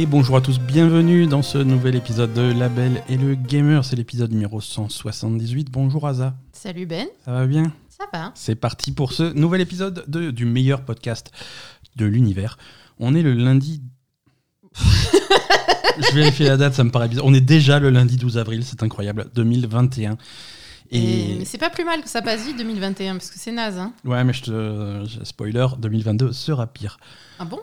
Et bonjour à tous, bienvenue dans ce nouvel épisode de La Belle et le Gamer. C'est l'épisode numéro 178. Bonjour Aza. Salut Ben. Ça va bien? Ça va. C'est parti pour ce nouvel épisode de, du meilleur podcast de l'univers. On est le lundi. Je vérifie la date, ça me paraît bizarre. On est déjà le lundi 12 avril, c'est incroyable, 2021. Et... Mais c'est pas plus mal que ça passe vite 2021 parce que c'est naze. Hein. Ouais, mais je te. Spoiler, 2022 sera pire. Ah bon?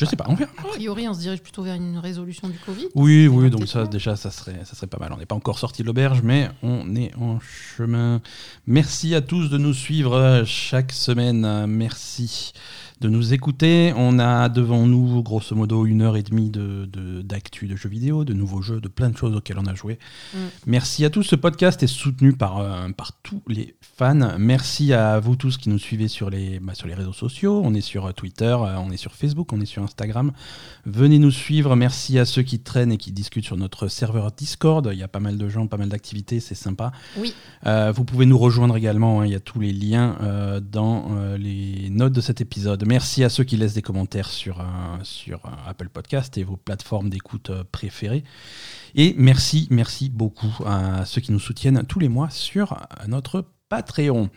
Je... sais pas, on verra. A priori, on se dirige plutôt vers une résolution du Covid. Oui, oui, donc ça, déjà, ça serait, ça serait pas mal. On n'est pas encore sorti de l'auberge, mais on est en chemin. Merci à tous de nous suivre chaque semaine. Merci de nous écouter. On a devant nous, grosso modo, une heure et demie d'actu de, d'actu de, jeux vidéo, de nouveaux jeux, de plein de choses auxquelles on a joué. Mm. Merci à tous. Ce podcast est soutenu par, euh, par tous les fans. Merci à vous tous qui nous suivez sur les, bah, sur les réseaux sociaux. On est sur euh, Twitter, euh, on est sur Facebook, on est sur Instagram. Venez nous suivre. Merci à ceux qui traînent et qui discutent sur notre serveur Discord. Il y a pas mal de gens, pas mal d'activités, c'est sympa. Oui. vous pouvez nous rejoindre également. Hein. Il y a tous les liens dans les notes de cet épisode. Merci à ceux qui laissent des commentaires sur, sur Apple Podcast et vos plateformes d'écoute euh, préférées. Et merci, merci beaucoup à ceux qui nous soutiennent tous les mois sur notre Patreon.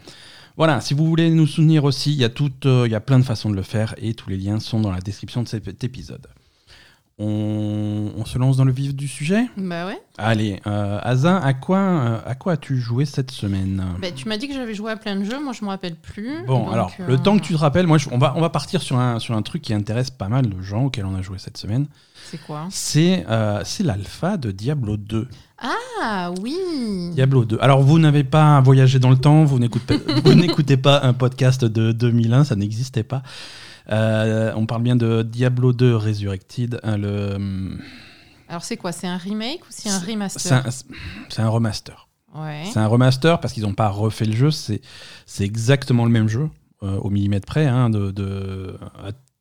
Voilà, si vous voulez nous soutenir aussi, il y, a euh, il y a plein de façons de le faire et tous les liens sont dans la description de cet épisode. On, se lance dans le vif du sujet Bah ouais. Allez, euh, Azin, à quoi, euh, à quoi as-tu joué cette semaine bah, Tu m'as dit que j'avais joué à plein de jeux, moi je me rappelle plus. Bon, alors, le temps que tu te rappelles, moi on, va, on va partir sur un, sur un truc qui intéresse pas mal de gens auxquels on a joué cette semaine. C'est quoi C'est euh, l'alpha de Diablo 2. Ah oui Diablo 2. Alors vous n'avez pas voyagé dans le temps, vous n'écoutez pas un podcast de 2001, ça n'existait pas. Euh, on parle bien de Diablo 2 Resurrected. Hein, le... Hum, Alors c'est quoi? C'est un remake ou c'est un remaster? C'est un, remaster. Ouais. C'est un remaster parce qu'ils n'ont pas refait le jeu. C'est exactement le même jeu, euh, au millimètre près, hein, de, de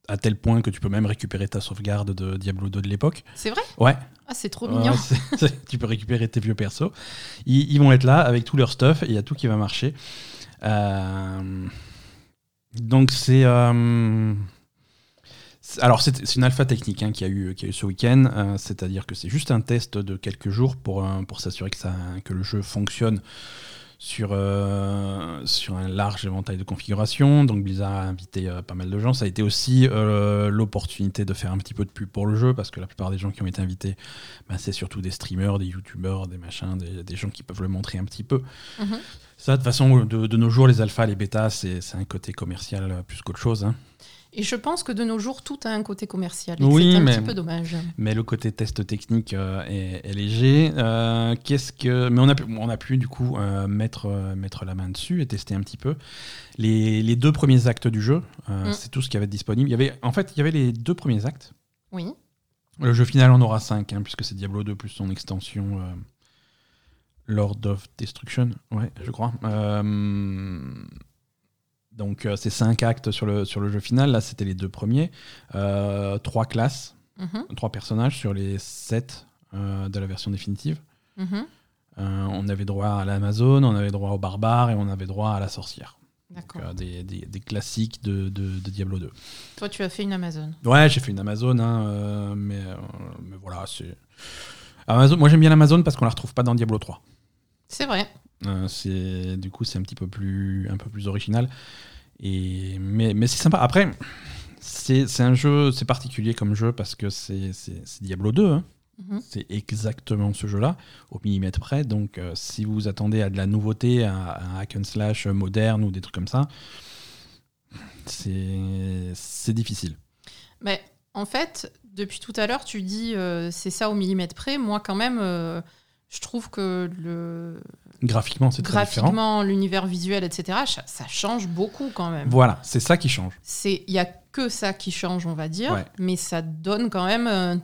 à, tel point que tu peux même récupérer ta sauvegarde de Diablo 2 de l'époque. C'est vrai? Ouais. Ah, c'est trop mignon. tu peux récupérer tes vieux persos. Ils, ils, vont être là avec tout leur stuff et il y a tout qui va marcher. Euh, donc c'est euh, alors c'est une alpha technique hein, qui, a eu, a eu ce week-end, euh, c'est-à-dire que c'est juste un test de quelques jours pour, euh, pour s'assurer que, que le jeu fonctionne sur, sur un large éventail de configurations. Donc Blizzard a invité pas mal de gens. Ça a été aussi l'opportunité de faire un petit peu de pub pour le jeu, parce que la plupart des gens qui ont été invités, bah, c'est surtout des streamers, des youtubeurs, des machins, des, gens qui peuvent le montrer un petit peu. Mm-hmm. Ça, de toute façon, de, nos jours, les alphas, les bêtas, c'est un côté commercial plus qu'autre chose. Hein. Et je pense que de nos jours, tout a un côté commercial. oui, c'est un mais, petit peu dommage. Mais le côté test technique euh, est, léger. Euh, qu'est-ce que Mais on a pu, on a pu du coup euh, mettre, mettre la main dessus et tester un petit peu. Les, les deux premiers actes du jeu, mm. c'est tout ce qui avait disponible. Il y avait, en fait, il y avait les deux premiers actes. Oui. Le jeu final en aura cinq, hein, puisque c'est Diablo 2 plus son extension Lord of Destruction, ouais, je crois. Euh, donc euh, c'est cinq actes sur le, sur le jeu final. Là, c'était les deux premiers. Euh, trois classes, mhm. trois personnages sur les sept de la version définitive. Mhm. on avait droit à l'Amazon, on avait droit au barbare et on avait droit à la sorcière. D'accord. Des, des, des, classiques de, de, Diablo 2. Toi, tu as fait une Amazon. Ouais, j'ai fait une Amazon, hein, mais, mais voilà, c'est. Amazon, moi j'aime bien l'Amazon parce qu'on la retrouve pas dans Diablo 3. C'est vrai. Euh, c'est du coup c'est un petit peu plus un peu plus original et mais, mais c'est sympa. Après c'est un jeu c'est particulier comme jeu parce que c'est Diablo 2. Hein. Mhm. C'est exactement ce jeu-là, au millimètre près. Donc, euh, si vous attendez à de la nouveauté, à, un hack and slash moderne ou des trucs comme ça, c'est difficile. Mais en fait, depuis tout à l'heure, tu dis euh, c'est ça au millimètre près. Moi, quand même, je trouve que le graphiquement c'est très graphiquement l'univers visuel etc ça, change beaucoup quand même. Voilà c'est ça qui change. C'est il y a que ça qui change on va dire mais ça donne quand même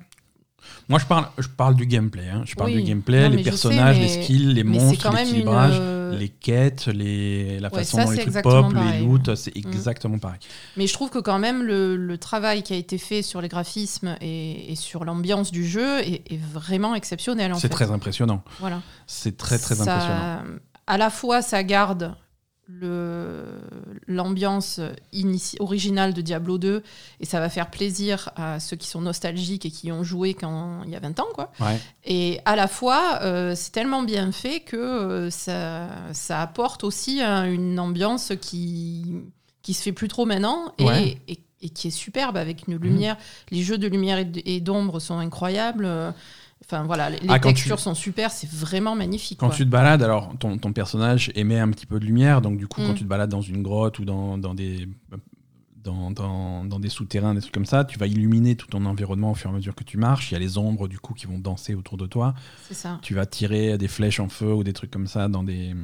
moi, je parle, je parle du gameplay. Hein. Je parle du gameplay, les personnages, les skills, les monstres, l'équilibrage, euh, les quêtes, les... la façon dont les trucs pop, les loots, c'est mm. exactement pareil. Mais je trouve que quand même le, travail qui a été fait sur les graphismes et, sur l'ambiance du jeu est, vraiment exceptionnel. C'est très impressionnant. Voilà. C'est très très impressionnant. À la fois, ça garde l'ambiance originale de Diablo 2 et ça va faire plaisir à ceux qui sont nostalgiques et qui ont joué quand il y a 20 ans. Quoi. Ouais. Et à la fois, euh, c'est tellement bien fait que euh, ça, ça apporte aussi hein, une ambiance qui, qui se fait plus trop maintenant et, Ouais. et- et qui est superbe avec une lumière. Les jeux de lumière et d'ombre sont incroyables. Enfin voilà, les Ah, textures tu- sont super, c'est vraiment magnifique. Quand quoi. tu te balades, alors ton, ton personnage émet un petit peu de lumière, donc du coup, Mm. quand tu te balades dans une grotte ou dans, dans des. Dans, dans- dans des souterrains, des trucs comme ça, tu vas illuminer tout ton environnement au fur et à mesure que tu marches. Il y a les ombres du coup qui vont danser autour de toi. C'est ça. Tu vas tirer des flèches en feu ou des trucs comme ça dans des,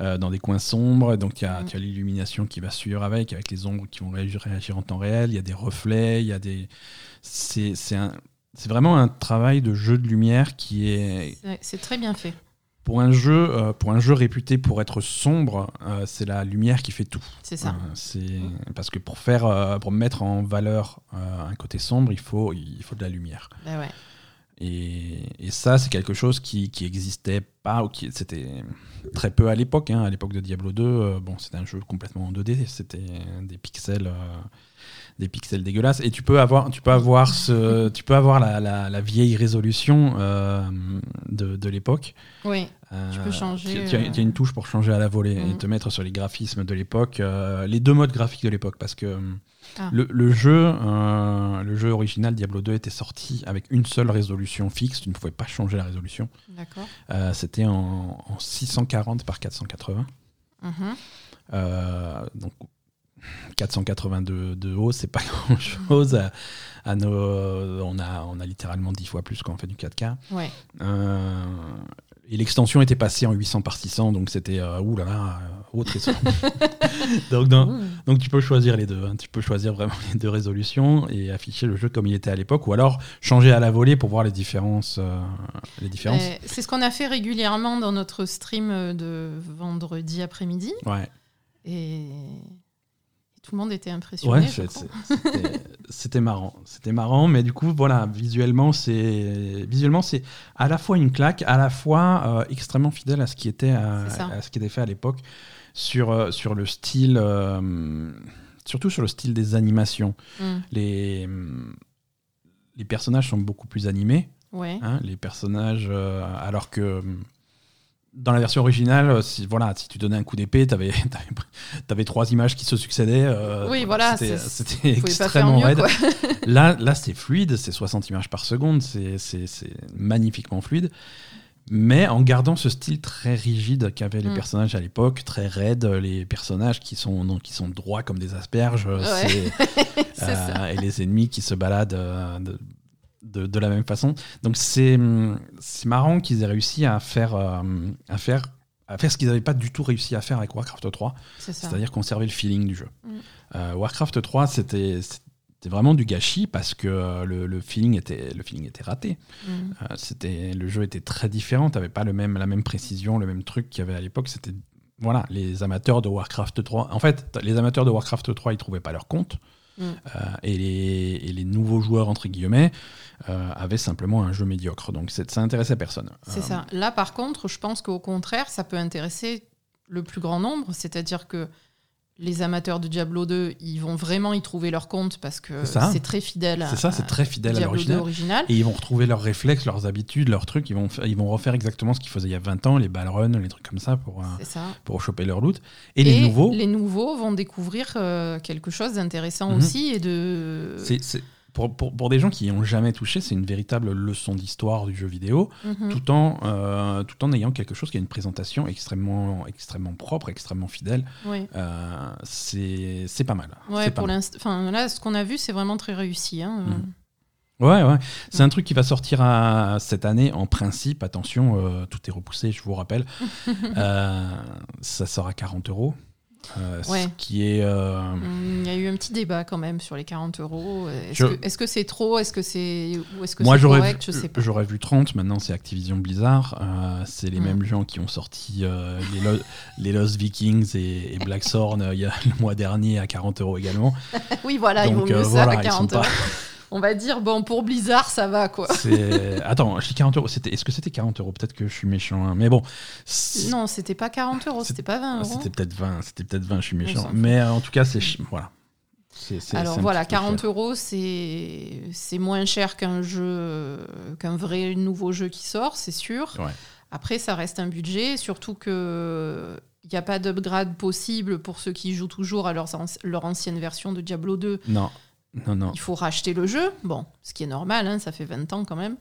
euh, dans des coins sombres. Donc il y a, Mm. tu as l'illumination qui va suivre avec, avec les ombres qui vont réagir, réagir en temps réel. Il y a des reflets, il y a des. C'est un- c'est vraiment un travail de jeu de lumière qui est C'est- très bien fait. pour un jeu, euh, pour un jeu réputé pour être sombre, euh, c'est la lumière qui fait tout. C'est ça. Euh, c'est parce que pour faire, pour mettre en valeur un côté sombre, il faut, il faut de la lumière. Bah ouais. Et, et ça, c'est quelque chose qui, qui existait pas ou qui c'était très peu à l'époque. hein. À l'époque de Diablo 2, euh, bon, c'était un jeu complètement en 2D. C'était des pixels. euh, des pixels dégueulasses et tu peux avoir tu peux avoir ce tu peux avoir la, la- la vieille résolution euh, de, de l'époque Oui, euh, Tu peux changer, Tu, tu as, euh, as une touche pour changer à la volée et Mhm. te mettre sur les graphismes de l'époque, euh, les deux modes graphiques de l'époque, parce que Ah. le, le jeu, le jeu original Diablo 2 était sorti avec une seule résolution fixe. Tu ne pouvais pas changer la résolution. d'accord. C'était en, en 640 par 480. Mhm. Euh, donc 482 de haut, c'est pas grand chose. À, à nos, on, a, on a littéralement 10 fois plus quand on fait du 4K. Ouais. Euh, et l'extension était passée en 800 par 600, donc c'était euh, ouh là là, euh, trésor. donc, dans- Ouh. donc tu peux choisir les deux. hein. Tu peux choisir vraiment les deux résolutions et afficher le jeu comme il était à l'époque, ou alors changer à la volée pour voir les différences. euh, les différences. C'est ce qu'on a fait régulièrement dans notre stream de vendredi après-midi. Ouais. Et... tout le monde était impressionné. Ouais, c'était- marrant. C'était marrant, mais du coup, voilà, visuellement, c'est visuellement c'est à la fois une claque, à la fois euh, extrêmement fidèle à ce qui était à, ce qui était fait à l'époque sur euh, sur le style, euh, surtout sur le style des animations. Mm. Les les personnages sont beaucoup plus animés. Ouais. hein, les personnages, euh, alors que dans la version originale, euh, si, voilà, si tu donnais un coup d'épée, tu avais, trois images qui se succédaient. euh, Oui, voilà, C'était extrêmement raide. Là, là c'est fluide, c'est 60 images par seconde, c'est magnifiquement fluide. Mais en gardant ce style très rigide qu'avaient les Mm. personnages à l'époque, très raide, les personnages qui sont, non, qui sont droits comme des asperges, Ouais. euh, et les ennemis qui se baladent euh, de, de, de la même façon. Donc c'est marrant qu'ils aient réussi à faire, euh, à faire, à faire ce qu'ils n'avaient pas du tout réussi à faire avec Warcraft 3, C'est ça. c'est-à-dire conserver le feeling du jeu. Mm. Euh, Warcraft 3, c'était vraiment du gâchis parce que euh, le, le feeling était, le feeling était raté. Mm. Euh, c'était, le jeu était très différent, t'avais pas le même, la même précision, le même truc qu'il y avait à l'époque. C'était voilà, les amateurs de Warcraft 3. En fait, les amateurs de Warcraft 3, ils trouvaient pas leur compte. Mm. Euh, et, les, et les nouveaux joueurs, entre guillemets, euh, avaient simplement un jeu médiocre. Donc ça intéressait personne. C'est Euh, ça. Là, par contre, je pense qu'au contraire, ça peut intéresser le plus grand nombre. C'est-à-dire que les amateurs de Diablo 2, ils vont vraiment y trouver leur compte parce que C'est très fidèle à, C'est ça, c'est très fidèle à Diablo 2 l'original. original. Et ils vont retrouver leurs réflexes, leurs habitudes, leurs trucs. Ils vont, ils vont refaire exactement ce qu'ils faisaient il y a 20 ans, les ballruns, les trucs comme ça, pour, euh, ça. pour choper leur loot. Et, les nouveaux, les nouveaux vont découvrir euh, quelque chose d'intéressant Mhm. aussi et de. Pour, pour, pour des gens qui n'y ont jamais touché, c'est une véritable leçon d'histoire du jeu vidéo, Mhm. tout, en, euh, tout en ayant quelque chose qui a une présentation extrêmement, extrêmement propre, extrêmement fidèle. Ouais. Euh, c'est, pas mal. Ouais, pour mal. Enfin, là, ce qu'on a vu, c'est vraiment très réussi. hein. Mhm. Ouais, ouais. C'est un truc qui va sortir à- cette année en principe. Attention, euh, tout est repoussé, je vous rappelle. Euh, ça sort à 40 euros. Euh, Ouais. Ce qui est. euh, Hum, Il y a eu un petit débat quand même sur les 40 euros. Est-ce Je- que est-ce que c'est trop? Est-ce que c'est ou est-ce que Moi, c'est j'aurais correct? Vu, j'aurais vu 30. Maintenant, c'est Activision Blizzard. Euh, c'est les Mm. mêmes gens qui ont sorti euh, les, Lo- les Lost Vikings et, et Blackthorn euh, il y a le mois dernier à 40 euros également. Oui, voilà, il vaut Donc, mieux euh, ça voilà, à ils sont 40 pas, euros. On va dire, bon, pour Blizzard, ça va, quoi. C'est- Attends, je dis 40 euros. C'était... Est-ce que c'était 40 euros? Peut-être que je suis méchant. hein. Mais bon. c'est- Non, c'était pas 40 euros, c'était pas 20 euros. C'était peut-être 20. C'était peut-être 20, je suis méchant. Mais euh, en tout cas, c'est. Voilà. C'est- c'est- Alors c'est voilà, petit peu 40 cher. euros, c'est c'est moins cher qu'un jeu, qu'un vrai nouveau jeu qui sort, c'est sûr. Ouais. Après, ça reste un budget, surtout que il n'y a pas d'upgrade possible pour ceux qui jouent toujours à anci- leur ancienne version de Diablo 2. Non. Non, non. Il faut racheter le jeu, bon, ce qui est normal, hein, ça fait 20 ans quand même.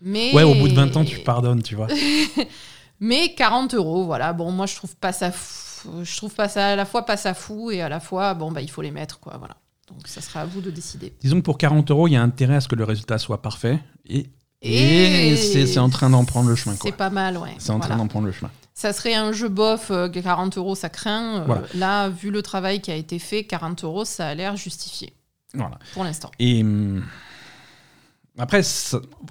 Mais Ouais, au bout de 20 ans, tu pardonnes, tu vois. Mais 40 euros, voilà. Bon, moi, je trouve pas ça fou. Je trouve pas ça à la fois pas ça fou et à la fois, bon, bah, il faut les mettre, quoi. Voilà. Donc, ça sera à vous de décider. Disons que pour 40 euros, il y a intérêt à ce que le résultat soit parfait. Et, et c'est, c'est en train d'en prendre le chemin, quoi. C'est pas mal, ouais. C'est en train d'en prendre le chemin. Ça serait un jeu bof, euh, 40 euros, ça craint. Euh, Voilà. Là, vu le travail qui a été fait, 40 euros, ça a l'air justifié Voilà. pour l'instant. Et hum, après,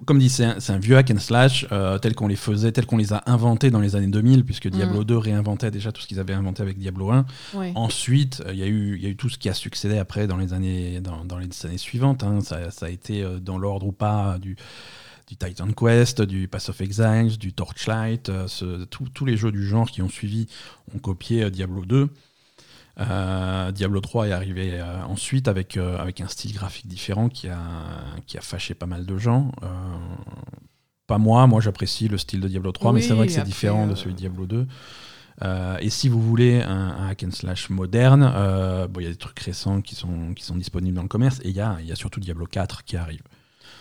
comme dit, c'est un, vieux hack and slash euh, tel qu'on les faisait, tel qu'on les a inventés dans les années 2000, puisque Diablo Mm. 2 réinventait déjà tout ce qu'ils avaient inventé avec Diablo 1. Ouais. Ensuite, euh, il y, a eu- y a eu tout ce qui a succédé après dans les années, dans, dans les années suivantes. hein. Ça, ça a été euh, dans l'ordre ou pas du, du Titan Quest, du Pass of Exiles, du Torchlight. ce- tous- tous les jeux du genre qui ont suivi ont copié Diablo 2. Euh, Diablo 3 est arrivé euh, ensuite avec, euh, avec un style graphique différent qui a, qui a fâché pas mal de gens. Pas moi, moi j'apprécie le style de Diablo 3, mais c'est vrai que c'est différent de celui de Diablo 2. Euh, et si vous voulez un, un hack and slash moderne, bon, il y a des trucs récents qui sont, qui sont disponibles dans le commerce, et il y a, il y a surtout Diablo 4 qui arrive.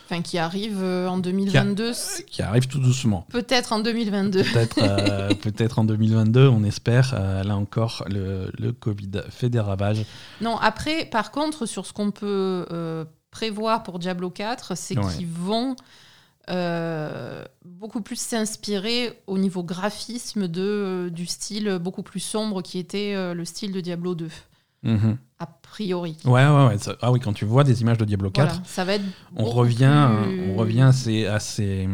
Enfin, qui arrive euh, en 2022, c- Qui arrive tout doucement. peut-être en 2022. Peut-être euh, peut-être en 2022, on espère. Euh, là encore, le, le Covid fait des ravages. Non, après, par contre, sur ce qu'on peut euh, prévoir pour Diablo 4, c'est Ouais. qu'ils vont euh, beaucoup plus s'inspirer au niveau graphisme de, du style beaucoup plus sombre qui était euh, le style de Diablo 2, Mhm. a priori. Ouais, ouais, ouais. ça- ah oui, quand tu vois des images de Diablo 4, Voilà, ça va être on revient, plus- on revient à ces, à ces,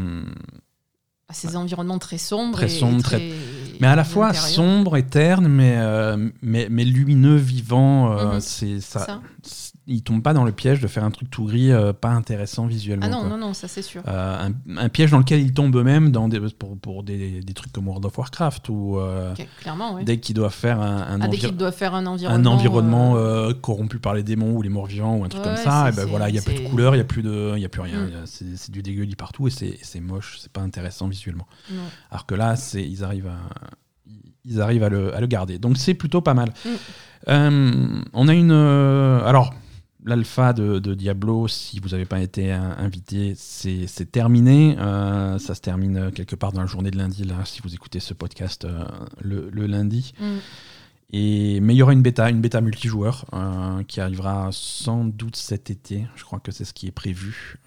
à ces environnements très sombres. Très et sombres, très- mais à la fois sombre et terne, mais, euh, mais, mais lumineux, vivant. euh, Mhm. c'est ça. Ça. Il tombe pas dans le piège de faire un truc tout gris, euh, pas intéressant visuellement. Ah non, quoi. non, non, ça c'est sûr. Euh, un, un piège dans lequel ils tombent eux-mêmes dans des, pour, pour des, des trucs comme World of Warcraft ou euh, clairement, oui. dès qu'ils doivent faire un, un Ah, dès envir- qu'il doit faire un un environnement. environnement euh, euh, corrompu par les démons ou les morts vivants ou un truc Ouais, comme ça, et ben voilà, il y a plus de couleurs, il y a plus de, il y a plus rien, Mm. C'est du dégueulis partout et c'est moche, c'est pas intéressant visuellement. Alors que là, c'est ils arrivent à ils arrivent à le, à le garder, donc c'est plutôt pas mal. Mm. Euh, on a une euh, alors l'alpha de, de Diablo, si vous n'avez pas été euh, invité, c'est terminé. Euh, ça se termine euh, quelque part dans la journée de lundi, là, si vous écoutez ce podcast euh, le, le lundi. Mm. Et, mais il y aura une bêta, une bêta multijoueur euh, qui arrivera sans doute cet été. Je crois que c'est ce qui est prévu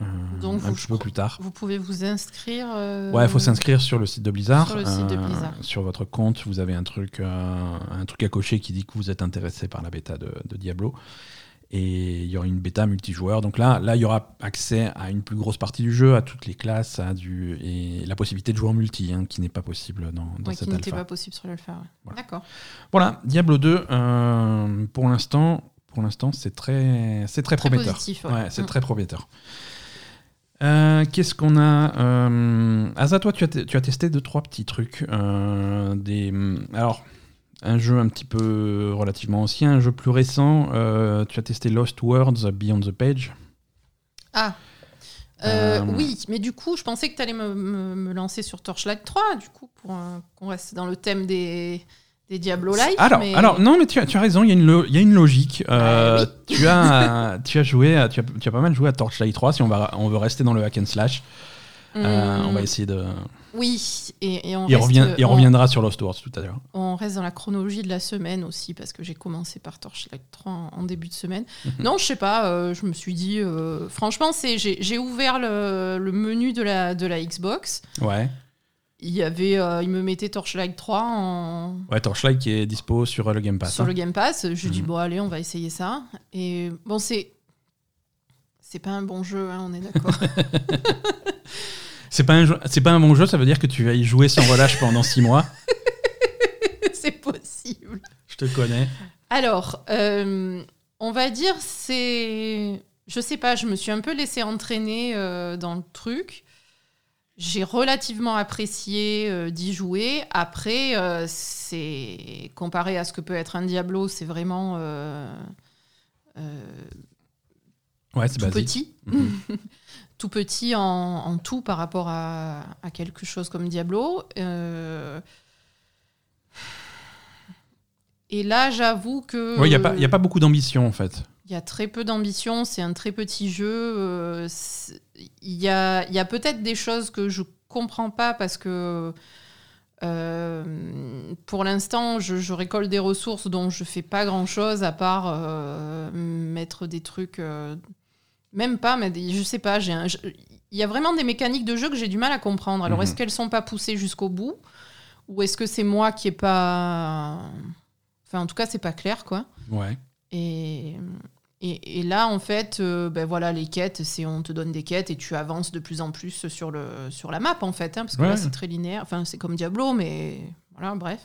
Donc un petit peu plus tard. Vous pouvez vous inscrire. Ouais, il faut s'inscrire sur le site de Blizzard. Sur le site de Blizzard. sur votre compte, vous avez un truc, un truc à cocher qui dit que vous êtes intéressé par la bêta de, de Diablo. Et il y aura une bêta multijoueur. Donc là, là, il y aura accès à une plus grosse partie du jeu, à toutes les classes, à du, et la possibilité de jouer en multi, hein, qui n'est pas possible dans, dans ouais, qui cette n'était alpha. pas possible sur l'alpha. ouais. Voilà. D'accord. Voilà, Diablo 2, euh, pour l'instant, pour l'instant, c'est très, c'est très, Très prometteur. ouais. Ouais, c'est Mm. très prometteur. Euh, Qu'est-ce qu'on a euh, Asa, toi, tu as, tu as testé deux, trois petits trucs. euh, des, alors, un jeu un petit peu relativement ancien, un jeu plus récent. euh, tu as testé Lost Words Beyond the Page. Ah. Euh, Euh, Oui, mais du coup, je pensais que tu allais me, me- me lancer sur Torchlight 3, du coup, pour euh, qu'on reste dans le thème des, des Diablo-like. Alors, mais- alors, non, mais tu as, tu as raison, il y, y a une logique. Euh, Ah, tu, as, tu, as joué, à- tu, as, tu as pas mal joué à Torchlight 3, si on, va, on veut rester dans le hack and slash. Euh, on va essayer de. Oui, et, et on, Il, reste, revient, il on- reviendra sur Lost Words tout à l'heure. on reste dans la chronologie de la semaine aussi, parce que j'ai commencé par Torchlight 3 en, en début de semaine. Mhm. non, je sais pas, euh, je me suis dit, euh, franchement, c'est j'ai ouvert le, le menu de la, de la Xbox. Ouais. Il y avait, euh, il me mettait Torchlight 3 en, Ouais, Torchlight qui est dispo sur le Game Pass. sur hein. le Game Pass. Je dis Mhm. bon allez, on va essayer ça. Et bon c'est c'est pas un bon jeu, hein, on est d'accord. C'est pas, un c'est pas un bon jeu, ça veut dire que tu vas y jouer sans relâche pendant 6 mois. c'est possible. Je te connais. Alors, euh, on va dire c'est je sais pas, je me suis un peu laissé entraîner euh, dans le truc. J'ai relativement apprécié euh, d'y jouer. Après, euh, c'est comparé à ce que peut être un Diablo, c'est vraiment euh, Ouais, c'est tout basique. petit. Mhm. tout petit en, en tout par rapport à, à quelque chose comme Diablo. Euh, Et là, j'avoue que. Ouais, il n'y a, a pas beaucoup d'ambition en fait. Il y a très peu d'ambition, c'est un très petit jeu. euh, Il y a, y a peut-être des choses que je comprends pas parce que euh, pour l'instant, je, je récolte des ressources dont je fais pas grand-chose à part euh, mettre des trucs. Même pas, mais des- je sais pas. j'ai Il y a vraiment des mécaniques de jeu que j'ai du mal à comprendre. Alors, Mhm. est-ce qu'elles sont pas poussées jusqu'au bout? Ou est-ce que c'est moi qui est pas. Enfin, en tout cas, c'est pas clair, quoi. Ouais. Et, et, et là, en fait, euh, ben voilà, les quêtes, c'est on te donne des quêtes et tu avances de plus en plus sur, le, sur la map, en fait, hein, parce que Ouais. là, c'est très linéaire. Enfin, c'est comme Diablo, mais voilà, bref.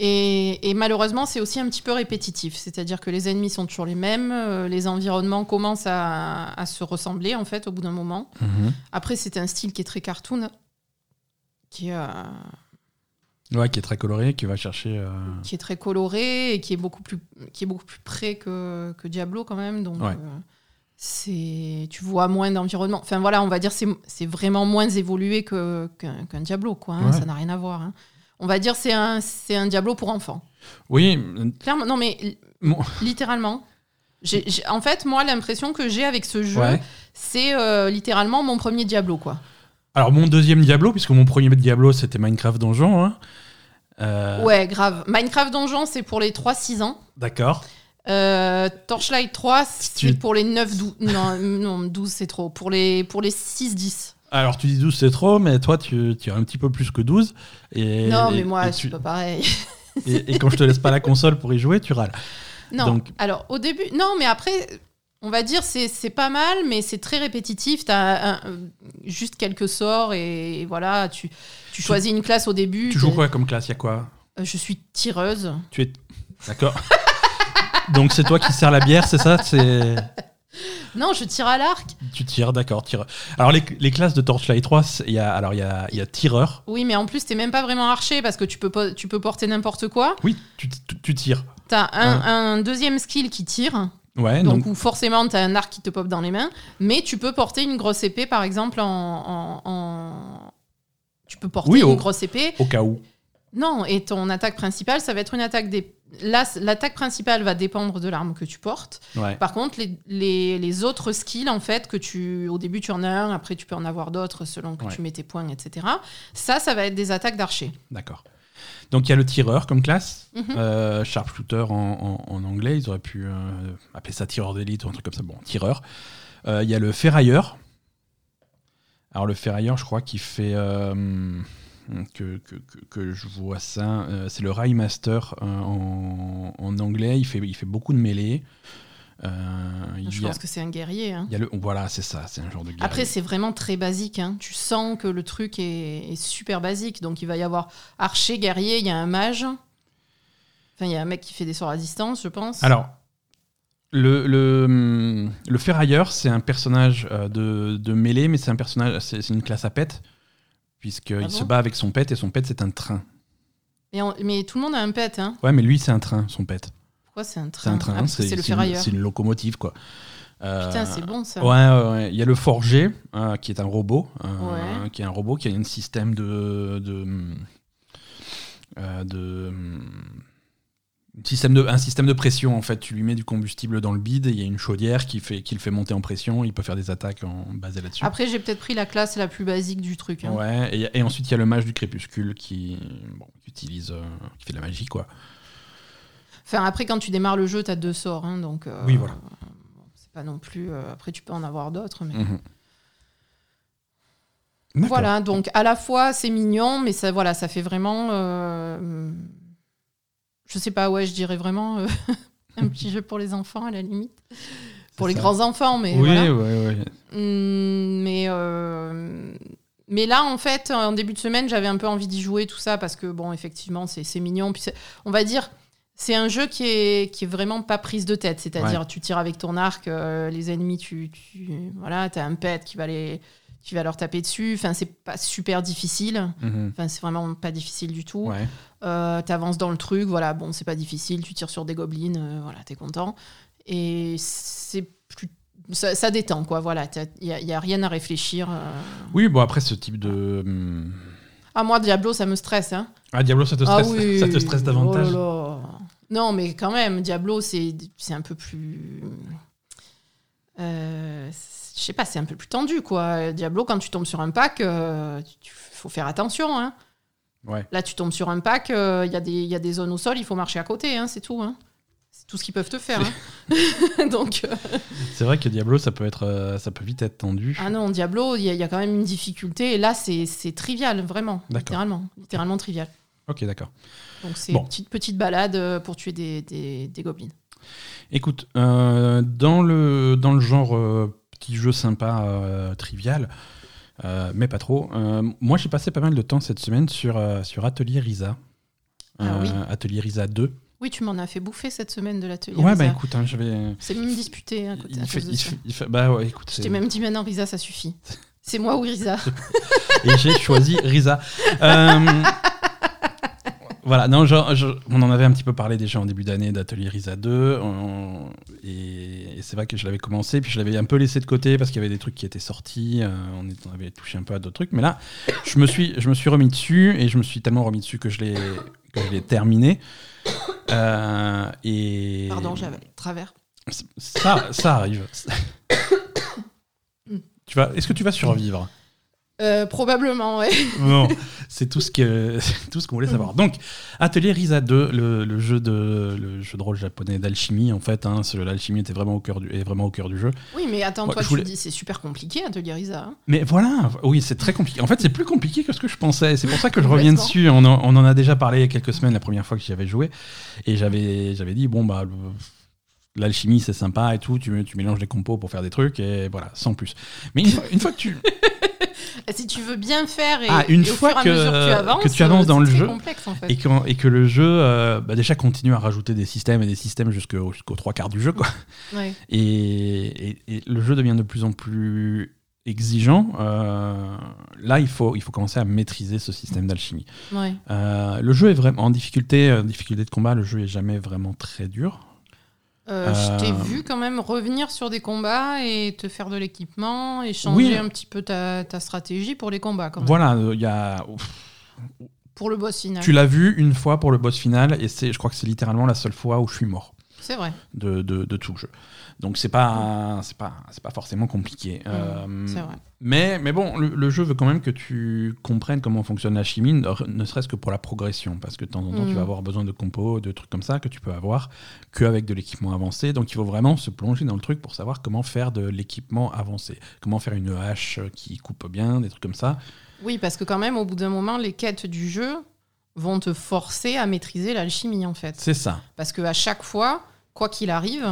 Et, et malheureusement, c'est aussi un petit peu répétitif, c'est-à-dire que les ennemis sont toujours les mêmes, euh, les environnements commencent à, à se ressembler, en fait, au bout d'un moment. Mhm. Après, c'est un style qui est très cartoon, qui est, euh, Ouais, qui est très coloré, qui va chercher. euh, qui est très coloré et qui est beaucoup plus, qui est beaucoup plus près que, que Diablo quand même. Donc, Ouais. euh, c'est, tu vois moins d'environnement. Enfin voilà, on va dire c'est, c'est vraiment moins évolué que, qu'un, Diablo, quoi. hein. Ouais. Ça n'a rien à voir. hein. On va dire c'est un, c'est un Diablo pour enfants. Oui, Clairement, non mais bon, littéralement. J'ai, j'ai- en fait, moi, l'impression que j'ai avec ce jeu, ouais. c'est euh, littéralement mon premier Diablo, quoi. Alors, mon deuxième Diablo, puisque mon premier Diablo c'était Minecraft Donjon. hein. Euh, Ouais, grave. Minecraft Donjon, c'est pour les 3-6 ans. D'accord. Euh, Torchlight 3, c'est Tu- pour les 9-12. Non, non, 12, c'est trop. Pour les, pour les 6-10. Alors, tu dis 12, c'est trop, mais toi, tu, tu as un petit peu plus que 12. Et, non, mais moi, c'est tu- pas pareil. et, et quand je te laisse pas la console pour y jouer, tu râles. Non, Donc- alors au début, non, mais après, on va dire c'est c'est pas mal, mais c'est très répétitif. Tu as juste quelques sorts et, voilà, tu, tu choisis une classe au début. Tu joues quoi comme classe? Il y a quoi? Euh, Je suis tireuse. Tu es. D'accord. Donc, c'est toi qui sers la bière, c'est ça? C'est. Non, je tire à l'arc. Tu tires, d'accord. Tire. Alors, les, les classes de Torchlight 3, c'est- il y a, alors, il y a, il y a tireur. Oui, mais en plus, t'es même pas vraiment archer parce que tu peux, tu peux porter n'importe quoi. Oui, tu, tu, tu tires. T'as un, un deuxième skill qui tire. Ouais, Donc, donc. où forcément, tu as un arc qui te pop dans les mains, mais tu peux porter une grosse épée, par exemple, en. en- en- Tu peux porter Oui, une grosse épée. Au cas où. Non, et ton attaque principale, ça va être une attaque des. Là, l'attaque principale va dépendre de l'arme que tu portes. Ouais. Par contre, les, les, les autres skills, en fait, que tu. Au début, tu en as un, après, tu peux en avoir d'autres selon que Ouais. tu mets tes points, etc. Ça, ça va être des attaques d'archer. D'accord. Donc il y a le tireur comme classe, Mhm. euh, sharpshooter en, en- en anglais, ils auraient pu euh, appeler ça tireur d'élite ou un truc comme ça. Bon, tireur. Euh, Il y a le ferrailleur. Alors le ferrailleur, je crois qu'il fait que, que, je vois ça. euh, c'est le Master euh, en, en anglais. Il fait, il fait beaucoup de mêlées. Euh, Je a- pense que c'est un guerrier. hein. il y a le, voilà, c'est ça, c'est un genre de guerrier. Après, c'est vraiment très basique. hein. Tu sens que le truc est, est super basique. Donc, il va y avoir archer, guerrier, il y a un mage. Enfin, il y a un mec qui fait des sorts à distance, je pense. Alors, le, le, le ferrailleur, c'est un personnage euh, de, de mêlée, mais c'est un personnage, c'est c'est une classe à pet, puisqu'il Ah se bat avec son pet, et son pet, c'est un train. mais, on- mais tout le monde a un pet. Hein. Ouais, mais lui, c'est un train, son pet. Pourquoi c'est un C'est train un train, Ah, c'est le une- ferrailleur. C'est une locomotive, quoi. Euh, Putain, c'est bon ça. Ouais. Il y a le forger, euh, qui est un robot, euh, Ouais. qui est un robot qui a un système de, de, système de un système de pression en fait. Tu lui mets du combustible dans le bide, et il y a une chaudière qui fait qui le fait monter en pression. Il peut faire des attaques en basées là-dessus. Après, j'ai peut-être pris la classe la plus basique du truc. hein. Ouais. Et, et ensuite il y a le mage du crépuscule qui, bon, qui utilise, euh, qui fait de la magie quoi. Enfin, après, quand tu démarres le jeu, tu as deux sorts. hein, donc, euh, Oui, voilà. c'est pas non plus. euh, après, tu peux en avoir d'autres. Mais... Mhm. Voilà, donc à la fois c'est mignon, mais ça, voilà, ça fait vraiment. Je sais pas, ouais, je dirais vraiment euh, un petit jeu pour les enfants à la limite. Pour les ça. grands enfants, mais Oui, voilà. ouais, ouais. Hum, mais, euh, mais là, en fait, en début de semaine, j'avais un peu envie d'y jouer, tout ça, parce que, bon, effectivement, c'est c'est mignon. Puis on va dire, C'est un jeu qui est, qui est vraiment pas prise de tête. C'est-à-dire, tu tires avec ton arc, euh, les ennemis, tu, tu voilà, as un pet qui va, les, qui va leur taper dessus. Enfin, c'est pas super difficile. Mhm. Enfin, c'est vraiment pas difficile du tout. Ouais. Euh, T'avances dans le truc, voilà, bon, c'est pas difficile. Tu tires sur des gobelins, euh, voilà, t'es content. Et c'est plus. Ça, ça détend, quoi, voilà. Il y, a- rien à réfléchir. euh. Oui, bon, après, ce type de. hum, Ah, moi, Diablo, ça me stresse, hein. Ah, Diablo, ça te Ah stresse, oui. ça te stresse davantage Oh. Non, mais quand même, Diablo, c'est c'est un peu plus. Euh, je sais pas, c'est un peu plus tendu, quoi. Diablo, quand tu tombes sur un pack, euh, il faut faire attention. Hein. Ouais. Là, tu tombes sur un pack, euh, il y, a des- y a des zones au sol, il faut marcher à côté, hein, c'est tout. Hein. C'est tout ce qu'ils peuvent te faire. hein. Donc, euh, C'est vrai que Diablo, ça peut, être, euh, ça peut vite être tendu. ah non, Diablo, il y, a- y quand même une difficulté. Et là, c'est trivial, vraiment. Littéralement. Littéralement trivial. Ok, d'accord. Donc, c'est Bon. une petite, petite balade euh, pour tuer des, des, des gobelins. Écoute, euh, dans, le, dans le genre euh, petit jeu sympa, euh, trivial, euh, mais pas trop, euh, moi j'ai passé pas mal de temps cette semaine sur, sur Atelier Risa. Ah oui. Atelier Risa 2. Oui, tu m'en as fait bouffer cette semaine de l'atelier. Ouais, Risa. bah écoute, hein, j'avais. C'est même disputé. hein, à côté- à Il fait, cause de il ça. fait- il fait- bah ouais, écoute, Je t'ai même dit maintenant, Risa, ça suffit. C'est moi ou Risa? Et j'ai choisi Risa. Voilà, non, je- on en avait un petit peu parlé déjà en début d'année d'Atelier Risa 2, on- et, et c'est vrai que je l'avais commencé, puis je l'avais un peu laissé de côté parce qu'il y avait des trucs qui étaient sortis, euh, on, est- on avait touché un peu à d'autres trucs, mais là, je me suis, je me suis remis dessus, et je me suis tellement remis dessus que je l'ai que je l'ai terminé. Euh, et Pardon, j'avais travers. ça, ça arrive. tu vas, est-ce que tu vas survivre? Euh, probablement, ouais. Non, c'est tout ce que tout ce qu'on voulait savoir. Donc, Atelier Risa 2, le, le jeu de le jeu de rôle japonais d'alchimie en fait. Hein, L'alchimie était vraiment au cœur du est vraiment au cœur du jeu. Oui, mais attends, Ouais, toi, je tu voulais- dis c'est super compliqué, Atelier Risa. hein. Mais voilà, oui, c'est très compliqué. En fait, c'est plus compliqué que ce que je pensais. C'est pour ça que je reviens dessus. On en, on en a déjà parlé il y a quelques semaines, la première fois que j'y avais joué, et j'avais j'avais dit bon bah le- l'alchimie c'est sympa et tout. Tu, tu mélanges des compos pour faire des trucs et voilà, sans plus. Mais une fois, une fois que tu Si tu veux bien faire et, Ah, une et au fur et à que- mesure que tu avances, que tu avances euh, dans le jeu, complexe en fait. et que, et que le jeu euh, bah, déjà continue à rajouter des systèmes et des systèmes jusqu'au- jusqu'aux trois quarts du jeu quoi. Ouais. Et, le jeu devient de plus en plus exigeant. Euh, là, il faut, il faut commencer à maîtriser ce système d'alchimie. Ouais. Euh, le jeu est vraiment en difficulté, euh, difficulté de combat. Le jeu est jamais vraiment très dur. Euh, Je t'ai Euh, vu quand même revenir sur des combats et te faire de l'équipement et changer Oui. un petit peu ta, ta stratégie pour les combats. Quand même. Voilà, euh, il y a. Pour le boss final. Tu l'as vu une fois pour le boss final, et c'est, je crois que c'est littéralement la seule fois où je suis mort. C'est vrai. de, de, de tout le jeu. Donc c'est pas c'est pas c'est pas forcément compliqué. Mmh, c'est vrai. Mais mais bon, le, le jeu veut quand même que tu comprennes comment fonctionne la chimie, ne, serait-ce que pour la progression, parce que de temps en temps tu Mm. vas avoir besoin de compos, de trucs comme ça que tu peux avoir qu'avec de l'équipement avancé. Donc il faut vraiment se plonger dans le truc pour savoir comment faire de l'équipement avancé, comment faire une hache qui coupe bien, des trucs comme ça. Oui, parce que quand même, au bout d'un moment, les quêtes du jeu vont te forcer à maîtriser l'alchimie en fait. C'est ça. Parce qu'à chaque fois, quoi qu'il arrive,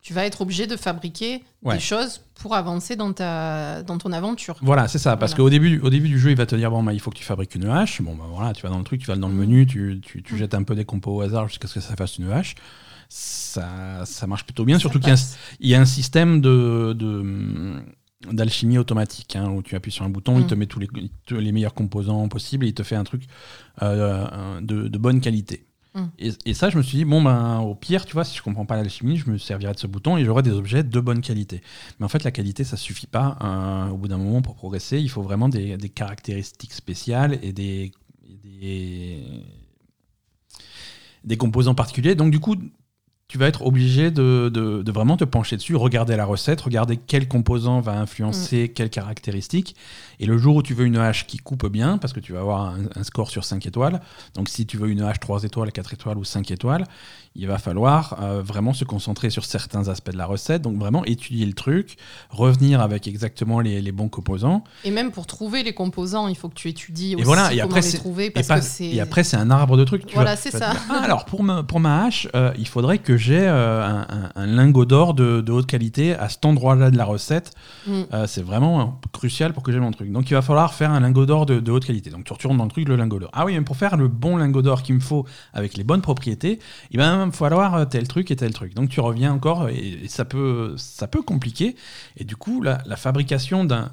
tu vas être obligé de fabriquer Ouais. des choses pour avancer dans, ta, dans ton aventure. Voilà, c'est ça. Parce Voilà. qu'au début, au début du jeu, il va te dire bon, bah, il faut que tu fabriques une hache. Bon, bah voilà, tu vas dans le truc, tu vas dans le menu, tu, tu, tu Mm. jettes un peu des compos au hasard jusqu'à ce que ça fasse une hache. Ça, ça marche plutôt bien, Ça surtout qu'il y, a un- passe. il y a un système de. de d'alchimie automatique hein, où tu appuies sur un bouton, il Mm. te met tous les, tous les meilleurs composants possibles et il te fait un truc euh, de, de bonne qualité. Et, ça, je me suis dit, bon, ben, au pire, tu vois, si je comprends pas l'alchimie, je me servirai de ce bouton et j'aurai des objets de bonne qualité. Mais en fait, la qualité, ça suffit pas. euh, au bout d'un moment, pour progresser, il faut vraiment des, caractéristiques spéciales et et des, des composants particuliers. Donc, du coup, tu vas être obligé de, de- de vraiment te pencher dessus, regarder la recette, regarder quel composant va influencer quelles caractéristiques. Et le jour où tu veux une hache qui coupe bien, parce que tu vas avoir un, un score sur 5 étoiles, donc si tu veux une hache 3 étoiles, 4 étoiles ou 5 étoiles, il va falloir euh, vraiment se concentrer sur certains aspects de la recette, donc vraiment étudier le truc, revenir avec exactement les, les bons composants. Et même pour trouver les composants, il faut que tu étudies aussi voilà, et comment après, les trouver Et, parce pas- que et après, c'est un arbre de trucs. tu Voilà, c'est ça. dire, Ah, alors, pour ma, pour ma hache, euh, il faudrait que j'ai euh, un, un- un lingot d'or de, de haute qualité à cet endroit-là de la recette. Mm. C'est vraiment euh, crucial pour que j'aime mon truc. Donc il va falloir faire un lingot d'or de, de haute qualité. Donc tu retournes dans le truc, le lingot d'or. Ah oui, mais pour faire le bon lingot d'or qu'il me faut avec les bonnes propriétés, il va même falloir euh, tel truc et tel truc. Donc tu reviens encore et, et ça, peut, ça peut compliquer. Et du coup, la, la fabrication d'un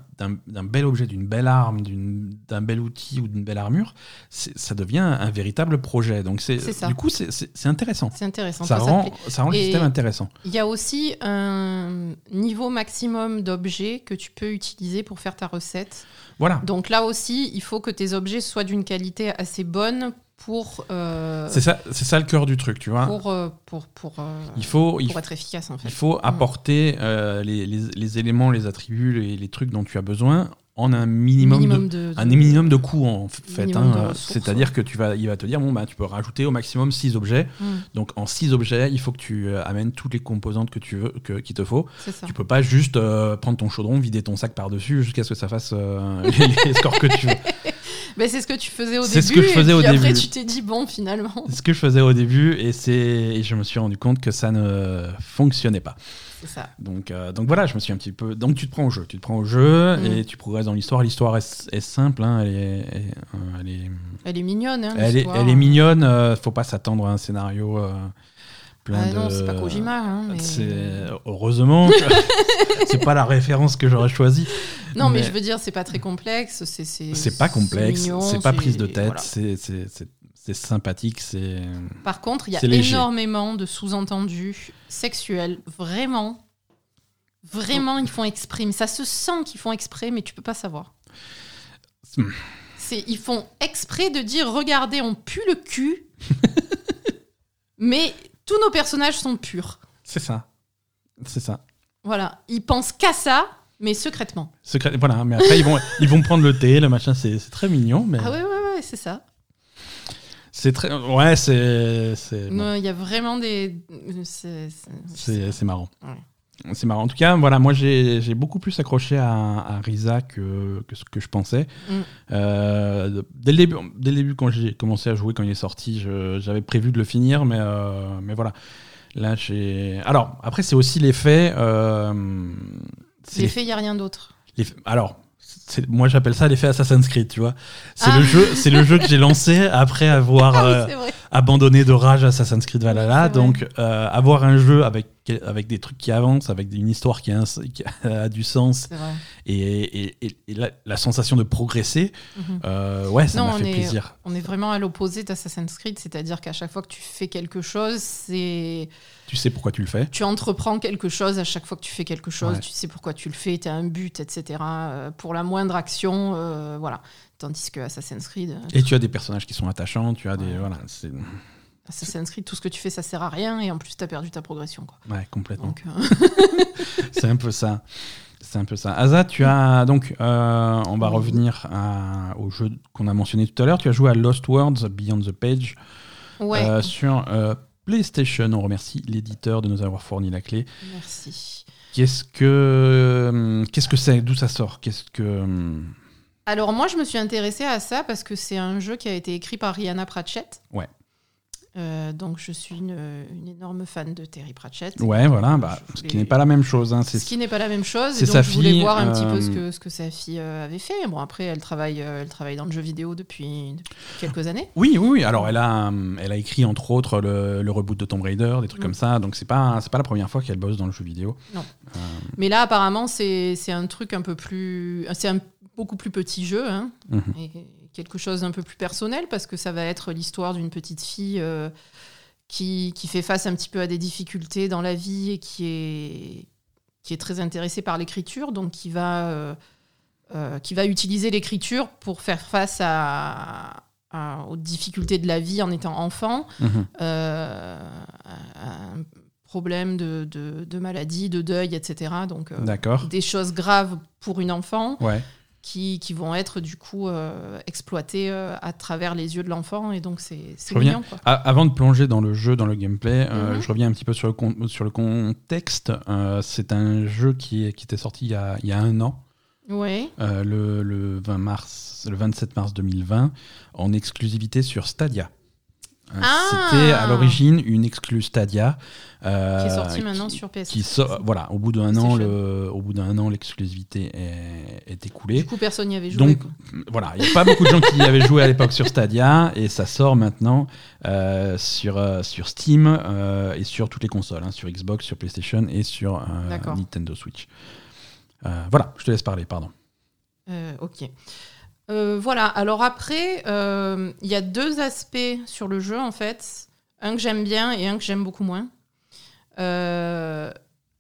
bel objet, d'une belle arme, d'un bel outil ou d'une belle armure, ça devient un véritable projet. Donc c'est du coup, c'est- intéressant. C'est intéressant. Ça rend, ça rend le système intéressant. Il y a aussi un niveau maximum d'objets que tu peux utiliser pour faire ta recette. Voilà. Donc là aussi, il faut que tes objets soient d'une qualité assez bonne pour, euh, C'est ça, c'est ça le cœur du truc, tu vois. pour, euh, pour, pour, euh, Il faut, il être efficace en fait. Il faut apporter euh, les, les- les éléments, les attributs, les, les trucs dont tu as besoin en un minimum, minimum de, de, un minimum de coûts en fait. Hein. C'est-à-dire que tu vas, il va te dire bon bah tu peux rajouter au maximum 6 objets. Mm, Donc en 6 objets, il faut que tu euh, amènes toutes les composantes que tu veux, que, qu'il te faut. c'est. Tu peux pas juste euh, prendre ton chaudron, vider ton sac par dessus jusqu'à ce que ça fasse euh, les, scores que tu veux. Mais c'est ce que tu faisais au C'est début. ce que je faisais et au puis après, début. tu t'es dit bon, finalement. C'est ce que je faisais au début et c'est et je me suis rendu compte que ça ne fonctionnait pas. C'est ça. Donc, euh, donc voilà, je me suis un petit peu. Donc tu te prends au jeu, tu te prends au jeu Mm. et tu progresses dans l'histoire. L'histoire est, est simple, hein, elle, est, elle, euh, elle est, Elle est mignonne. Hein, elle est, elle est mignonne. euh, faut pas s'attendre à un scénario euh, plein Ah de. non, c'est pas Kojima. hein, mais... Heureusement, que- c'est pas la référence que j'aurais choisie. Non, mais... mais- je veux dire, c'est pas très complexe. C'est pas complexe, c'est pas prise de tête, voilà. c'est c'est- sympathique, c'est. Par contre, il y a énormément de sous-entendus sexuels. Vraiment. Vraiment, ils font exprès. Mais ça se sent qu'ils font exprès, mais tu peux pas savoir. C'est, ils font exprès de dire regardez, on pue le cul, mais tous nos personnages sont purs. C'est ça. C'est ça. Voilà. Ils pensent qu'à ça, mais secrètement. Secret, voilà, mais après, ils vont, ils vont prendre le thé, le machin, c'est c'est très mignon, mais Ah ouais, ouais, ouais, c'est ça. C'est très. Ouais, c'est. Non, Il y a vraiment des. c'est- marrant. Ouais. C'est marrant. En tout cas, voilà, moi j'ai j'ai beaucoup plus accroché à, à Risa que, que ce que je pensais. Mm. Euh, dès, le début, dès le début, quand j'ai commencé à jouer, quand il est sorti, j'avais prévu de le finir, mais, euh, mais voilà. Là, j'ai. Alors, après, c'est aussi l'effet. euh, faits, il n'y a rien d'autre. l'effet- Alors. Moi j'appelle ça l'effet Assassin's Creed, tu vois. C'est Ah. le jeu, c'est le jeu que j'ai lancé après avoir Ah oui, euh, abandonné de rage Assassin's Creed Valhalla. Donc, euh, avoir un jeu avec, avec des trucs qui avancent, avec une histoire qui a, un- qui a du sens et, et- et- et la, la sensation de progresser, euh, ouais, ça m'a fait est- plaisir. On est vraiment à l'opposé d'Assassin's Creed, c'est-à-dire qu'à chaque fois que tu fais quelque chose, c'est Tu sais pourquoi tu le fais. tu entreprends quelque chose à chaque fois que tu fais quelque chose, Ouais. tu sais pourquoi tu le fais, tu as un but, etc. euh, pour la moindre action, euh, voilà. Tandis que Assassin's Creed, euh, Et tu as des personnages qui sont attachants, tu as des. Voilà, c'est. Assassin's Creed, tout ce que tu fais, ça sert à rien et en plus, tu as perdu ta progression. Quoi. Ouais, complètement. Donc, C'est un peu ça. C'est un peu ça. Asa, tu as donc, euh, on va revenir à- au jeu qu'on a mentionné tout à l'heure. Tu as joué à Lost Worlds Beyond the Page ouais, euh, sur euh, PlayStation. On remercie l'éditeur de nous avoir fourni la clé. merci. Qu'est-ce que hum, qu'est-ce que c'est? D'où ça sort? Qu'est-ce que hum, Alors moi, je me suis intéressée à ça parce que c'est un jeu qui a été écrit par Rihanna Pratchett. Ouais. Euh, donc je suis une, une énorme fan de Terry Pratchett. Ouais, voilà, bah, ce qui n'est pas la même chose. Hein, Ce qui n'est pas la même chose. c'est sa je voulais fille, voir un petit peu euh, ce que, ce que sa fille euh, avait fait. Bon, après, elle travaille, euh, elle travaille dans le jeu vidéo depuis, depuis quelques années. Oui, oui, oui. Alors, elle a, elle a écrit entre autres le, le reboot de Tomb Raider, des trucs Mm. comme ça. Donc, c'est pas, c'est pas la première fois qu'elle bosse dans le jeu vidéo. Mais là, apparemment, c'est un truc un peu plus. C'est un beaucoup plus petit jeu. hein, Mhm. et quelque chose d'un peu plus personnel parce que ça va être l'histoire d'une petite fille euh, qui, qui fait face un petit peu à des difficultés dans la vie et qui est, qui est très intéressée par l'écriture, donc qui va, euh, euh, qui va utiliser l'écriture pour faire face à, à- aux difficultés de la vie en étant enfant, à un problème de, de, de maladie, de deuil, etc. Donc des choses graves pour une enfant Ouais. Qui, qui vont être du coup euh, exploitées euh, à travers les yeux de l'enfant et donc c'est mignon quoi. A- Avant de plonger dans le jeu, dans le gameplay, euh, Mhm. je reviens un petit peu sur le, con- sur le contexte. Euh, c'est un jeu qui, était sorti il y a, il y a un an, le, le 20 mars, le 27 mars 2020, en exclusivité sur Stadia. Euh, Ah C'était à l'origine une exclue Stadia. euh, qui est sorti qui- maintenant sur PS. qui voilà, au bout d'un an, le, au bout d'un an, l'exclusivité est, est écoulée. Du coup, personne n'y avait joué. Donc quoi. voilà, il n'y a pas beaucoup de gens qui y avaient joué à l'époque sur Stadia et ça sort maintenant euh, sur, euh, sur Steam et sur toutes les consoles, hein, sur Xbox, sur PlayStation et sur. Nintendo Switch. Voilà, je te laisse parler, pardon. Ok. Euh, voilà, alors après, euh, il y a deux aspects sur le jeu en fait. Un que j'aime bien et un que j'aime beaucoup moins. Euh,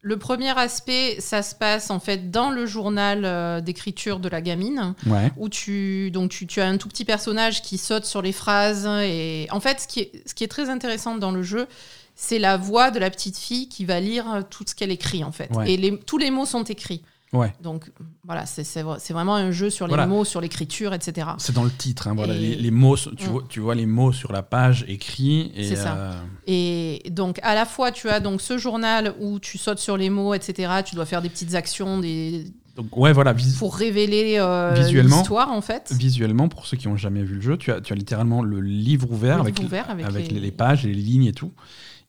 le premier aspect, ça se passe en fait dans le journal d'écriture de la gamine, Ouais, où tu, donc tu, tu as un tout petit personnage qui saute sur les phrases. Et en fait, ce qui est, ce qui est très intéressant dans le jeu, c'est la voix de la petite fille qui va lire tout ce qu'elle écrit en fait. Ouais. Et les, tous les mots sont écrits. Ouais. Donc voilà, c'est c'est vra- c'est vraiment un jeu sur les Voilà. mots, sur l'écriture, etc. C'est dans le titre, hein, voilà, Et- les, les mots, tu, Mm. vois, tu vois les mots sur la page écrits. C'est ça. euh, Et donc à la fois tu as donc ce journal où tu sautes sur les mots, etc. Tu dois faire des petites actions des... donc ouais, voilà, pour révéler euh, l'histoire en fait. visuellement, pour ceux qui n'ont jamais vu le jeu, tu as, tu as littéralement le livre ouvert Le avec, ouvert avec avec les- pages les lignes et tout.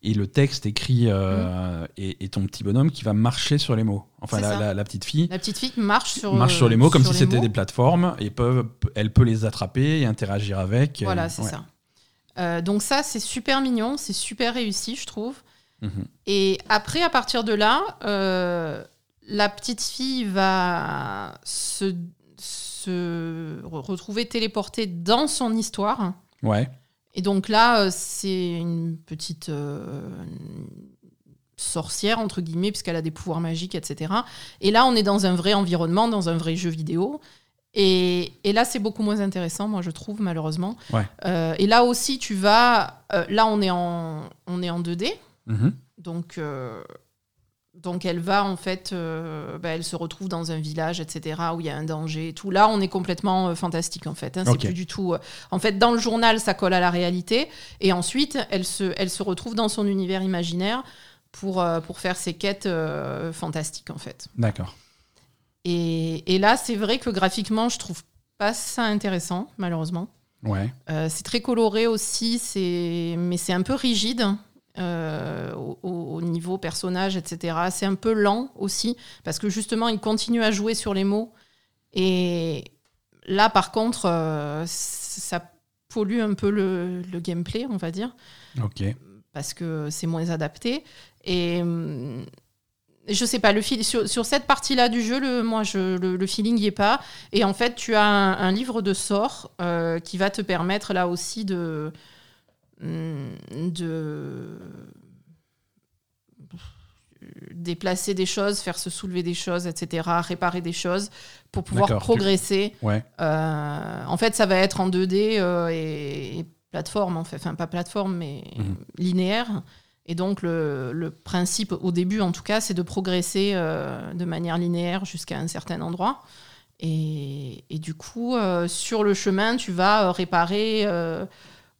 Et le texte écrit Mm. euh, et, et ton petit bonhomme qui va marcher sur les mots. Enfin, C'est la, ça. la- la petite fille La petite fille marche sur, marche sur les mots comme si c'était des plateformes et peuvent, elle peut les attraper et interagir avec. Voilà, Euh, c'est ouais. ça. Euh, donc ça, c'est super mignon, c'est super réussi, je trouve. Mhm. Et après, à partir de là, euh, la petite fille va se, se re- retrouver téléportée dans son histoire. Ouais, Et donc là, euh, c'est une petite euh, sorcière, entre guillemets, puisqu'elle a des pouvoirs magiques, etc. Et là, on est dans un vrai environnement, dans un vrai jeu vidéo. Et, et là, c'est beaucoup moins intéressant, moi, je trouve, malheureusement. Ouais. Euh, et là aussi, tu vas... euh, là, on est en, on est en 2D. Mhm. Donc, euh, donc elle va en fait, euh, bah, elle se retrouve dans un village, etc., où il y a un danger et tout. Là, on est complètement euh, fantastique en fait. hein. C'est plus du tout. euh, En fait, dans le journal, ça colle à la réalité, et ensuite, elle se, elle se retrouve dans son univers imaginaire pour, pour faire ses quêtes fantastiques en fait. d'accord. Et, et là, c'est vrai que graphiquement, je trouve pas ça intéressant, malheureusement. Ouais, c'est très coloré aussi, c'est... mais c'est un peu rigide euh, au, au- au niveau personnage, etc. C'est un peu lent aussi, parce que justement, il continue à jouer sur les mots. Et là, par contre, euh, ça pollue un peu le, le gameplay, on va dire, ok. parce que c'est moins adapté. Et hum, je sais pas, le fil, sur, sur cette partie-là du jeu, le, moi, je, le, le feeling n'y est pas. Et en fait, tu as un, un livre de sorts euh, qui va te permettre là aussi de. De déplacer des choses, faire se soulever des choses, etc., réparer des choses pour pouvoir tu- progresser. Ouais, Euh, en fait, ça va être en 2D euh, et, et plateforme, en fait. Enfin, pas plateforme, mais Mhm. linéaire. Et donc, le, le principe, au début en tout cas, c'est de progresser euh, de manière linéaire jusqu'à un certain endroit. Et, et du coup, sur le chemin, tu vas réparer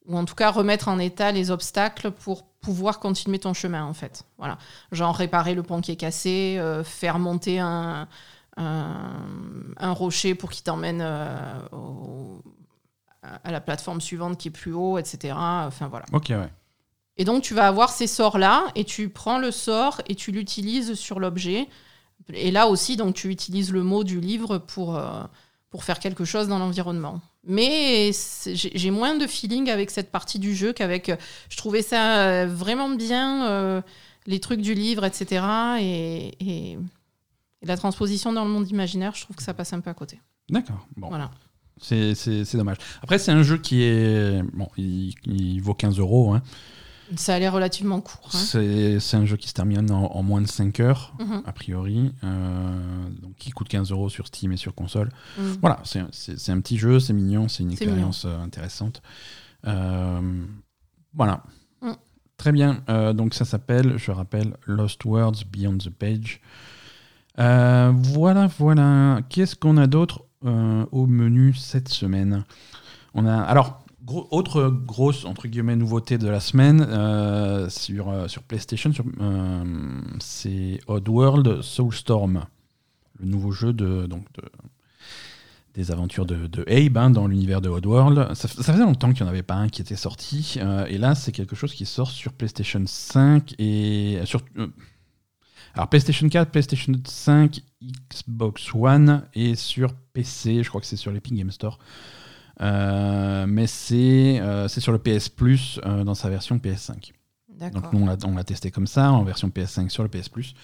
ou en tout cas remettre en état les obstacles pour pouvoir continuer ton chemin, en fait. Voilà. Genre réparer le pont qui est cassé, euh, faire monter un, un, un rocher pour qu'il t'emmène euh, au- à la plateforme suivante qui est plus haut, etc. Enfin voilà. ok, ouais. Et donc tu vas avoir ces sorts-là et tu prends le sort et tu l'utilises sur l'objet. Et là aussi, donc tu utilises le mot du livre pour, euh, pour faire quelque chose dans l'environnement. Mais j'ai moins de feeling avec cette partie du jeu qu'avec... Je trouvais ça euh, vraiment bien, euh, les trucs du livre, etc. Et, et- et la transposition dans le monde imaginaire, je trouve que ça passe un peu à côté. D'accord. Bon, Voilà. c'est dommage. Après, c'est un jeu qui est. Bon, il, il vaut 15 euros. hein. Ça a l'air relativement court. hein. C'est un jeu qui se termine en, en moins de 5 heures, Mhm. a priori. euh, donc, qui coûte 15 euros sur Steam et sur console. Mhm. Voilà, c'est un petit jeu, c'est mignon, c'est une expérience euh, intéressante. Euh, voilà. Mm. Très bien. Euh, donc, ça s'appelle, je rappelle, Lost Words Beyond the Page. Voilà, voilà. Qu'est-ce qu'on a d'autre au menu cette semaine? On a. Alors. Autre grosse entre guillemets nouveauté de la semaine euh, sur, euh, sur PlayStation, euh, c'est Oddworld Soulstorm, le nouveau jeu de, donc de, des aventures de, Abe hein, dans l'univers de Oddworld. Ça, ça faisait longtemps qu'il n'y en avait pas un qui était sorti. et là, c'est quelque chose qui sort sur PlayStation 5 et sur. alors PlayStation 4, PlayStation 5, Xbox One et sur PC. Je crois que c'est sur l'Epic Game Store. Euh, mais c'est euh, c'est sur le PS Plus euh, dans sa version PS5. D'accord. Donc nous, on l'a- on l'a testé comme ça, en version PS5 sur le PS Plus.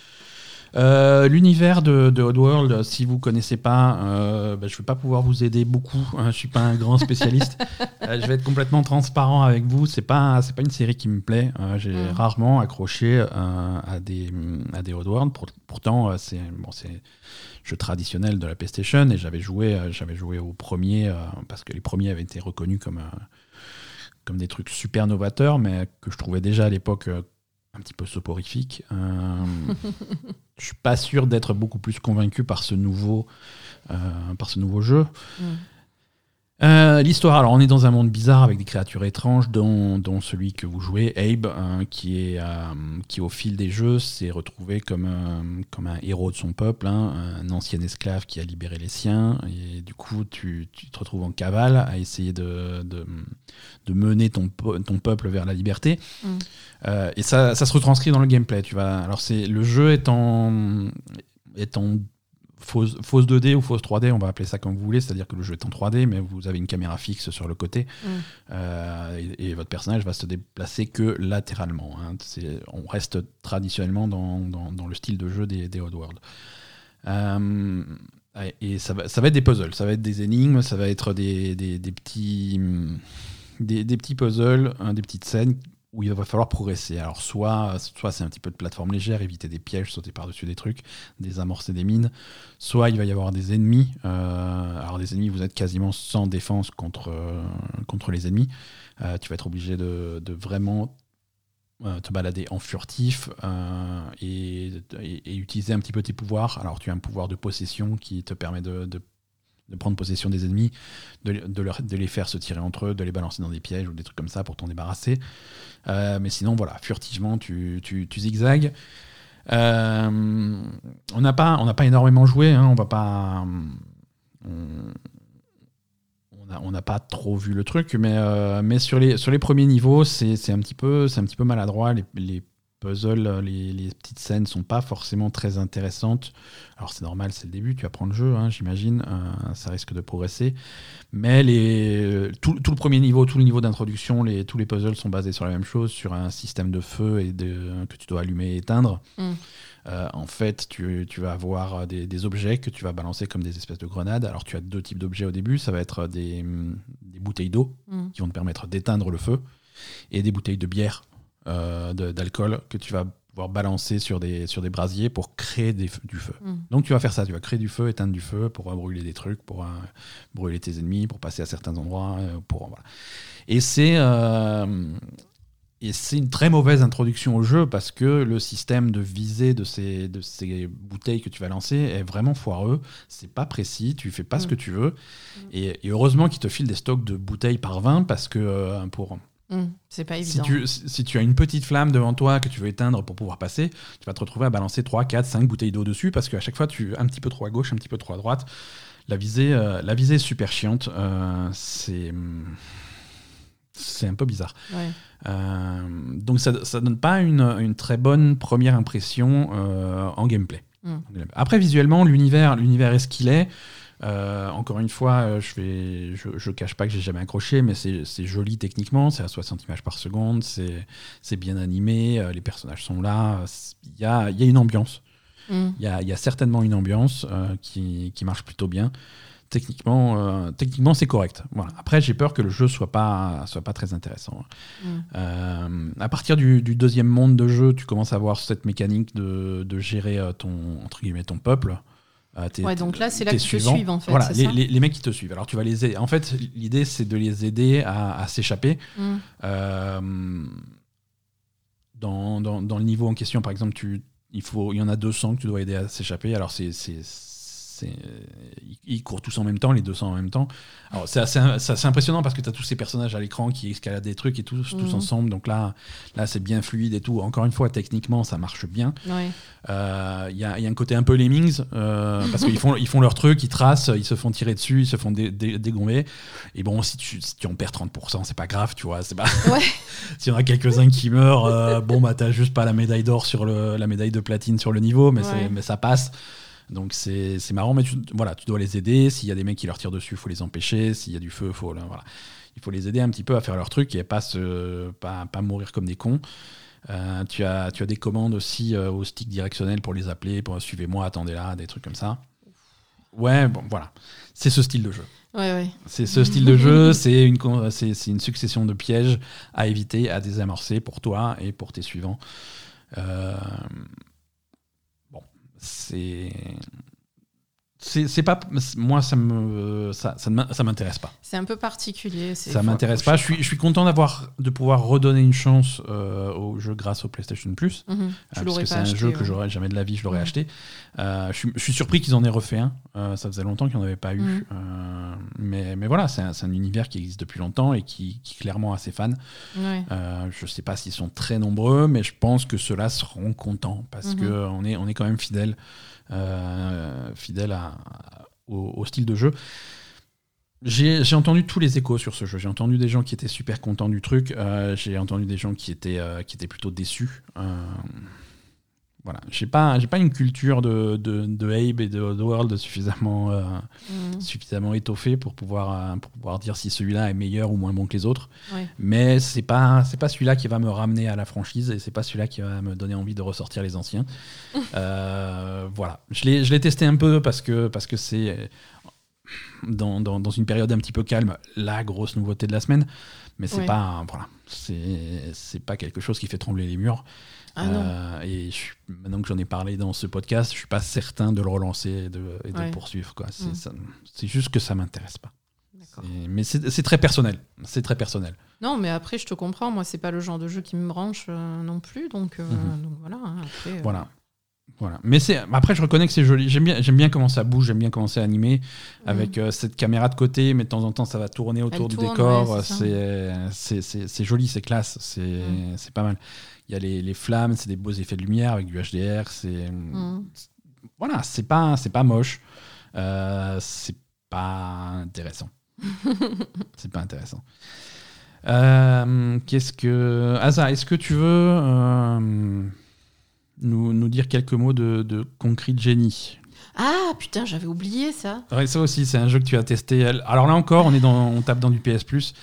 Euh, L'univers de, de Oddworld, si vous connaissez pas, euh, bah, je vais pas pouvoir vous aider beaucoup. hein, je suis pas un grand spécialiste. Euh, je vais être complètement transparent avec vous. C'est pas c'est pas une série qui me plaît. J'ai Mm. rarement accroché à des à des Oddworld. Pour- pourtant, c'est bon, c'est jeu traditionnel de la PlayStation et j'avais joué j'avais joué au premier parce que les premiers avaient été reconnus comme comme des trucs super novateurs, mais que je trouvais déjà à l'époque un petit peu soporifiques. Euh, je suis pas sûr d'être beaucoup plus convaincu par ce nouveau, euh, par ce nouveau jeu. Mm. Euh, L'histoire, alors on est dans un monde bizarre avec des créatures étranges, dont, dont celui que vous jouez, Abe, hein, qui, est, euh, qui au fil des jeux s'est retrouvé comme, euh, comme un héros de son peuple, hein, un ancien esclave qui a libéré les siens, et du coup tu, tu te retrouves en cavale à essayer de, de, de mener ton, ton peuple vers la liberté. Mm. Euh, et ça, ça se retranscrit dans le gameplay. Tu vas, alors c'est le jeu est en, est en fausse, fausse 2D ou fausse 3D, on va appeler ça comme vous voulez, c'est-à-dire que le jeu est en 3D, mais vous avez une caméra fixe sur le côté, Mm. euh, et, et votre personnage va se déplacer que latéralement. hein. On reste traditionnellement dans, dans- dans le style de jeu des, des Oddworld. Euh, et ça va, ça va être des puzzles, ça va être des énigmes, ça va être des, des- des petits, des, des petits puzzles, hein, des petites scènes où il va falloir progresser. Alors soit, soit c'est un petit peu de plateforme légère, éviter des pièges, sauter par-dessus des trucs, désamorcer des mines. Soit il va y avoir des ennemis. euh, alors des ennemis, vous êtes quasiment sans défense contre, euh, les ennemis. Euh, tu vas être obligé de, de vraiment te balader en furtif et, utiliser un petit peu tes pouvoirs. Alors tu as un pouvoir de possession qui te permet de- de prendre possession des ennemis, de, de leur- de les faire se tirer entre eux, de les balancer dans des pièges ou des trucs comme ça pour t'en débarrasser. Euh, mais sinon, voilà, furtivement, tu, tu, tu zigzags. Euh, on n'a pas, pas énormément joué, hein, on va pas. on- n'a pas trop vu le truc, mais, euh, mais sur, les, sur les premiers niveaux, c'est un, petit peu- un petit peu maladroit. Les, les puzzles, les, les petites scènes sont pas forcément très intéressantes. Alors c'est normal, c'est le début, tu apprends le jeu, hein, j'imagine, euh, ça risque de progresser. Mais les, tout, tout le premier niveau, tout le niveau d'introduction, les, tous les puzzles sont basés sur la même chose, sur un système de feu et de, que tu dois allumer et éteindre. Mm. Euh, en fait, tu, tu vas avoir des, des objets que tu vas balancer comme des espèces de grenades. Alors tu as deux types d'objets au début, ça va être des, des bouteilles d'eau Mm. qui vont te permettre d'éteindre le feu et des bouteilles de bière, euh, d'alcool que tu vas pouvoir balancer sur des, sur des brasiers pour créer des du feu. Mm. Donc tu vas faire ça, tu vas créer du feu, éteindre du feu pour euh, brûler des trucs, pour euh, brûler tes ennemis, pour passer à certains endroits. euh, pour, voilà. Et c'est euh, et c'est une très mauvaise introduction au jeu parce que le système de visée de ces, de ces bouteilles que tu vas lancer est vraiment foireux. C'est pas précis, tu fais pas ce Mm. que tu veux. Et, et heureusement qu'ils te filent des stocks de bouteilles par 20 parce que euh, pour, Mm. C'est pas si évident. tu, si si tu as une petite flamme devant toi que tu veux éteindre pour pouvoir passer, tu vas te retrouver à balancer 3, 4, 5 bouteilles d'eau dessus parce qu'à chaque fois, tu un petit peu trop à gauche, un petit peu trop à droite. La visée, euh, la visée est super chiante. euh, c'est. C'est un peu bizarre. Ouais. Euh, donc ça, ça donne pas une, une très bonne première impression en gameplay. Mm. Après visuellement l'univers l'univers est ce qu'il est. Euh, encore une fois, euh, je je cache pas que j'ai jamais accroché, mais c'est joli techniquement, c'est à 60 images par seconde, c'est bien animé, euh, les personnages sont là, il y a, il y a une ambiance, Mm. il y a, il y a certainement une ambiance euh, qui, qui marche plutôt bien. Techniquement, euh, techniquement c'est correct. Voilà. Après, j'ai peur que le jeu soit pas, soit pas très intéressant. Mm. À partir du, du deuxième monde de jeu, tu commences à avoir cette mécanique de, de gérer ton, entre guillemets, ton peuple. Tes- Ouais, donc là, c'est là tes qu'ils te suivent, en fait, Voilà, les, ça les- les mecs qui te suivent. Alors tu vas les aider. En fait, l'idée c'est de les aider à, à s'échapper. Mm. Euh, dans, dans- dans le niveau en question, par exemple, tu, il, faut, il y en a 200 que tu dois aider à s'échapper. Alors c'est ils courent tous en même temps, les 200 en même temps. Alors c'est assez, impressionnant parce que tu as tous ces personnages à l'écran qui escaladent des trucs et tous, tous Mhm. ensemble. Donc là, là c'est bien fluide et tout. Encore une fois, techniquement, ça marche bien. Ouais. Euh, Il y, a, il y a un côté un peu lemmings euh, parce qu'ils font, ils font leur truc, ils tracent, ils se font tirer dessus, ils se font dé- dé- dégommer. Et bon, si tu, si tu en perds 30%, c'est pas grave, tu vois. C'est pas... Ouais. S'il y en a quelques-uns qui meurent, euh, bon, bah t'as juste pas la médaille d'or sur le, la médaille de platine sur le niveau, mais, c'est- Ouais. mais ça passe. Donc c'est marrant, mais tu, voilà, tu dois les aider. S'il y a des mecs qui leur tirent dessus, il faut les empêcher. S'il y a du feu, faut, là, voilà. il faut les aider un petit peu à faire leur truc et pas, se, pas, pas mourir comme des cons. Euh, tu, as, tu as des commandes aussi euh, au stick directionnel pour les appeler, pour suivez-moi, attendez là, des trucs comme ça. Ouais, bon, voilà. C'est ce style de jeu. Ouais, ouais. C'est ce style de jeu, c'est une, c'est une succession de pièges à éviter, à désamorcer pour toi et pour tes suivants. Euh, bon, c'est. Pas. Moi, ça me. Ça, ça m'intéresse pas. C'est un peu particulier. Ça m'intéresse pas. Je suis, je suis content d'avoir de pouvoir redonner une chance euh, au jeu grâce au PlayStation Plus. Mhm. Euh, parce que c'est un jeu que j'aurais jamais de la vie, je l'aurais Mhm. acheté. Euh, je, suis, je suis surpris qu'ils en aient refait un. Ça faisait longtemps qu'il n'y en avait pas eu. Mhm. Mais, mais voilà, c'est un, univers qui existe depuis longtemps et qui, qui clairement a ses fans. Ouais. Je sais pas s'ils sont très nombreux, mais je pense que ceux-là seront contents parce que on est, on est quand même fidèle, euh, fidèle à- au, style de jeu. J'ai entendu tous les échos sur ce jeu. J'ai entendu des gens qui étaient super contents du truc. euh, J'ai entendu des gens qui étaient, euh, plutôt déçus. Euh, voilà. J'ai pas, j'ai pas une culture de, de, de Abe et de Oddworld suffisamment, euh, Mhm. suffisamment étoffée pour pouvoir, euh, pour pouvoir dire si celui-là est meilleur ou moins bon que les autres. Ouais. Mais c'est pas, c'est pas celui-là qui va me ramener à la franchise et c'est pas celui-là qui va me donner envie de ressortir les anciens. Euh, voilà. Je l'ai, je l'ai testé un peu parce que, parce que c'est dans, dans, dans une période un petit peu calme la grosse nouveauté de la semaine. Mais c'est Ouais. pas, voilà, c'est, c'est pas quelque chose qui fait trembler les murs. Ah. Euh, et je maintenant que j'en ai parlé dans ce podcast, je suis pas certain de le relancer et de, et de Ouais. le poursuivre. Quoi. C'est, Mm. c'est juste que ça m'intéresse pas. D'accord. C'est- mais c'est, c'est très personnel. C'est très personnel. Non, mais après, je te comprends. Moi, c'est pas le genre de jeu qui me branche euh, non plus. Donc, euh, Mhm. donc voilà. hein, après, Voilà. Voilà. Mais c'est après je reconnais que c'est joli. J'aime bien j'aime bien comment ça bouge, j'aime bien comment c'est animé avec euh, cette caméra de côté mais de temps en temps ça va tourner autour du tourne, décor, ouais, c'est ça. c'est c'est c'est c'est joli, c'est classe, c'est c'est pas mal. Il y a les, les flammes, c'est des beaux effets de lumière avec du HDR, c'est Mhm. voilà, c'est pas c'est pas moche. Euh, c'est pas intéressant. c'est pas intéressant. Euh, Qu'est-ce que. Asa, est-ce que tu veux euh, nous, nous dire quelques mots de, de Concrete Genie Ah, putain, j'avais oublié ça. Ouais, Ça aussi, c'est un jeu que tu as testé. Alors là encore, on, est dans, on tape dans du PS Plus.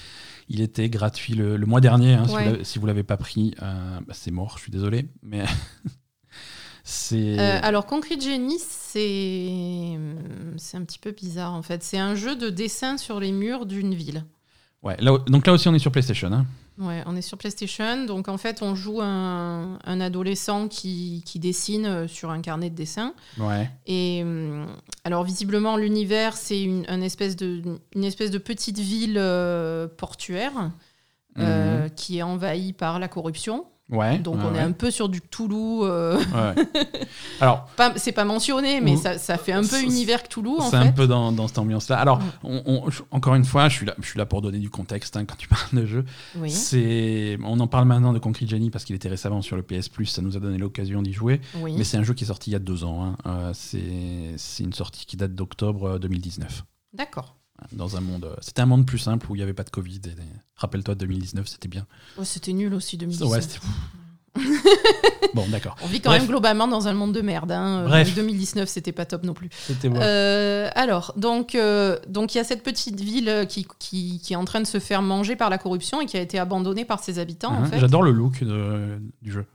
Il était gratuit le, le mois dernier. hein, si Ouais. vous l'avez- Si vous l'avez pas pris, euh, bah, c'est mort, je suis désolé. Mais c'est. Euh, alors, Concrete Genie, c'est c'est un petit peu bizarre en fait. C'est un jeu de dessin sur les murs d'une ville. Ouais, là, donc là aussi, on est sur PlayStation. hein. Ouais, on est sur PlayStation. Donc, en fait, on joue un, un adolescent qui, qui dessine euh, sur un carnet de dessin. Ouais. Et hum, alors, visiblement, l'univers, c'est une, un espèce de, une espèce de petite ville euh, portuaire euh, qui est envahie par la corruption. Ouais. Donc, ouais, on est ouais. un peu sur du Cthulhu. euh. Alors, pas- c'est pas mentionné, mais ça, ça fait un peu univers en c'est un peu dans, dans cette ambiance-là. Alors, on- on- je- encore une fois, je suis là, je suis là pour donner du contexte hein, quand tu parles de jeu. Oui. C'est, on en parle maintenant de Concrete Genie parce qu'il était récemment sur le PS Plus, ça nous a donné l'occasion d'y jouer. oui. Mais c'est un jeu qui est sorti il y a deux ans. hein. Euh, c'est, c'est une sortie qui date d'octobre euh, 2019. D'accord. Dans un monde, euh, c'était un monde plus simple où il n'y avait pas de Covid. et- Rappelle-toi, 2019, c'était bien. Oh, C'était nul aussi, 2017. Ouais, c'était- bon, d'accord. On vit quand Bref. même globalement dans un monde de merde. hein. Euh, Bref. 2019, c'était pas top non plus. C'était bon. Euh, alors, donc, euh, donc il y a cette petite ville qui, qui, qui est en train de se faire manger par la corruption et qui a été abandonnée par ses habitants. en Hein, fait. J'adore le look de- du jeu.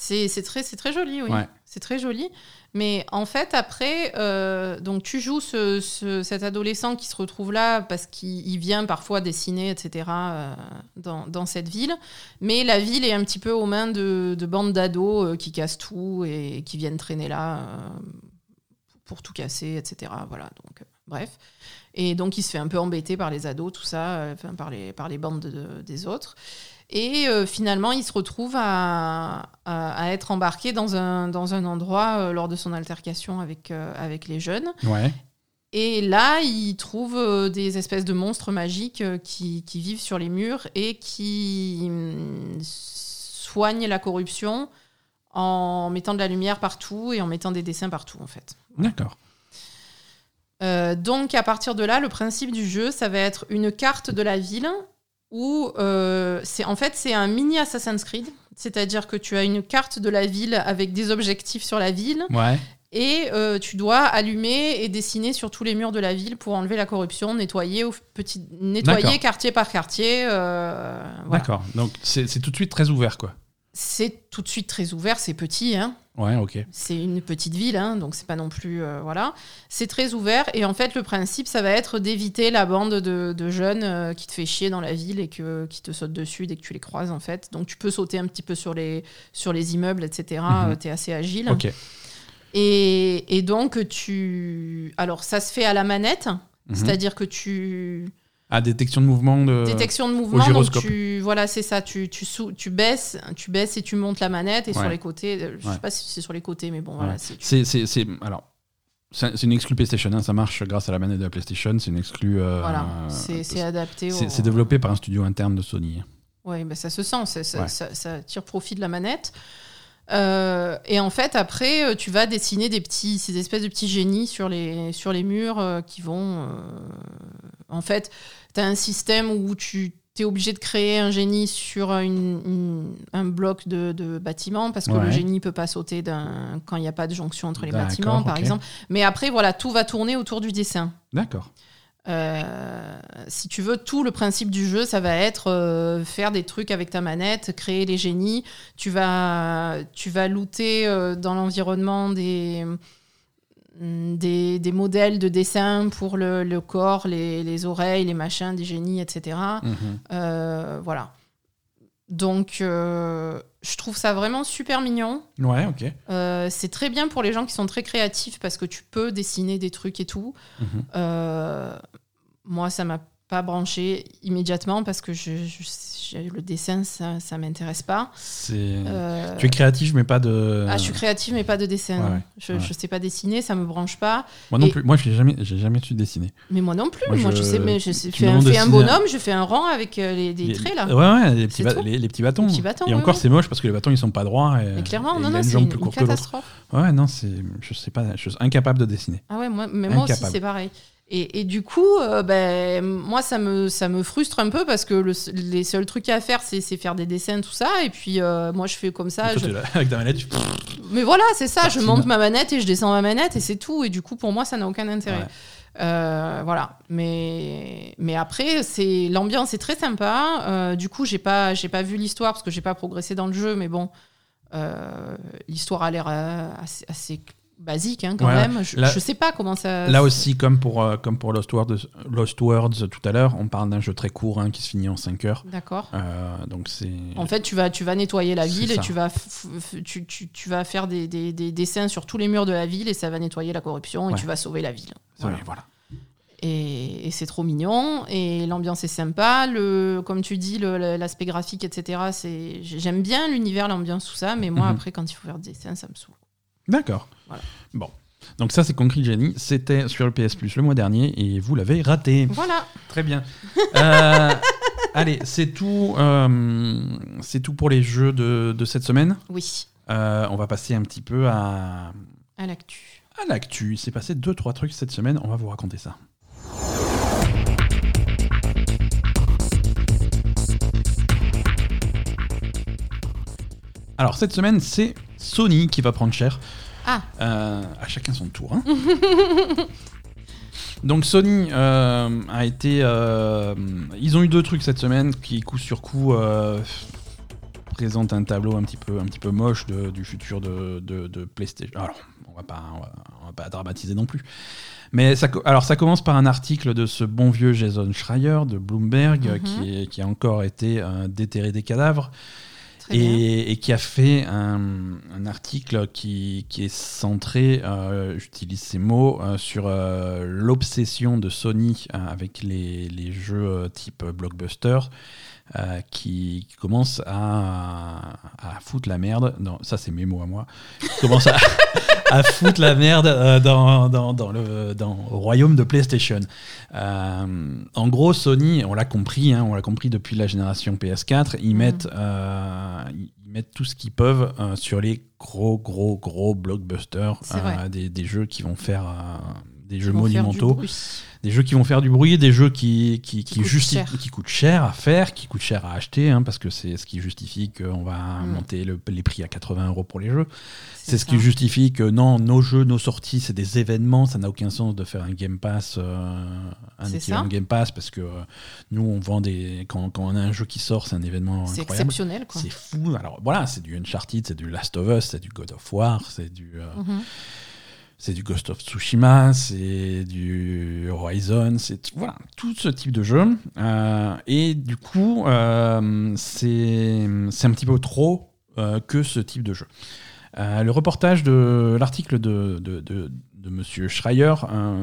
C'est très, très joli, oui. Ouais. C'est très joli. Mais en fait, après, euh, donc tu joues ce- ce- cet adolescent qui se retrouve là parce qu'il il vient parfois dessiner, etc., euh, dans, dans cette ville. Mais la ville est un petit peu aux mains de, de bandes d'ados euh, qui cassent tout et qui viennent traîner là pour tout casser, etc. Voilà, donc, bref. Et donc, il se fait un peu embêter par les ados, tout ça, enfin, par, les, par les bandes de- des autres. Et euh, finalement, il se retrouve à, à- à être embarqué dans un, dans un endroit euh, lors de son altercation avec, euh, avec les jeunes. Ouais. Et là, il trouve des espèces de monstres magiques qui, qui vivent sur les murs et qui hum, soignent la corruption en mettant de la lumière partout et en mettant des dessins partout, en fait. D'accord. Donc à partir de là, le principe du jeu, ça va être une carte de la ville où euh, c'est en fait c'est un mini Assassin's Creed, c'est-à-dire que tu as une carte de la ville avec des objectifs sur la ville Ouais. et euh, tu dois allumer et dessiner sur tous les murs de la ville pour enlever la corruption, nettoyer au petit nettoyer quartier par quartier. euh, voilà. D'accord. Donc c'est c'est tout de suite très ouvert, quoi. C'est tout de suite très ouvert, c'est petit, hein. Ouais, ok. C'est une petite ville, hein, donc c'est pas non plus. euh, voilà. C'est très ouvert et en fait, le principe, ça va être d'éviter la bande de, de jeunes euh, qui te fait chier dans la ville et que, qui te sautent dessus dès que tu les croises, en fait. Donc tu peux sauter un petit peu sur les, sur les immeubles, etc. Tu es assez agile. Ok. Et, et donc, tu. Alors, ça se fait à la manette, Mhm. c'est-à-dire que tu. Ah, détection de mouvement de. Détection de mouvement, donc gyroscope. tu, voilà, c'est ça, tu, tu, sou- tu, baisses, tu baisses et tu montes la manette, et sur les côtés, euh, je Ouais. sais pas si c'est sur les côtés, mais bon, voilà, c'est C'est, alors, c'est une exclue PlayStation. hein, ça marche grâce à la manette de la PlayStation. C'est une exclue. euh, Voilà, c'est adapté. c'est- au- c'est développé par un studio interne de Sony. Oui, bah ça se sent, ça, ça, Ouais. ça- ça tire profit de la manette. Euh, et en fait, après, euh, tu vas dessiner des petits, ces espèces de petits génies sur les, sur les murs euh, qui vont. euh, en fait, tu as un système où tu es obligé de créer un génie sur une- une- un bloc de, de bâtiment parce que Ouais. le génie peut pas sauter quand il n'y a pas de jonction entre les bâtiments, par exemple. Mais après, voilà, tout va tourner autour du dessin. D'accord. Euh, si tu veux, tout le principe du jeu, ça va être euh, faire des trucs avec ta manette, créer les génies. Tu vas, tu vas looter euh, dans l'environnement des, mm, des, des modèles de dessin pour le, le corps, les, les oreilles, les machins, des génies, etc. Mhm. Voilà. Donc, je trouve ça vraiment super mignon. Ouais, ok. Euh, c'est très bien pour les gens qui sont très créatifs parce que tu peux dessiner des trucs et tout. Mhm. Euh, moi, ça m'a pas branché immédiatement parce que je, je- je- le dessin, ça, ça m'intéresse pas. Euh, Tu es créatif, mais pas de. ah, je suis créative, mais pas de dessin. Ouais, ouais, je, ouais. je sais pas dessiner, ça me branche pas. Moi non et- plus. Moi, j'ai jamais, j'ai jamais su dessiner. Mais moi non plus. Moi, Moi, je- je, sais, mais je sais, fais, un, fais bonhomme, je fais un rang avec euh, les, des Les- traits là. Ouais, ouais, les petits, les, les petits bâtons. Les petits bâtons, Et encore, c'est moche parce que les bâtons, ils sont pas droits. Et, Mais clairement, et non, non, c'est une, plus une catastrophe. Ouais, non, c'est, je sais pas, je suis incapable de dessiner. Ah ouais, moi, mais moi aussi, c'est pareil. Et, et du coup, euh, ben, moi, ça me, ça me frustre un peu parce que le- les seuls trucs à faire, c'est faire des dessins, tout ça. Et puis, euh, moi, je fais comme ça. Je- là, avec ta manette, tu- Mais voilà, c'est ça. Je monte ma manette et je descends ma manette et c'est tout. Et du coup, pour moi, ça n'a aucun intérêt. Ouais. Euh, voilà. Mais, mais après, c'est l'ambiance est très sympa. Du coup, j'ai pas, j'ai pas vu l'histoire parce que j'ai pas progressé dans le jeu. Mais bon, l'histoire a l'air assez, assez basique hein, quand Ouais, même. Je, là- je sais pas comment ça. Là aussi, comme pour, euh, comme pour Lost Words, Lost Words tout à l'heure, on parle d'un jeu très court hein, qui se finit en 5 heures. D'accord. Euh, donc c'est. En fait, tu vas, tu vas nettoyer la ville et tu vas, tu, tu- tu vas faire des, des- des dessins sur tous les murs de la ville et ça va nettoyer la corruption et Ouais. tu vas sauver la ville. Voilà. Et, et c'est trop mignon et l'ambiance est sympa. Le, comme tu dis, l'aspect graphique, etc. C'est, j'aime bien l'univers, l'ambiance, tout ça, mais moi, Mhm. après, quand il faut faire des dessins, ça me saoule. D'accord. Voilà. Bon. Donc ça, c'est Concrete Genie. C'était sur le PS Plus le mois dernier et vous l'avez raté. Voilà. Très bien. Euh, allez, c'est tout. euh, c'est tout pour les jeux de, de cette semaine. Oui, Euh, on va passer un petit peu à, à l'actu. à l'actu. Il s'est passé deux trois trucs cette semaine. On va vous raconter ça. Alors cette semaine, c'est Sony qui va prendre cher. Ah. Euh, à chacun son tour. hein. Donc Sony euh, a été, euh, ils ont eu deux trucs cette semaine qui coup sur coup euh, présentent un tableau un petit peu, un petit peu moche de- du futur de, de- de PlayStation. Alors on va pas, on va, on va pas dramatiser non plus. Mais ça, co- alors ça commence par un article de ce bon vieux Jason Schreier de Bloomberg Mhm. qui, est- qui a encore été euh, déterré des cadavres. Et, et qui a fait un, un article qui, qui est centré, euh, j'utilise ces mots, euh, sur euh, l'obsession de Sony euh, avec les, les jeux euh, type blockbuster, euh, qui, qui commence à, à foutre la merde. Non, ça, c'est mes mots à moi. Qui commence à, à foutre la merde euh, dans, dans, dans le, dans, au royaume de PlayStation. Euh, en gros, Sony, on l'a compris, hein, on l'a compris depuis la génération PS4, ils Mhm. mettent, euh, ils mettent tout ce qu'ils peuvent euh, sur les gros, gros, gros blockbusters, des, des jeux qui vont faire euh, des jeux monumentaux, des jeux qui vont faire du bruit, des jeux qui, qui, qui, coûtent justi- cher. qui coûtent cher à faire, qui coûtent cher à acheter, hein, parce que c'est ce qui justifie qu'on va monter le- les prix à 80 euros pour les jeux. C'est ce qui justifie que non, nos jeux, nos sorties, c'est des événements. Ça n'a aucun sens de faire un Game Pass, euh, un équivalent. Game Pass, parce que euh, nous, on vend des. Quand, quand on a un jeu qui sort, c'est un événement C'est exceptionnel, quoi. C'est fou. Alors voilà, c'est du Uncharted, c'est du Last of Us, c'est du God of War, c'est du. euh, Mhm. C'est du Ghost of Tsushima, c'est du Horizon, c'est voilà tout ce type de jeu. Euh, et du coup, euh, c'est un petit peu trop euh, que ce type de jeu. Le reportage de l'article de, de, de, de Monsieur Schreier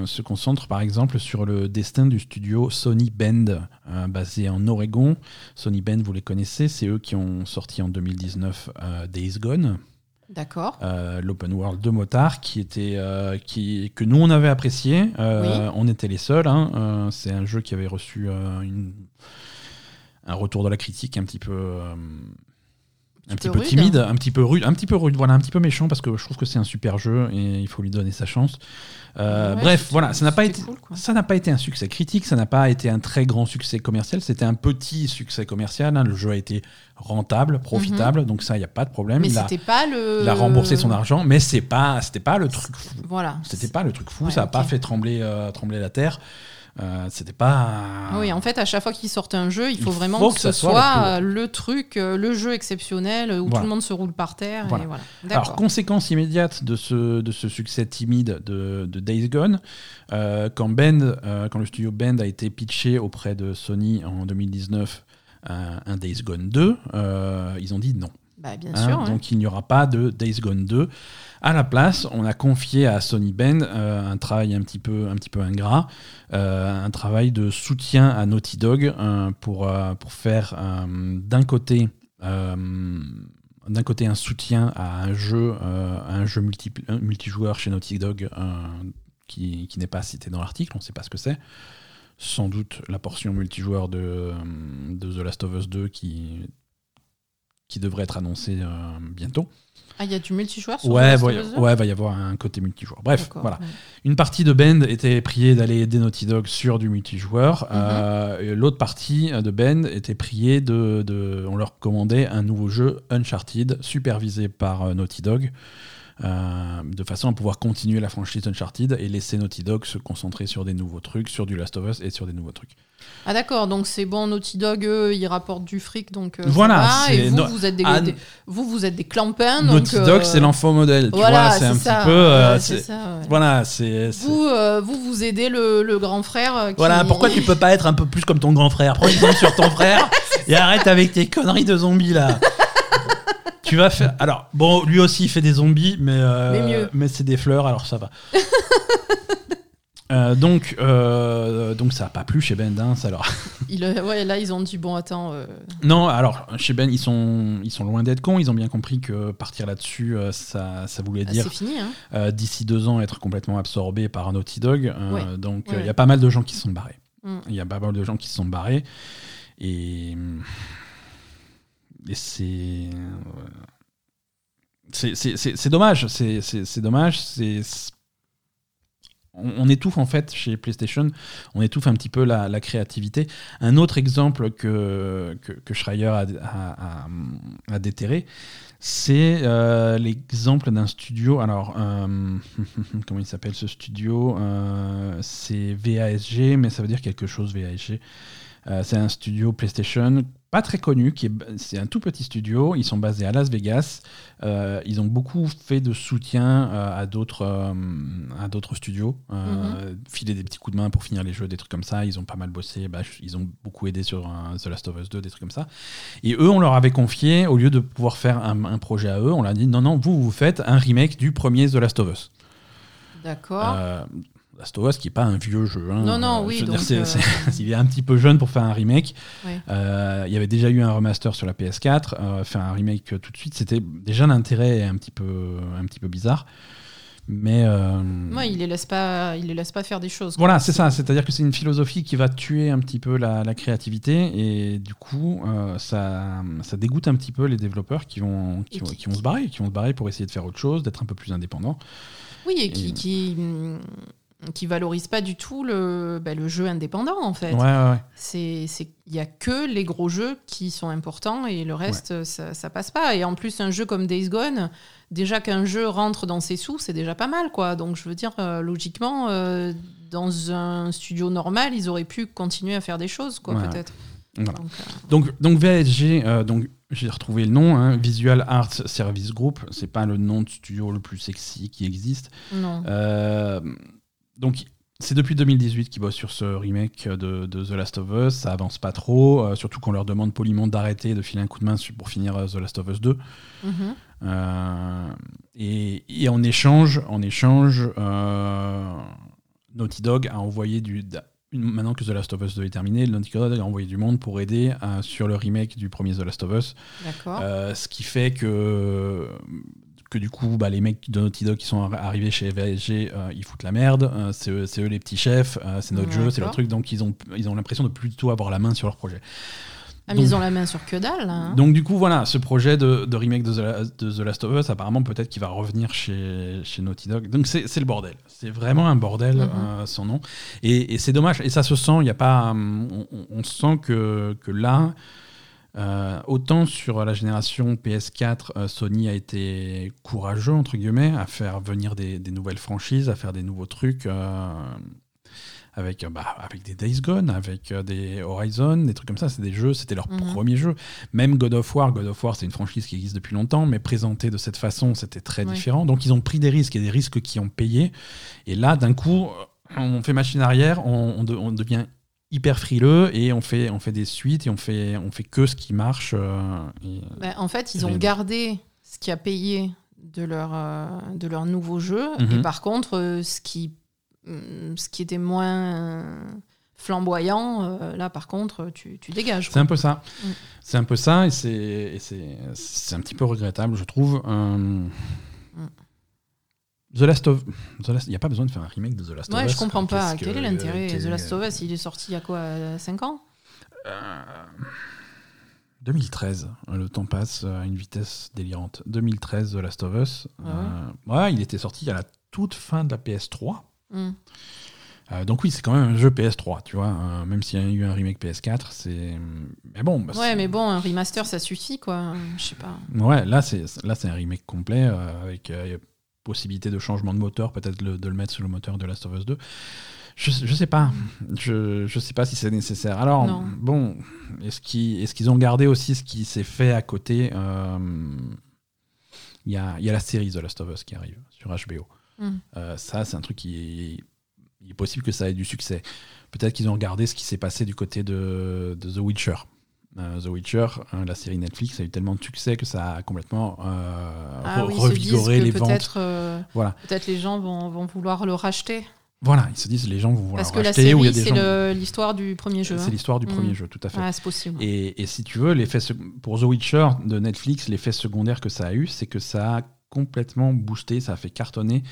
se concentre par exemple sur le destin du studio Sony Bend, basé en Oregon. Sony Bend, vous les connaissez, c'est eux qui ont sorti en 2019 euh, Days Gone D'accord. euh, l'open world de Motard qui était euh, qui que nous on avait apprécié Euh, on était les seuls hein. C'est un jeu qui avait reçu une- un retour de la critique un petit peu un petit peu peu rude. timide un petit peu rude un petit peu rude voilà un petit peu méchant parce que je trouve que c'est un super jeu et il faut lui donner sa chance Euh, Ouais, bref voilà ça n'a pas été cool, ça n'a pas été un succès critique, ça n'a pas été un très grand succès commercial, c'était un petit succès commercial. hein. Le jeu a été rentable, profitable, donc ça, il n'y a pas de problème. Mhm. Mais il, a, c'était pas le. il a remboursé son argent, mais c'est pas, c'était pas le truc fou. Voilà. C'était pas le truc fou, Ouais, ça n'a pas fait trembler, euh, trembler la terre. Euh, c'était pas. Oui, en fait, à chaque fois qu'ils sortent un jeu, il Il faut vraiment faut que, que ce soit soit, le euh, le, truc, euh, le jeu exceptionnel où Voilà. tout le monde se roule par terre. Voilà. Et voilà. Alors, conséquence immédiate de ce, de ce succès timide de, de Days Gone, euh, quand, Bend, euh, quand le studio Bend a été pitché auprès de Sony en 2019 un, Days Gone 2, euh, ils ont dit non. Bah, bien Hein, sûr. ouais. Donc il n'y aura pas de Days Gone 2. À la place, on a confié à Sony Bend euh, un travail un petit peu, un petit peu ingrat, euh, un travail de soutien à Naughty Dog euh, pour, pour faire d'un côté d'un côté un soutien à un jeu, euh, à un jeu multi- multijoueur chez Naughty Dog euh, qui, qui n'est pas cité dans l'article, on ne sait pas ce que c'est. Sans doute la portion multijoueur de, de The Last of Us 2 qui, qui devrait être annoncée euh, bientôt. Ah, il y a du multijoueur sur Ouais, deux ouais, va y avoir un côté multijoueur. Bref, voilà. ouais. Une partie de Bend était priée d'aller aider Naughty Dog sur du multijoueur. Mhm. euh, L'autre partie de Bend était priée de, de- On leur commandait un nouveau jeu Uncharted, supervisé par euh, Naughty Dog, euh, de façon à pouvoir continuer la franchise Uncharted et laisser Naughty Dog se concentrer sur des nouveaux trucs, sur du Last of Us et sur des nouveaux trucs. Ah, d'accord. Donc, c'est bon, Naughty Dog, eux, ils rapportent du fric. Donc, euh, ça Voilà, va, Et vous, no- vous êtes des, Ah, des- vous, vous êtes des clampins. donc, Naughty Dog, euh, c'est l'enfant modèle. Tu Voilà, vois, c'est un ça. petit peu. ça, ouais. Voilà, c'est. Vous, vous, vous aidez le, le grand frère. qui- Voilà, pourquoi tu peux pas être un peu plus comme ton grand frère? Prends exemple sur ton frère et arrête avec tes conneries de zombies là. tu vas faire. Alors, bon, lui aussi il fait des zombies, mais, euh, Mais mieux. mais c'est des fleurs, alors ça va. Euh, donc, euh, donc ça a pas plu chez Ben, hein, ça leur. Ouais, là, ils ont dit bon, attends. euh, Non, alors chez Ben, ils sont, ils sont loin d'être cons. Ils ont bien compris que partir là-dessus, ça, ça voulait ah, dire c'est fini. Hein. d'ici deux ans être complètement absorbé par Naughty Dog. Ouais. Donc, il Ouais. y a pas mal de gens qui se sont barrés. Mm. Il y a pas mal de gens qui se sont barrés. Et, et c'est. c'est- dommage. C'est dommage. C'est. On, étouffe en fait chez PlayStation, on étouffe un petit peu la, la créativité. Un autre exemple que, que, que Schreier a, déterré, c'est euh, l'exemple d'un studio. Alors, euh, comment il s'appelle ce studio? Euh, C'est VASG, mais ça veut dire quelque chose, VASG. C'est un studio PlayStation pas très connu, qui est, c'est un tout petit studio. Ils sont basés à Las Vegas. Euh, ils ont beaucoup fait de soutien euh, à d'autres euh, à d'autres studios, euh, filer des petits coups de main pour finir les jeux, des trucs comme ça. Ils ont pas mal bossé. Bah, ils ont beaucoup aidé sur The Last of Us 2, des trucs comme ça. Et eux, on leur avait confié, au lieu de pouvoir faire un, un projet à eux, on leur a dit non, non, vous, vous faites un remake du premier The Last of Us. D'accord. Last of Us, qui n'est pas un vieux jeu. hein. Non, non, Euh, oui, je veux dire, donc, c'est- euh, il est un petit peu jeune pour faire un remake. Ouais. Euh, il y avait déjà eu un remaster sur la PS4. euh, faire un remake tout de suite, c'était déjà l'intérêt un petit peu, un petit peu bizarre. Mais Ouais, il les laisse pas, il les laisse pas faire des choses. voilà, c'est ça. C'est-à-dire que c'est une philosophie qui va tuer un petit peu la, la créativité et du coup, ça, ça dégoûte un petit peu les développeurs qui vont, qui, vont, qui- qui vont se barrer, qui vont se barrer pour essayer de faire autre chose, d'être un peu plus indépendants. Oui, et qui, Et- qui, hum, qui valorise pas du tout le, bah, le jeu indépendant en fait. Ouais, ouais, ouais. C'est, il y a que les gros jeux qui sont importants et le reste ça, ça passe pas. Et en plus un jeu comme Days Gone, déjà qu'un jeu rentre dans ses sous, c'est déjà pas mal quoi. Donc je veux dire euh, logiquement euh, dans un studio normal, ils auraient pu continuer à faire des choses quoi peut-être. Voilà. Donc, euh, Donc, donc VSG, euh, donc j'ai retrouvé le nom, hein, Visual Arts Service Group. C'est pas le nom de studio le plus sexy qui existe. non. Donc c'est depuis 2018 qu'ils bossent sur ce remake de, de The Last of Us. Ça avance pas trop, euh, surtout qu'on leur demande poliment d'arrêter, de filer un coup de main pour finir euh, The Last of Us 2. Mhm. Euh, et, et en échange, en échange Naughty Dog a envoyé du. Maintenant que The Last of Us 2 est terminé, Naughty Dog a envoyé du monde pour aider sur le remake du premier The Last of Us. D'accord. Ce qui fait que, que du coup, bah, les mecs de Naughty Dog qui sont arri- arrivés chez VSG, euh, ils foutent la merde. Euh, c'est eux, les petits chefs, euh, c'est notre jeu, c'est leur truc. Donc ils ont, ils ont l'impression de plutôt avoir la main sur leur projet. ah, mais donc- ils ont la main sur que dalle. hein. Donc du coup, voilà, ce projet de, de remake de The, La- de The Last of Us, apparemment, peut-être qu'il va revenir chez, chez Naughty Dog. Donc c'est le bordel. C'est vraiment un bordel, euh, son nom. Et, et c'est dommage. Et ça se sent, il y a pas... hum, On, on- on sent que, que là... euh, autant sur la génération PS4, euh, Sony a été courageux, entre guillemets, à faire venir des, des nouvelles franchises, à faire des nouveaux trucs, euh, avec, bah, avec des Days Gone, avec des Horizon, des trucs comme ça. C'est des jeux, c'était leur Mhm. premier jeu. Même God of War, God of War, c'est une franchise qui existe depuis longtemps, mais présenté de cette façon, c'était très Ouais. différent. Donc ils ont pris des risques et des risques qui ont payé. Et là, d'un coup, on fait machine arrière, on, on de- on devient hyper frileux et on fait, on fait des suites et on fait, on fait que ce qui marche. euh, et- Ben, en fait, ils ont gardé ce qui a payé de leur, euh, de leur nouveau jeu. Mhm. Et par contre, euh, ce qui, hum, ce qui était moins flamboyant, là, par contre, tu, tu dégages. C'est un peu ça. Mm. C'est un peu ça et c'est et c'est c'est un petit peu regrettable, je trouve. Euh, The Last of il n'y a pas besoin de faire un remake de The Last of Ouais, Us. je comprends pas. Quel que- est l'intérêt The Last of Us, il est sorti il y a quoi 5 ans? Euh, 2013, le temps passe à une vitesse délirante. 2013, The Last of Us. Ah Euh, ouais, il était sorti à la toute fin de la PS3. Hum. Euh, donc oui, c'est quand même un jeu PS3, tu vois. euh, même s'il y a eu un remake PS4, c'est. Mais bon. bah, Ouais, mais bon, un remaster, ça suffit, quoi. Je sais pas. Ouais, là c'est là c'est un remake complet euh, avec euh, possibilité de changement de moteur, peut-être de le mettre sur le moteur de Last of Us 2. Je, je sais pas, je, je sais pas si c'est nécessaire. Alors Non. bon, est-ce qu'ils ont gardé aussi ce qui s'est fait à côté euh, Il y, a, il y a la série The Last of Us qui arrive sur HBO. Hum. Euh, ça, c'est un truc qui est, il est possible que ça ait du succès. Peut-être qu'ils ont regardé ce qui s'est passé du côté de, de The Witcher. Euh, The Witcher, hein, la série Netflix, a eu tellement de succès que ça a complètement euh, Ah re- oui, revigoré que les ventes. peut-être euh, Voilà. peut-être les gens vont, vont vouloir le racheter. Voilà, ils se disent les gens vont vouloir Parce que le la racheter ou il y a série, c'est gens. l'histoire du premier jeu. C'est hein. l'histoire du Mm. premier jeu, tout à fait. Ah, c'est possible. Et, et si tu veux, pour The Witcher de Netflix, l'effet secondaire que ça a eu, c'est que ça a complètement boosté, ça a fait cartonner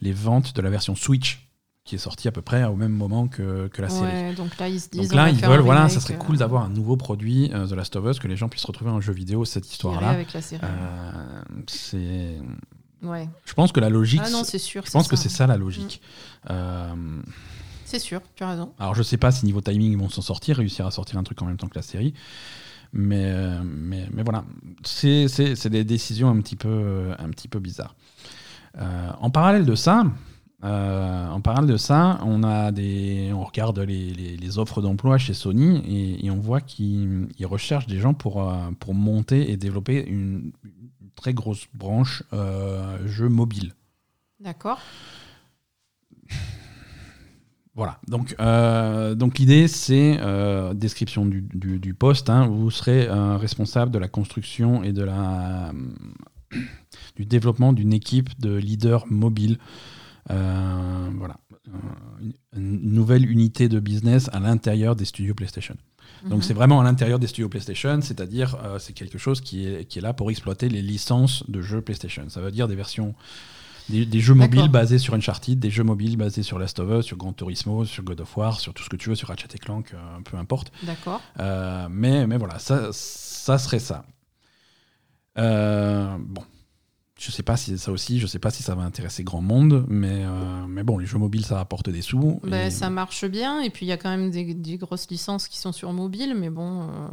les ventes de la version Switch, qui est sortie à peu près au même moment que, que la série. Donc là, ils se disent. Donc on là, ils veulent, voilà, ça serait euh, cool d'avoir un nouveau produit, euh, The Last of Us, que les gens puissent retrouver en jeu vidéo cette histoire-là. avec la série. Euh, c'est, Ouais. je pense que la logique, Ah non, c'est sûr. je pense que c'est ça la logique. Euh, C'est sûr, tu as raison. alors je sais pas si niveau timing ils vont s'en sortir, réussir à sortir un truc en même temps que la série. Mais, mais, mais voilà, c'est des décisions un petit peu, un petit peu bizarres. En parallèle de ça, euh, en parallèle de ça, on a des, on regarde les, les- les offres d'emploi chez Sony et, et on voit qu'ils ils recherchent des gens pour, euh, pour monter et développer une, une très grosse branche euh, jeux mobile. D'accord. Voilà, donc, euh, donc l'idée c'est, description du, du- du poste, hein, vous serez responsable de la construction et de la, du développement d'une équipe de leaders mobiles voilà. Euh, une, nouvelle unité de business à l'intérieur des studios PlayStation. Donc Mhm. c'est vraiment à l'intérieur des studios PlayStation, c'est-à-dire euh, c'est quelque chose qui est, qui est là pour exploiter les licences de jeux PlayStation. Ça veut dire des versions, des, des jeux mobiles basés sur Uncharted, des jeux mobiles basés sur Last of Us, sur Gran Turismo, sur God of War, sur tout ce que tu veux, sur Ratchet et Clank, euh, peu importe. D'accord. Euh, mais, mais voilà, ça, ça serait ça. Euh, bon, je sais pas si ça aussi, je sais pas si ça va intéresser grand monde, mais, euh, mais bon, les jeux mobiles ça rapporte des sous. Et- ça marche bien. Et puis, il y a quand même des, des grosses licences qui sont sur mobile, mais bon. euh,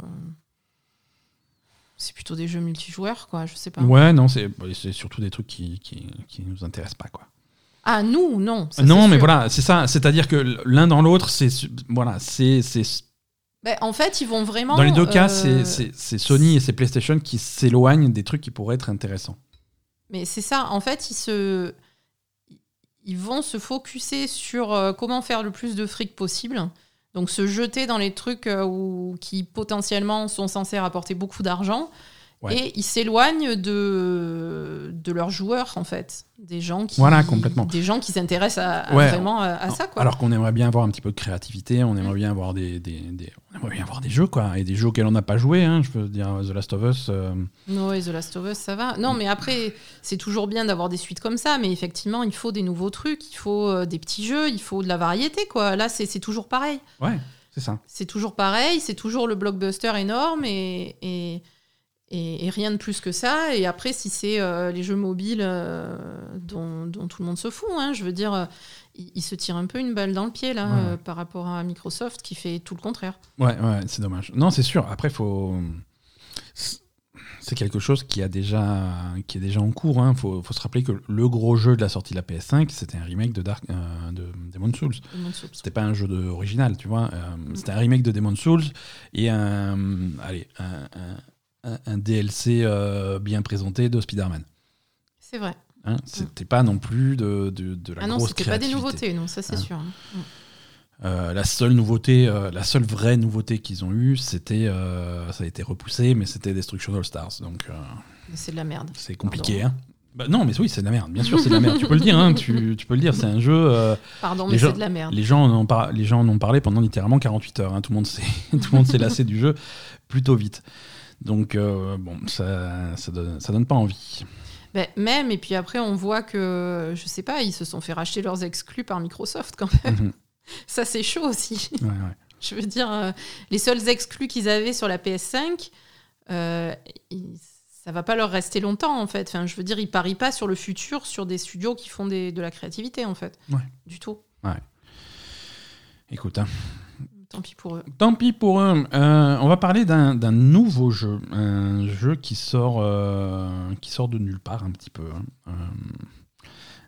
C'est plutôt des jeux multijoueurs, quoi. Je sais pas. Ouais, non, c'est c'est surtout des trucs qui, qui, qui nous intéressent pas, quoi. Ah, nous, non. ça, non, mais sûr. voilà, c'est ça. C'est-à-dire que l'un dans l'autre, c'est voilà, c'est Ben, en fait, ils vont vraiment. dans les deux cas, euh, c'est c'est Sony et c'est PlayStation qui s'éloignent des trucs qui pourraient être intéressants. Mais c'est ça, en fait, ils vont se focuser sur euh, comment faire le plus de fric possible. Donc se jeter dans les trucs euh, qui potentiellement sont censés rapporter beaucoup d'argent. Ouais. Et ils s'éloignent de, de leurs joueurs, en fait. Des gens qui, Voilà, complètement. Des gens qui s'intéressent à, à Ouais. vraiment à, à ça. Quoi. Alors qu'on aimerait bien avoir un petit peu de créativité, on aimerait bien avoir des, des, des- on aimerait bien avoir des jeux quoi, et des jeux auxquels on n'a pas joué. Hein, je veux dire The Last of Us. euh, No, et The Last of Us, ça va. Non, mais après, c'est toujours bien d'avoir des suites comme ça, mais effectivement, il faut des nouveaux trucs, il faut euh, des petits jeux, il faut de la variété, quoi. Là, c'est c'est toujours pareil. Ouais, c'est ça. C'est toujours pareil, c'est toujours le blockbuster énorme et, et, et- et rien de plus que ça. Et après, si c'est euh, les jeux mobiles euh, dont, dont tout le monde se fout, hein, je veux dire, euh, il, il se tire un peu une balle dans le pied, là, Ouais, par rapport à Microsoft qui fait tout le contraire. Ouais, ouais, c'est dommage. Non, c'est sûr. Après, faut. C'est quelque chose qui a déjà, qui est déjà en cours. Hein. Faut, faut se rappeler que le gros jeu de la sortie de la PS5, c'était un remake de Dark, de Demon's Souls. Souls. C'était pas un jeu de, original, tu vois. C'était un remake de Demon's Souls et un, allez, un, un- un- un DLC euh, bien présenté de Spider-Man. C'est vrai. Hein, c'était pas non plus de, de, de la Ah non, grosse c'était pas des nouveautés, non, ça c'est Hein. sûr. hein. Mm. Euh, la seule nouveauté, euh, la seule vraie nouveauté qu'ils ont eue, c'était, euh, ça a été repoussé, mais c'était Destruction All Stars. Donc C'est de la merde. c'est compliqué. Hein. Bah, non, mais oui, c'est de la merde. Bien sûr, c'est de la merde. tu peux le dire. Hein, tu, tu peux le dire. C'est un jeu. Pardon, mais c'est de la merde. les gens en ont par- les gens en ont parlé pendant littéralement 48 heures. hein. Tout le monde s'est, tout le monde s'est lassé du jeu plutôt vite. Donc euh, bon, ça, ça donne, ça donne pas envie. Ben, même, et puis après, on voit que, je sais pas, ils se sont fait racheter leurs exclus par Microsoft quand même. Mhm. Ça, c'est chaud aussi. Ouais, ouais. Je veux dire, euh, les seuls exclus qu'ils avaient sur la PS5, euh, ils- ça va pas leur rester longtemps en fait. Enfin, je veux dire, ils parient pas sur le futur, sur des studios qui font des- de la créativité en fait. Ouais. Du tout. Écoute, hein. Tant pis pour eux. Tant pis pour eux. Euh, on va parler d'un d'un nouveau jeu. Un jeu qui sort, euh, qui sort de nulle part un petit peu. hein. Euh,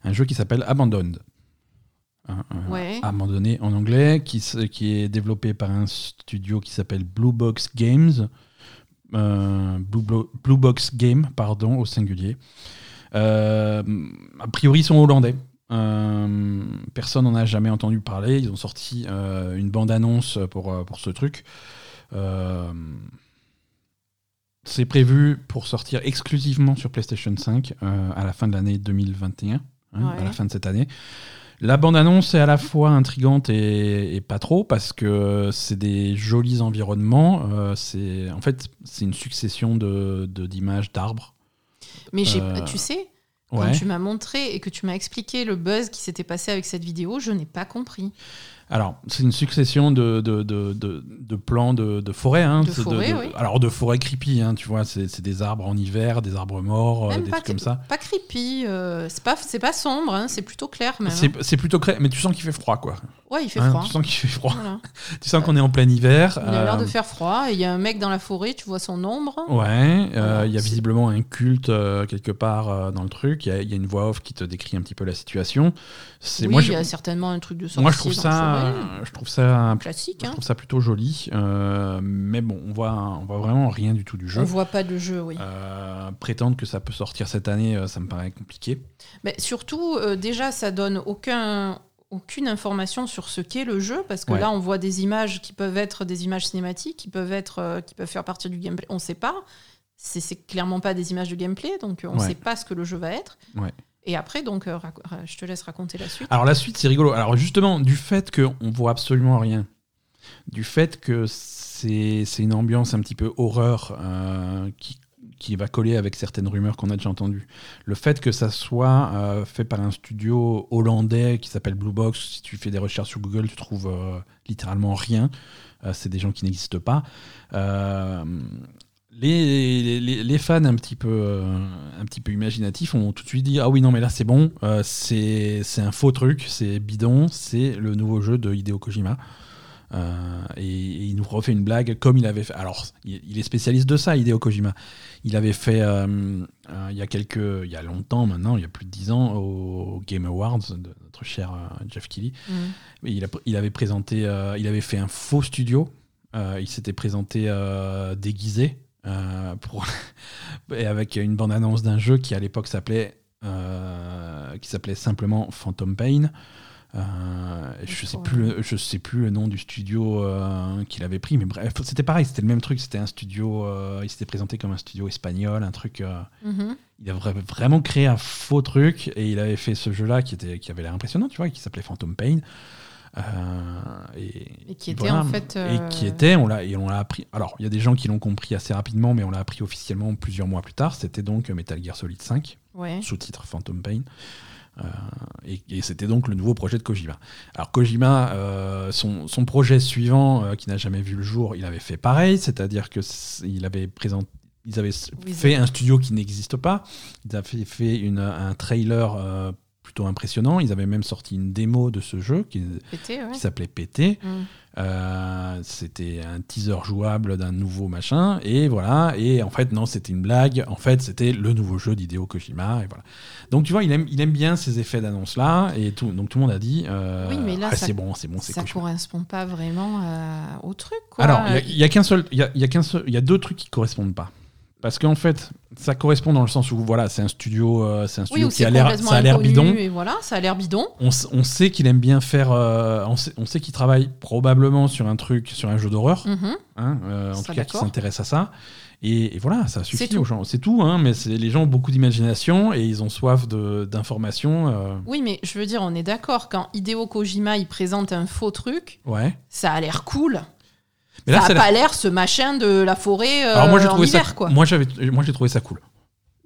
un jeu qui s'appelle Abandoned. Ouais. Abandonné en anglais, qui, est développé par un studio qui s'appelle Blue Box Games. Euh, Blue, Blo- Blue Box Game, pardon, au singulier. Euh, a priori, ils sont hollandais. Euh, personne n'en a jamais entendu parler. Ils ont sorti euh, une bande-annonce pour, euh, pour ce truc. Euh, c'est prévu pour sortir exclusivement sur PlayStation 5 euh, à la fin de l'année 2021, hein, à la fin de cette année. La bande-annonce est à la fois intrigante et, et pas trop parce que c'est des jolis environnements. c'est en fait c'est une succession de d'images d'arbres. Mais tu sais, quand Ouais. tu m'as montré et que tu m'as expliqué le buzz qui s'était passé avec cette vidéo, je n'ai pas compris. Alors, c'est une succession de, de, de, de, de plans de, de forêt. hein. De forêt, oui. Alors, de forêt creepy, hein, tu vois, c'est des arbres en hiver, des arbres morts, euh, Même des pas, trucs comme ça. pas creepy, euh, c'est pas, pas sombre, hein, c'est plutôt clair même. C'est c'est plutôt cré... mais tu sens qu'il fait froid, quoi. Ouais, il fait Hein, froid. Tu sens qu'il fait froid. Voilà. tu sens qu'on est en plein hiver. Il a l'air de euh, faire froid il y a un mec dans la forêt, tu vois son ombre. Ouais, il y a visiblement un culte quelque part dans le truc. Il y, a- il y a une voix off qui te décrit un petit peu la situation. C'est Oui, moi, il y a certainement un truc de sorcier moi je trouve ça, je trouve ça, classique. je Hein. trouve ça plutôt joli. euh, mais bon, on voit, on voit vraiment rien du tout du jeu. On voit pas de jeu, oui. Euh, prétendre que ça peut sortir cette année, euh, ça me paraît compliqué. Mais surtout, euh, déjà, ça donne aucun, aucune information sur ce qu'est le jeu, parce que Ouais. là, on voit des images qui peuvent être des images cinématiques, qui peuvent, être, qui peuvent faire partie du gameplay. On ne sait pas. C'est c'est clairement pas des images de gameplay, donc on ne Ouais. sait pas ce que le jeu va être. Ouais. Et après, donc, euh, je te laisse raconter la suite. Alors la suite, c'est rigolo. Alors justement, du fait qu'on voit absolument rien, du fait que c'est une ambiance un petit peu horreur euh, qui, qui va coller avec certaines rumeurs qu'on a déjà entendues, le fait que ça soit euh, fait par un studio hollandais qui s'appelle Blue Box, si tu fais des recherches sur Google, tu trouves littéralement rien. C'est des gens qui n'existent pas. Les, les, les fans un petit peu euh, un petit peu imaginatifs ont tout de suite dit ah oui non mais là c'est bon euh, c'est un faux truc c'est bidon c'est le nouveau jeu de Hideo Kojima. Euh, et, et il nous refait une blague comme il avait fait. Alors il, il est spécialiste de ça Hideo Kojima. Il avait fait il y a quelques il y a longtemps maintenant il y a plus de 10 ans au Game Awards de notre cher Jeff Keighley. Mais il, a- il avait présenté, il avait fait un faux studio. Il s'était présenté déguisé euh, pour et avec une bande annonce d'un jeu qui à l'époque s'appelait euh, qui s'appelait simplement Phantom Pain. Euh, je sais plus, le- je sais plus le nom du studio qu'il avait pris, mais bref, c'était pareil, c'était le même truc. C'était un studio, il s'était présenté comme un studio espagnol, un truc. Mhm. il a vra- vraiment créé un faux truc et il avait fait ce jeu-là qui, était, qui avait l'air impressionnant, tu vois, qui s'appelait Phantom Pain. Euh, et, Et qui était en fait, euh, Et qui était, on l'a, et on l'a appris. Alors, il y a des gens qui l'ont compris assez rapidement, mais on l'a appris officiellement plusieurs mois plus tard. C'était donc Metal Gear Solid 5, Ouais. sous-titre Phantom Pain. Euh, et, et c'était donc le nouveau projet de Kojima. Alors Kojima, euh, son, son projet suivant, euh, qui n'a jamais vu le jour, il avait fait pareil, c'est-à-dire que il avait présenté, ils avaient Oui, fait un studio qui n'existe pas. Ils avaient fait une, un trailer euh, plutôt impressionnant. Ils avaient même sorti une démo de ce jeu qui, s'appelait PT. Mhm. Euh, c'était un teaser jouable d'un nouveau machin. Et voilà. Et en fait non c'était une blague. En fait c'était le nouveau jeu d'Hideo Kojima. Et voilà. Donc tu vois il aime il aime bien ces effets d'annonce là et tout donc tout le monde a dit euh, Oui, mais là, ah, ça- c'est bon c'est bon c'est Ça Kojima. correspond pas vraiment euh, au truc, quoi. alors il y a- il y a, qu'un seul il y a, il y a qu'un seul il y a deux trucs qui correspondent pas parce qu'en fait ça correspond dans le sens où voilà c'est un studio euh, c'est un studio qui a l'air complètement ça a l'air inconnu, bidon Et voilà, ça a l'air bidon. on, sait qu'il aime bien faire. euh, on sait, qu'il travaille probablement sur un truc, sur un jeu d'horreur, Mhm. hein, euh, en tout cas qui s'intéresse à ça. Et, et voilà, ça suffit aux gens. C'est tout, hein, mais les gens ont beaucoup d'imagination et ils ont soif de- d'informations. euh, Oui, mais je veux dire, on est d'accord, quand Hideo Kojima il présente un faux truc, ouais. ça a l'air cool. Mais là, ça a pas l'air ce machin de la forêt euh, Alors moi j'ai trouvé hiver, ça. quoi. Moi j'avais, moi j'ai trouvé ça cool.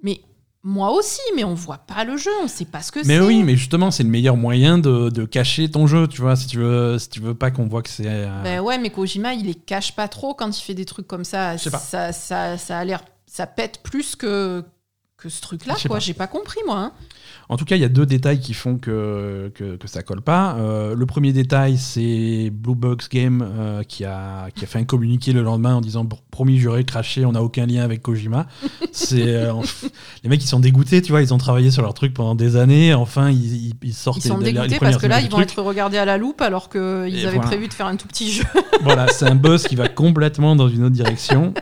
Mais moi aussi, mais on voit pas le jeu, on sait pas ce que Mais c'est. oui, mais justement c'est le meilleur moyen de, de cacher ton jeu, tu vois. Si tu veux, si tu veux pas qu'on voit que c'est. euh, Ben ouais, mais Kojima, il les cache pas trop quand il fait des trucs comme ça. Je sais pas. Ça, ça, ça a l'air, ça pète plus que que ce truc-là, quoi. J'ai pas compris, moi. hein. En tout cas, il y a deux détails qui font que, que, que ça colle pas. Euh, le premier détail, c'est Blue Box Game euh, qui, a, qui a fait un communiqué le lendemain en disant promis juré craché, on n'a aucun lien avec Kojima. c'est euh, les mecs ils sont dégoûtés, tu vois, ils ont travaillé sur leur truc pendant des années. Enfin, ils, ils, ils sortent Ils sont les- les dégoûtés premières parce que là, ils vont truc. être regardés à la loupe alors qu'ils avaient voilà. prévu de faire un tout petit jeu. voilà, c'est un buzz qui va complètement dans une autre direction.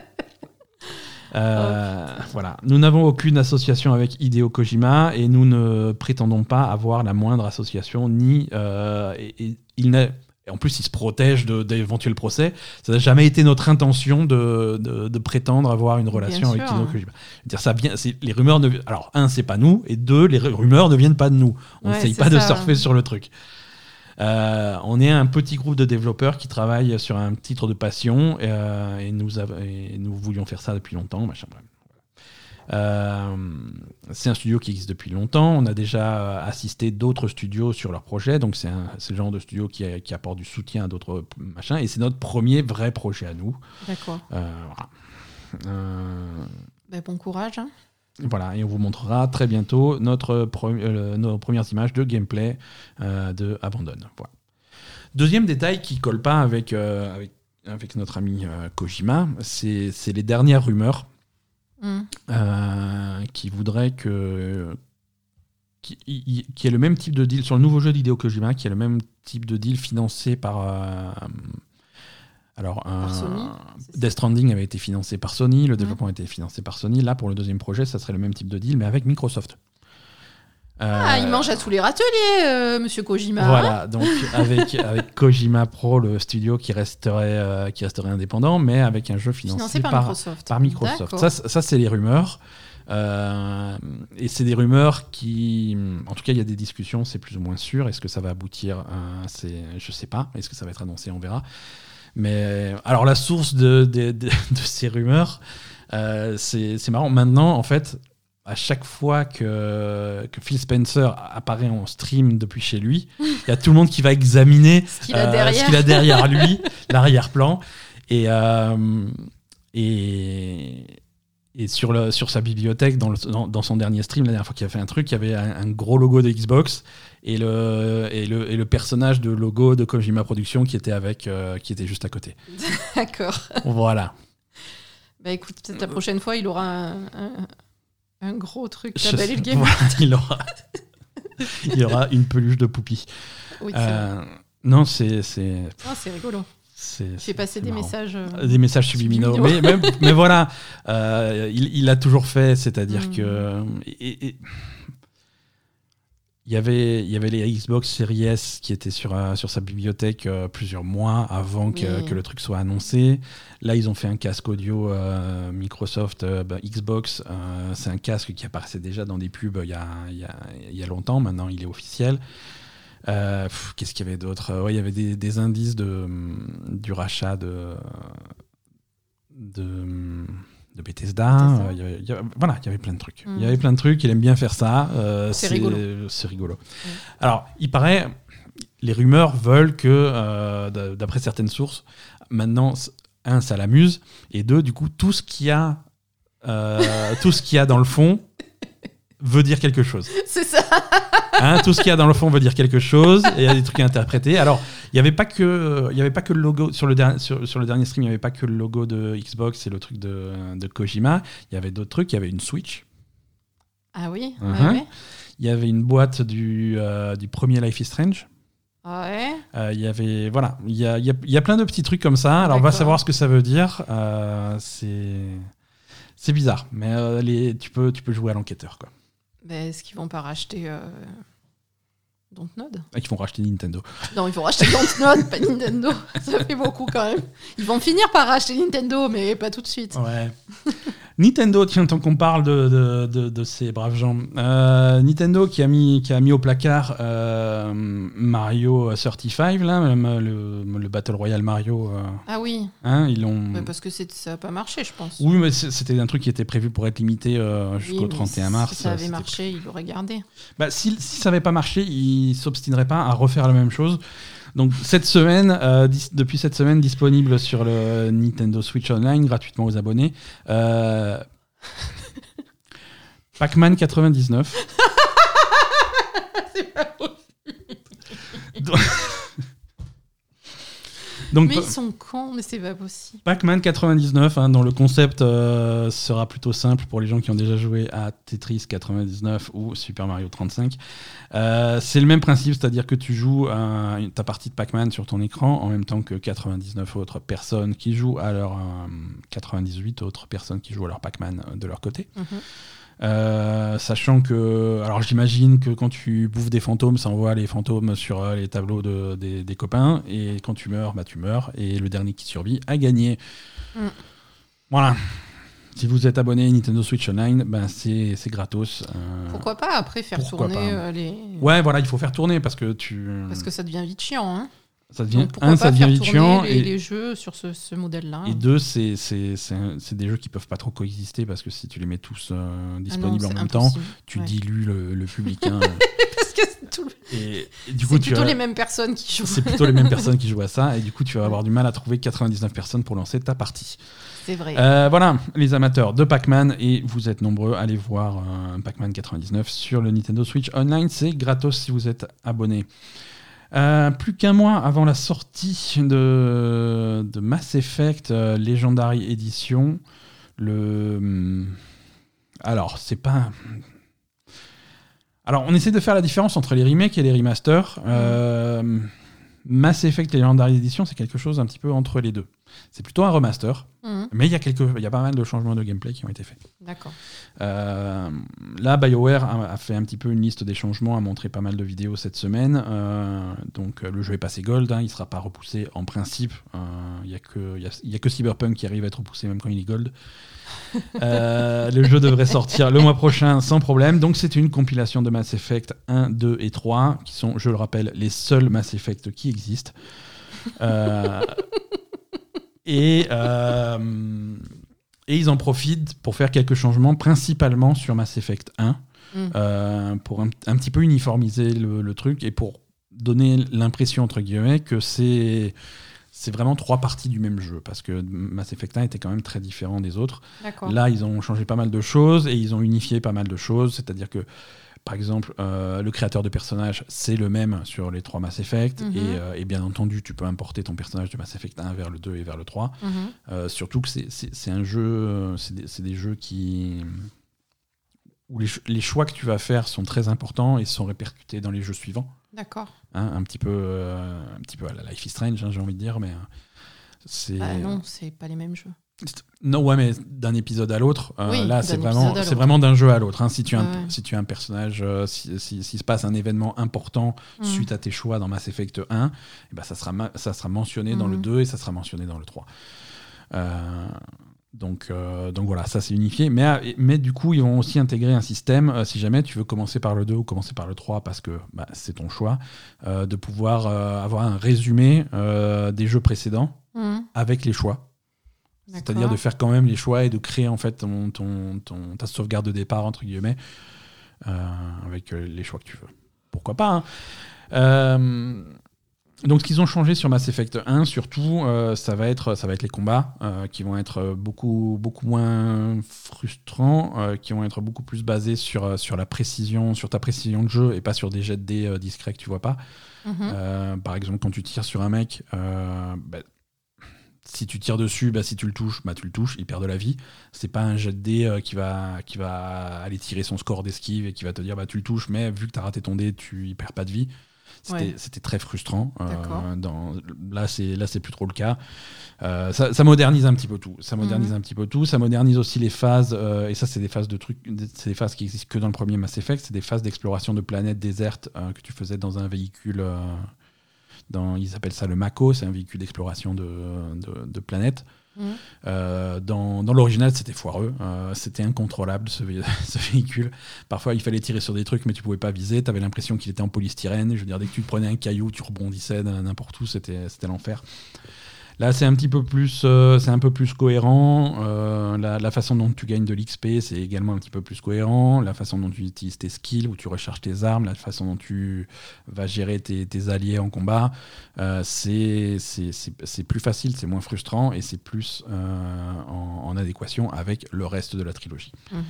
Euh, Voilà, nous n'avons aucune association avec Hideo Kojima et nous ne prétendons pas avoir la moindre association ni euh, et, et il n'a et en plus, il se protège d'éventuels procès. Ça n'a jamais été notre intention de, de- de prétendre avoir une relation avec. Hideo Kojima. Dire, ça vient, c'est- les rumeurs ne, alors un, c'est pas nous, et deux, les rumeurs ne viennent pas de nous. On n'essaye pas de surfer sur le truc. Euh, on est un petit groupe de développeurs qui travaillent sur un titre de passion euh, et, nous av- et nous voulions faire ça depuis longtemps. Machin, bref. Euh, c'est un studio qui existe depuis longtemps. On a déjà assisté d'autres studios sur leur projet, donc c'est le genre de studio qui, qui apporte du soutien à d'autres machins. Et c'est notre premier vrai projet à nous. D'accord. Euh, voilà. Euh, Ben, bon courage. hein. Voilà, et on vous montrera très bientôt notre pre- euh, nos premières images de gameplay euh, de Abandon. Voilà. Deuxième détail qui colle pas avec, euh, avec, avec notre ami Kojima, c'est les dernières rumeurs Hmm. qui voudraient que. Qui, y- qui est le même type de deal sur le nouveau jeu d'Hideo Kojima, qui est le même type de deal financé par. Euh, alors, un- Sony, Death Stranding avait été financé par Sony, le développement a été financé par Sony. Là, pour le deuxième projet, ça serait le même type de deal, mais avec Microsoft. Ah, Euh, il mange à tous les râteliers, euh, monsieur Kojima. Voilà, donc avec, avec Kojima Pro, le studio qui resterait, euh, qui resterait indépendant, mais avec un jeu financé Financé par, par, Microsoft. par Microsoft. Ça, ça c'est les rumeurs. Euh, et c'est des rumeurs qui, en tout cas, il y a des discussions, c'est plus ou moins sûr. Est-ce que ça va aboutir euh, Je sais pas. Est-ce que ça va être annoncé On verra. Mais alors la source de, de, de, ces rumeurs, euh, c'est, marrant. Maintenant, en fait, à chaque fois que, que, Phil Spencer apparaît en stream depuis chez lui, il y a tout le monde qui va examiner ce qu'il a, euh, a, derrière lui, l'arrière-plan. Et, euh, et, et sur, le, sur sa bibliothèque, dans, le, dans, son dernier stream, la dernière fois qu'il a fait un truc, il y avait un, gros logo de Xbox et le, et, le, et le personnage de logo de Kojima Productions qui était, avec, euh, qui était juste à côté. D'accord. Voilà. Bah écoute, peut-être la prochaine fois, il aura un, un gros truc le game. il, aura, il aura une peluche de poupie. Oui, euh, non, c'est. C'est oh, rigolo. J'ai passé des messages. Euh, des messages subliminaux. mais, mais, voilà, euh, il, il, a toujours fait, c'est-à-dire mm. que. Et, il y, avait, il y avait les Xbox Series S qui étaient sur, euh, sur sa bibliothèque euh, plusieurs mois avant que, que, le truc soit annoncé. Là, ils ont fait un casque audio euh, Microsoft bah, Xbox. c'est un casque qui apparaissait déjà dans des pubs il y a, il y a, il y a longtemps. Maintenant, il est officiel. Qu'est-ce qu'il y avait d'autre? Ouais, Il y avait des, des, indices de, du rachat de. de de Bethesda. Euh, il y avait, voilà, il y avait plein de trucs. Il y mm. avait plein de trucs. Il aime bien faire ça. Euh, c'est rigolo. Mm. Alors, il paraît, les rumeurs veulent que, euh, d'après certaines sources, maintenant, un, ça l'amuse, et deux, du coup, tout ce qu'il y a, tout ce qu'il y a dans le fond veut dire quelque chose. C'est ça. Hein, tout ce qu'il y a dans le fond veut dire quelque chose, et il y a des trucs à interpréter. Alors, il n'y avait, pas que, il y avait pas que le logo, sur le, dernier, sur, le dernier stream, il n'y avait pas que le logo de Xbox et le truc de, de Kojima. Il y avait d'autres trucs, il y avait une Switch. Ah oui, uh-huh. Il y avait une boîte du, euh, du premier Life is Strange. Ouais. Euh, il y avait voilà, il y a, y, a, y a, plein de petits trucs comme ça. Alors on va savoir ce que ça veut dire. Euh, c'est c'est bizarre, mais les, tu peux tu peux jouer à l'enquêteur quoi. Ben, est-ce qu'ils vont pas racheter euh, Dontnod? Ah, Ils vont racheter Nintendo. Non, ils vont racheter Dontnod, pas Nintendo. Ça fait beaucoup quand même. Ils vont finir par racheter Nintendo, mais pas tout de suite. Ouais. Nintendo, tiens, tant qu'on parle de, de, de, ces braves gens. Euh, Nintendo qui a, mis, qui a mis au placard euh, Mario 35, là, le, le, Battle Royale Mario. Euh, ah oui. Hein, ils l'ont... parce que ça n'a pas marché, je pense. Oui, mais c'était un truc qui était prévu pour être limité jusqu'au 31 mars. Si ça avait marché, il l'aurait gardé. Bah, si, si ça n'avait pas marché, il ne s'obstinerait pas à refaire la même chose. Donc cette semaine, euh, depuis cette semaine, disponible sur le Nintendo Switch Online gratuitement aux abonnés. Euh, Pac-Man 99. C'est pas possible. Mais ils sont cons, mais c'est pas possible. Pac-Man 99, hein, dont le concept euh, sera plutôt simple pour les gens qui ont déjà joué à Tetris 99 ou Super Mario 35. Euh, c'est le même principe, c'est-à-dire que tu joues ta partie de Pac-Man sur ton écran en même temps que 99 autres personnes qui jouent à leur 98 euh, autres personnes qui jouent à leur Pac-Man de leur côté. Mhm. Euh, sachant que, alors j'imagine que quand tu bouffes des fantômes, ça envoie les fantômes sur euh, les tableaux de, des, copains, et quand tu meurs, bah tu meurs, et le dernier qui survit a gagné. Mm. Voilà. Si vous êtes abonné à Nintendo Switch Online, ben c'est gratos. Euh, pourquoi pas après faire tourner les. Ouais, voilà, il faut faire tourner parce que tu. Parce que ça devient vite chiant. Hein ça devient, un, ça devient chiant. Les, et les jeux sur ce, ce modèle-là. Et deux, c'est des jeux qui peuvent pas trop coexister parce que si tu les mets tous euh, ah disponibles en même temps, tu dilues le, le public. Hein. parce que c'est tout. Et, du coup, plutôt les mêmes personnes qui jouent. C'est plutôt les mêmes personnes qui jouent à ça. Et du coup, tu vas avoir du mal à trouver 99 personnes pour lancer ta partie. C'est vrai. Euh, voilà, les amateurs de Pac-Man, et vous êtes nombreux, allez voir euh, Pac-Man 99 sur le Nintendo Switch Online. C'est gratos si vous êtes abonné. Euh, plus qu'un mois avant la sortie de, de Mass Effect euh, Legendary Edition, le. Hmm, alors, c'est pas. Alors, on essaie de faire la différence entre les remakes et les remasters. Euh, Mass Effect Legendary Edition, c'est quelque chose un petit peu entre les deux. C'est plutôt un remaster, Mhm. mais il y, a quelques- y a pas mal de changements de gameplay qui ont été faits. D'accord. Euh, là, BioWare a, a fait un petit peu une liste des changements, a montré pas mal de vidéos cette semaine. Euh, donc, euh, le jeu est passé gold, hein, il ne sera pas repoussé en principe. Euh, Il n'y a, que- y a- y a que Cyberpunk qui arrive à être repoussé même quand il est gold. Euh, le jeu devrait sortir le mois prochain sans problème. Donc, c'est une compilation de Mass Effect 1, 2 et 3, qui sont, je le rappelle, les seuls Mass Effect qui existent. Et, euh, et ils en profitent pour faire quelques changements, principalement sur Mass Effect 1, Mm. euh, pour un, un petit peu uniformiser le, le truc et pour donner l'impression, entre guillemets, que c'est. C'est vraiment trois parties du même jeu, parce que Mass Effect 1 était quand même très différent des autres. Là, ils ont changé pas mal de choses et ils ont unifié pas mal de choses. C'est-à-dire que, par exemple, euh, le créateur de personnage, c'est le même sur les trois Mass Effect. Mhm. et, euh, et bien entendu, tu peux importer ton personnage de Mass Effect 1 vers le 2 et vers le 3. Mhm. Euh, surtout que c'est- un jeu, c'est des, jeux qui où les, ch- les choix que tu vas faire sont très importants et sont répercutés dans les jeux suivants. D'accord. hein, un petit peu, un petit peu à la Life is Strange, hein, j'ai envie de dire, mais c'est Bah non, c'est pas les mêmes jeux. Non, ouais, mais d'un épisode à l'autre, euh, Oui, là, c'est vraiment, c'est vraiment d'un jeu à l'autre. hein. Si tu as, un, si tu as un personnage, euh, si, si- s'il se passe un événement important Mhm. suite à tes choix dans Mass Effect 1, eh ben, ça, sera ça sera mentionné dans le Mhm. 2 et ça sera mentionné dans le 3. Euh, donc, euh, donc voilà, ça c'est unifié. Mais, euh, mais du coup, ils vont aussi intégrer un système, si jamais tu veux commencer par le 2 ou commencer par le 3, parce que bah, c'est ton choix, de pouvoir avoir un résumé des jeux précédents Mhm. avec les choix. C'est-à-dire de faire quand même les choix et de créer en fait ton, ton- ton- ta sauvegarde de départ, entre guillemets, euh, avec euh, les choix que tu veux. Pourquoi pas hein. Euh, Donc ce qu'ils ont changé sur Mass Effect 1, surtout, euh, ça, va être, ça va être les combats, qui vont être beaucoup, beaucoup moins frustrants, qui vont être beaucoup plus basés sur, sur la précision, sur ta précision de jeu, et pas sur des jets de dés discrets que tu vois pas. Mhm. Euh, par exemple, quand tu tires sur un mec, bah, si tu tires dessus, bah, si tu le touches, bah, tu le touches, il perd de la vie. C'est pas un jet de dés euh, qui, va, qui va aller tirer son score d'esquive et qui va te dire bah, tu le touches, mais vu que tu as raté ton dé, tu il perd pas de vie. C'était Ouais. très frustrant. Euh, dans, là, c'est là, c'est plus trop le cas. Euh, ça, ça modernise un petit peu tout. Ça modernise Mhm. un petit peu tout. Ça modernise aussi les phases. euh, et ça, c'est des phases de trucs. C'est des phases qui existent que dans le premier Mass Effect. C'est des phases d'exploration de planètes désertes que tu faisais dans un véhicule. Dans, ils appellent ça le Mako. C'est un véhicule d'exploration de, de, de planètes. Mhm. Euh, dans dans l'original, c'était foireux. Euh, c'était incontrôlable ce, vé- ce véhicule. Parfois, il fallait tirer sur des trucs, mais tu pouvais pas viser. Tu avais l'impression qu'il était en polystyrène. Je veux dire, dès que tu prenais un caillou, tu rebondissais n'importe où. C'était l'enfer. Là, c'est un petit peu plus, euh, c'est un peu plus cohérent. Euh, la, façon dont tu gagnes de l'XP, c'est également un petit peu plus cohérent. La façon dont tu utilises tes skills, où tu recharges tes armes, la façon dont tu vas gérer tes, alliés en combat, euh, c'est plus facile, c'est moins frustrant et c'est plus en, en adéquation avec le reste de la trilogie. Mhm.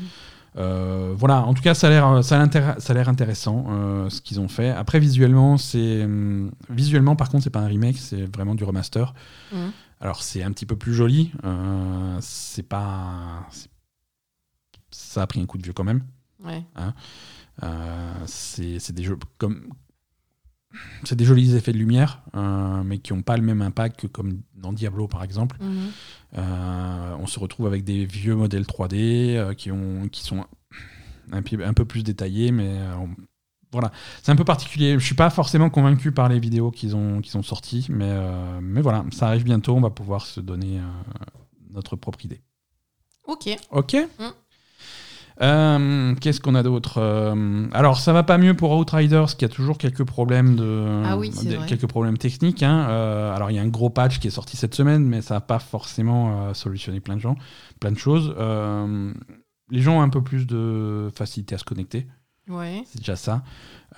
Euh, voilà, en tout cas, ça a l'air, ça a intéressant euh, ce qu'ils ont fait. Après, visuellement, c'est hum, visuellement, par contre, c'est pas un remake, c'est vraiment du remaster. Mhm. Alors, c'est un petit peu plus joli. euh, c'est pas, ça a pris un coup de vieux quand même. Ouais. C'est c'est des jeux comme c'est des jolis effets de lumière, euh, mais qui n'ont pas le même impact que comme dans Diablo par exemple. Mhm. Euh, on se retrouve avec des vieux modèles 3D euh, qui, ont, qui sont un, peu plus détaillés, mais on- voilà. C'est un peu particulier. Je suis pas forcément convaincu par les vidéos qu'ils ont, qu'ils ont sorties, mais, mais voilà, ça arrive bientôt. On va pouvoir se donner notre propre idée. Ok. Ok? Mm. Euh, Qu'est-ce qu'on a d'autre Euh, Alors, ça va pas mieux pour Outriders, qui a toujours quelques problèmes de, Ah oui, de- quelques problèmes techniques. hein. Euh, alors, il y a un gros patch qui est sorti cette semaine, mais ça n'a pas forcément euh, solutionné plein de gens, plein de choses. Euh, les gens ont un peu plus de facilité à se connecter. Ouais. C'est déjà ça.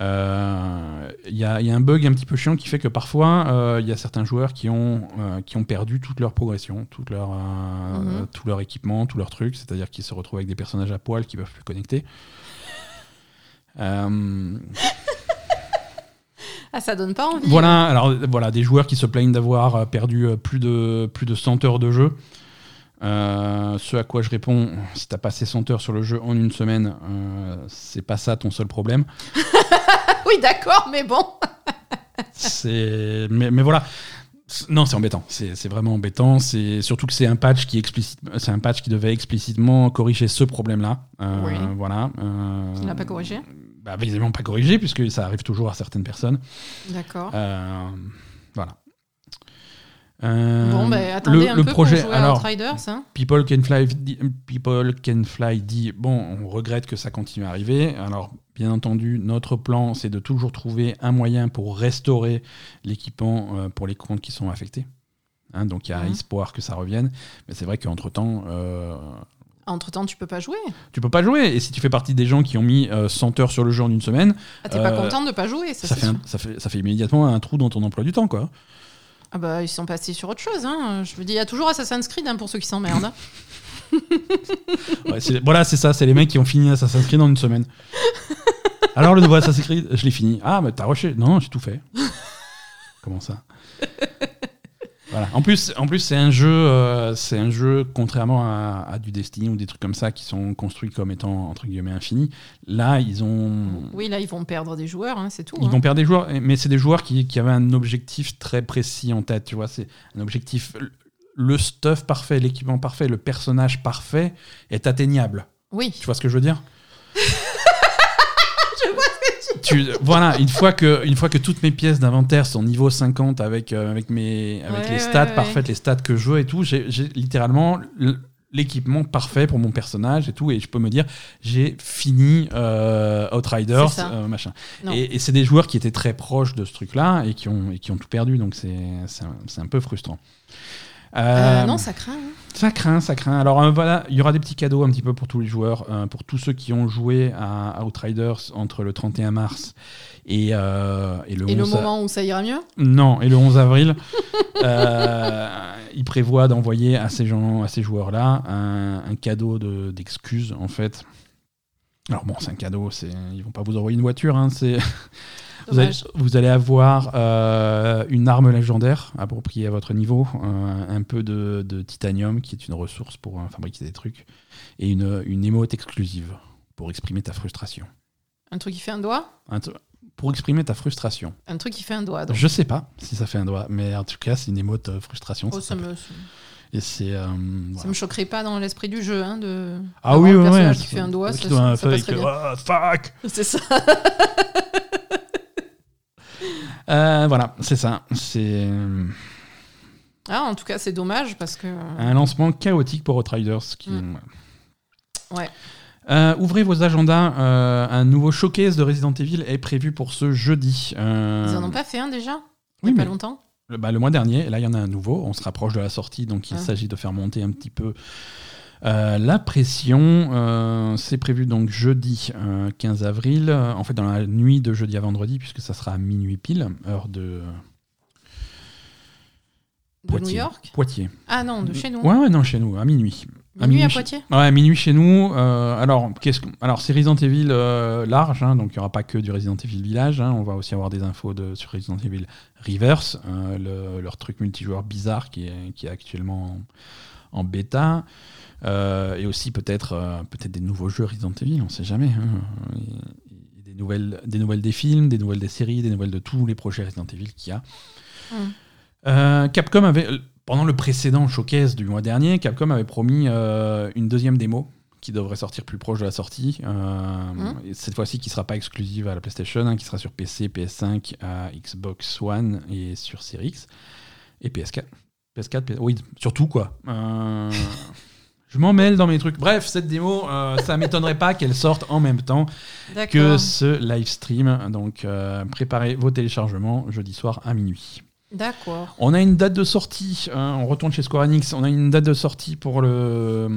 Euh, Il y, a, il y a un bug un petit peu chiant qui fait que parfois, euh, il y a certains joueurs qui ont, euh, qui ont perdu toute leur progression, toute leur, euh, Mhm. tout leur équipement, tout leur truc. C'est-à-dire qu'ils se retrouvent avec des personnages à poil qui peuvent plus connecter. Euh, Ah, ça donne pas envie. voilà, alors voilà, des joueurs qui se plaignent d'avoir euh, perdu euh, plus de, plus de 100 heures de jeu. Euh, ce à quoi je réponds, si t'as passé 100 heures sur le jeu en une semaine, euh, c'est pas ça ton seul problème. oui, d'accord, mais bon. C'est mais, mais voilà. Non, c'est embêtant. C'est vraiment embêtant. C'est surtout que c'est un patch qui explicite, c'est un patch qui devait explicitement corriger ce problème-là. Euh, Oui. Voilà. Il l'a pas corrigé bah, Visiblement pas corrigé puisque ça arrive toujours à certaines personnes. D'accord. Voilà. Euh, Bon, ben attendez le, un le peu projet. pour jouer alors, à Outriders. Hein. People Can Fly dit, People Can Fly dit bon, on regrette que ça continue à arriver. Alors, bien entendu, notre plan, c'est de toujours trouver un moyen pour restaurer l'équipement euh, pour les comptes qui sont affectés. Hein, donc, il y a Mhm. espoir que ça revienne. Mais c'est vrai qu'entre temps, euh, Entre temps, tu peux pas jouer. tu peux pas jouer. Et si tu fais partie des gens qui ont mis euh, 100 heures sur le jeu en une semaine, Ah, t'es pas Euh, content de pas jouer, ça, ça c'est fait, un- sûr. ça, fait, ça fait immédiatement un trou dans ton emploi du temps, quoi. Ah bah ils sont passés sur autre chose. Hein. Je veux dire, il y a toujours Assassin's Creed hein, pour ceux qui s'emmerdent. voilà, c'est ça, c'est les mecs qui ont fini Assassin's Creed en une semaine. Alors le nouveau Assassin's Creed, je l'ai fini. Ah, mais t'as rushé Non, j'ai tout fait. Comment ça? Voilà. En plus, en plus c'est un jeu, euh, c'est un jeu contrairement à, à du Destiny ou des trucs comme ça qui sont construits comme étant entre guillemets infinis. Là, ils ont, Oui, là ils vont perdre des joueurs, hein, c'est tout. ils hein. vont perdre des joueurs, mais c'est des joueurs qui, qui avaient un objectif très précis en tête. Tu vois, c'est un objectif. Le stuff parfait, l'équipement parfait, le personnage parfait est atteignable. Oui. Tu vois ce que je veux dire? tu, voilà, une fois, que, une fois que toutes mes pièces d'inventaire sont niveau 50 avec, euh, avec, mes, avec Ouais, les stats ouais. parfaites, les stats que je veux et tout, j'ai littéralement l'équipement parfait pour mon personnage et tout, et je peux me dire, j'ai fini euh, Outriders, euh, machin. Non. Et, et c'est des joueurs qui étaient très proches de ce truc-là et, qui ont- et qui ont tout perdu, donc c'est un, c'est un peu frustrant. Euh, non, ça craint. hein. ça craint, ça craint. Alors euh, voilà, il y aura des petits cadeaux un petit peu pour tous les joueurs, euh, pour tous ceux qui ont joué à Outriders entre le 31 mars et, euh, et le Et le 11 a- moment où ça ira mieux? Non, et le 11 avril, il prévoit d'envoyer à ces gens, à ces joueurs-là, un, un cadeau de- d'excuses en fait. Alors bon, c'est un cadeau, c'est ils vont pas vous envoyer une voiture, hein, c'est vous allez, Dommage. vous allez avoir euh, une arme légendaire appropriée à votre niveau, euh, un peu de, de titanium qui est une ressource pour euh, fabriquer des trucs, et une, une émote exclusive pour exprimer ta frustration. Un truc qui fait un doigt? Un pour exprimer ta frustration. Un truc qui fait un doigt. donc. Je sais pas si ça fait un doigt, mais en tout cas, c'est une émote frustration. Oh, ça me, ça Et c'est. euh, voilà. me choquerait pas dans l'esprit du jeu. Hein, de... Ah oui, le ouais, qui fait un doigt, ça, ça, ça fake, passerait bien. ah, fuck C'est ça. Euh, Voilà, c'est ça. C'est euh, Ah, en tout cas, c'est dommage parce que. un lancement chaotique pour Outriders. Qui... Mm. Ouais. Euh, ouvrez vos agendas. euh, un nouveau showcase de Resident Evil est prévu pour ce jeudi. Euh, Ils en ont pas fait un déjà? Il oui, y a mais- pas longtemps? le, bah, le mois dernier, et là il y en a un nouveau. On se rapproche de la sortie, donc il Ah. s'agit de faire monter un petit peu euh, la pression. Euh, c'est prévu donc jeudi euh, 15 avril, euh, en fait dans la nuit de jeudi à vendredi, puisque ça sera à minuit pile, heure de De New Poitiers. York Poitiers. Ah non, de chez nous. Ouais, ouais, non, chez nous, à minuit. à Minuit à Poitiers Ouais, à minuit chez nous. alors, qu'est-ce que- alors c'est Resident Evil large, hein, donc il n'y aura pas que du Resident Evil Village. hein, on va aussi avoir des infos de, sur Resident Evil Reverse, le- leur truc multijoueur bizarre qui est, qui est actuellement en, en bêta. Euh, et aussi peut-être euh, peut-être des nouveaux jeux Resident Evil, on sait jamais. hein. Et- et des, nouvelles, des nouvelles des films, des nouvelles des séries, des nouvelles de tous les projets Resident Evil qu'il y a. Mm. Euh, Capcom avait, pendant le précédent showcase du mois dernier, Capcom avait promis une deuxième démo qui devrait sortir plus proche de la sortie. Euh, et Cette fois-ci, qui sera pas exclusive à la PlayStation, hein, qui sera sur PC, PS5, à Xbox One et sur Series X et PS4. PS4, PS... oui, surtout quoi. Euh, Je m'en mêle dans mes trucs. Bref, cette démo, euh, ça m'étonnerait pas qu'elle sorte en même temps que ce live stream. Donc, euh, préparez vos téléchargements jeudi soir à minuit. D'accord. On a une date de sortie, hein, on retourne chez Square Enix, on a une date de sortie pour le,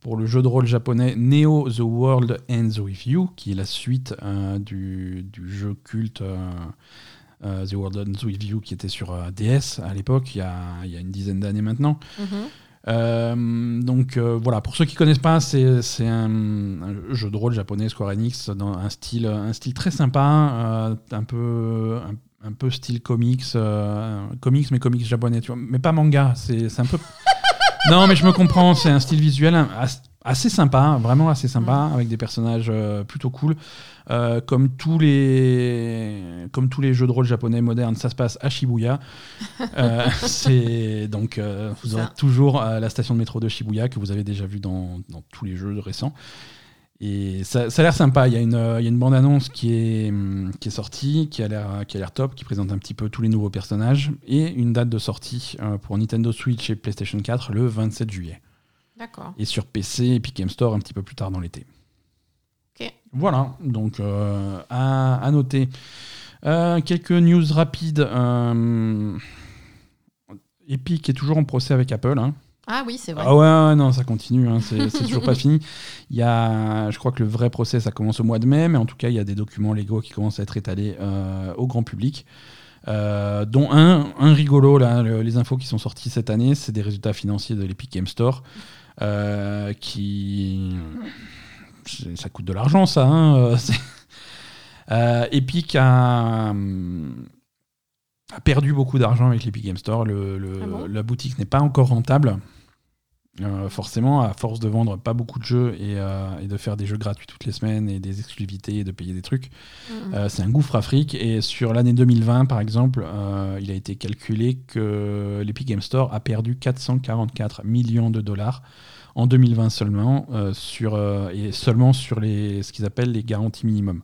pour le jeu de rôle japonais Neo The World Ends With You, qui est la suite euh, du, du jeu culte euh, The World Ends With You qui était sur DS à l'époque, il, y a- il y a une dizaine d'années maintenant. Mhm. Euh, donc euh, voilà, pour ceux qui connaissent pas, c'est c'est un, un jeu de rôle japonais Square Enix dans un style, un style très sympa, euh, un peu un, un peu style comics, comics mais comics japonais, tu vois, mais pas manga. C'est c'est un peu. non, mais je me comprends. C'est un style visuel as- assez sympa, vraiment assez sympa, avec des personnages plutôt cool. Euh, comme, tous les, comme tous les jeux de rôle japonais modernes, ça se passe à Shibuya. Euh, c'est donc vous aurez toujours la station de métro de Shibuya que vous avez déjà vu dans, dans tous les jeux récents. Et ça, ça a l'air sympa. Il y a une, il y a une bande-annonce qui est, qui est sortie, qui a l'air top, qui présente un petit peu tous les nouveaux personnages, et une date de sortie pour Nintendo Switch et PlayStation 4 le 27 juillet. D'accord. Et sur PC, Epic Game Store un petit peu plus tard dans l'été. Voilà, donc euh, à, noter. Euh, quelques news rapides. Euh, Epic est toujours en procès avec Apple. Hein. Ah oui, c'est vrai. Ah ouais, non, ça continue, hein, c'est toujours pas fini. Il y a, je crois que le vrai procès, ça commence au mois de mai, mais en tout cas, il y a des documents légaux qui commencent à être étalés au grand public. dont un, un rigolo, là, les infos qui sont sorties cette année, c'est des résultats financiers de l'Epic Game Store. Euh, qui. Ça coûte de l'argent, ça. Hein, euh, euh, Epic a, a, perdu beaucoup d'argent avec l'Epic Game Store. Le, ah la boutique n'est pas encore rentable. forcément, à force de vendre pas beaucoup de jeux et, de faire des jeux gratuits toutes les semaines et des exclusivités et de payer des trucs, mm-hmm. c'est un gouffre afrique. Et sur l'année 2020, par exemple, il a été calculé que l'Epic Game Store a perdu 444 millions de dollars en 2020 seulement, euh, sur, euh, et seulement sur les, ce qu'ils appellent les garanties minimum.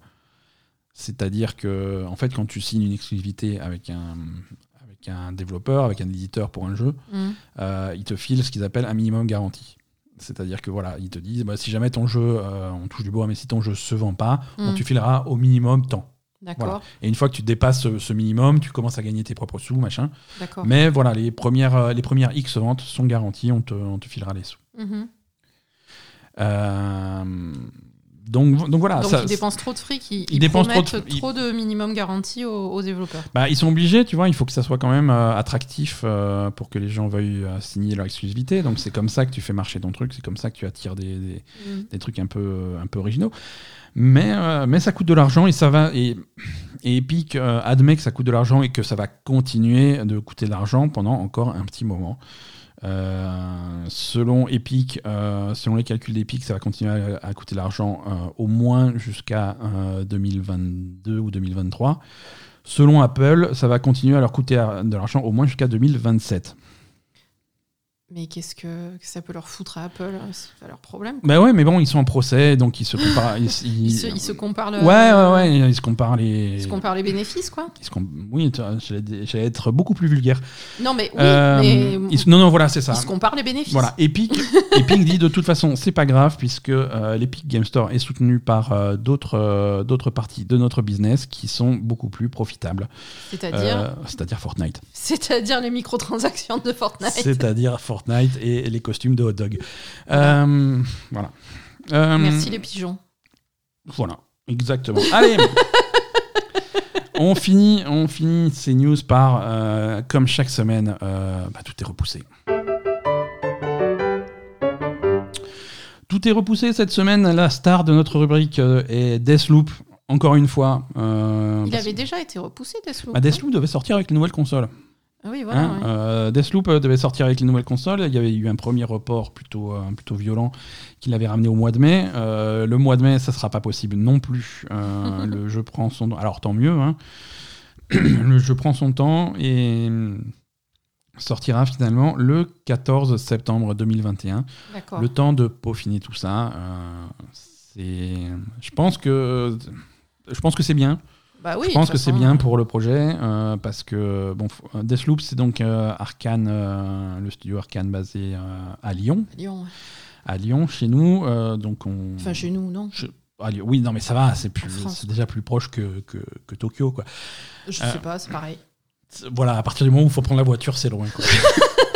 C'est-à-dire que, en fait, quand tu signes une exclusivité avec un, avec un développeur, avec un éditeur pour un jeu, mm. euh, ils te filent ce qu'ils appellent un minimum garantie. C'est-à-dire que voilà, ils te disent bah, si jamais ton jeu, on touche du bois, mais si ton jeu se vend pas, on mm. te filera au minimum tant. D'accord. Et une fois que tu dépasses ce, minimum, tu commences à gagner tes propres sous, machin. Mais voilà, les premières, les premières X ventes sont garanties, on te, on te filera les sous. Mhm. Euh, donc, donc voilà. Donc ils dépensent trop de fric, ils, ils, dépensent trop de, trop de minimum garantie aux, développeurs. Bah, ils sont obligés, tu vois, il faut que ça soit quand même euh, attractif euh, pour que les gens veuillent signer leur exclusivité. Donc c'est comme ça que tu fais marcher ton truc, c'est comme ça que tu attires des, des, mhm. des, trucs un peu, un peu originaux. Mais, mais ça coûte de l'argent et ça va. Et, Epic admet que ça coûte de l'argent et que ça va continuer de coûter de l'argent pendant encore un petit moment. Euh, selon Epic, euh, selon les calculs d'Epic, ça va continuer à, coûter l'argent euh, au moins jusqu'à 2022 ou 2023. Selon Apple, ça va continuer à leur coûter de l'argent au moins jusqu'à 2027. Mais qu'est-ce que, ça peut leur foutre à Apple hein, C'est pas leur problème. Bah ouais, mais bon, ils sont en procès, donc ils se comparent. Ils, se, comparent. Le... Ouais, ouais, ouais, ils se comparent les. Ils se comparent les bénéfices, quoi. Ils Oui, j'allais être beaucoup plus vulgaire. Non, mais oui, euh, mais... Non, non, voilà, c'est ça. Ils se comparent les bénéfices. Voilà, Epic, Epic dit de toute façon, c'est pas grave, puisque euh, l'Epic Game Store est soutenu par euh, d'autres d'autres parties de notre business qui sont beaucoup plus profitables. C'est-à-dire C'est-à-dire Fortnite. C'est-à-dire les microtransactions de Fortnite. C'est-à-dire Fortnite et les costumes de hot dog. Euh, voilà. Euh, Merci les pigeons. Voilà, exactement. Allez on, finit, on finit ces news par, euh, comme chaque semaine, bah, tout est repoussé. Tout est repoussé cette semaine. La star de notre rubrique est Deathloop. Encore une fois. Il avait déjà été repoussé, Deathloop. Bah, Deathloop devait sortir avec les nouvelles consoles. Ah oui, voilà. Hein, euh, Deathloop euh, devait sortir avec les nouvelles consoles. Il y avait eu un premier report plutôt, euh, plutôt violent qui l'avait ramené au mois de mai. le mois de mai, ça sera pas possible non plus. le jeu prend son temps. Alors tant mieux. Hein. le jeu prend son temps et sortira finalement le 14 septembre 2021. Le temps de peaufiner tout ça. c'est, je pense que, je pense que c'est bien. Bah je pense que c'est bien pour le projet euh, parce que bon, Deathloop, c'est donc euh, Arkane, euh, le studio Arkane basé à Lyon. À Lyon, à Lyon, chez nous. donc on... Enfin, chez nous, non Oui, non, mais ça va, c'est déjà plus proche que, que, que Tokyo. Quoi. Je sais pas, c'est pareil. Voilà, à partir du moment où il faut prendre la voiture, c'est loin. Quoi.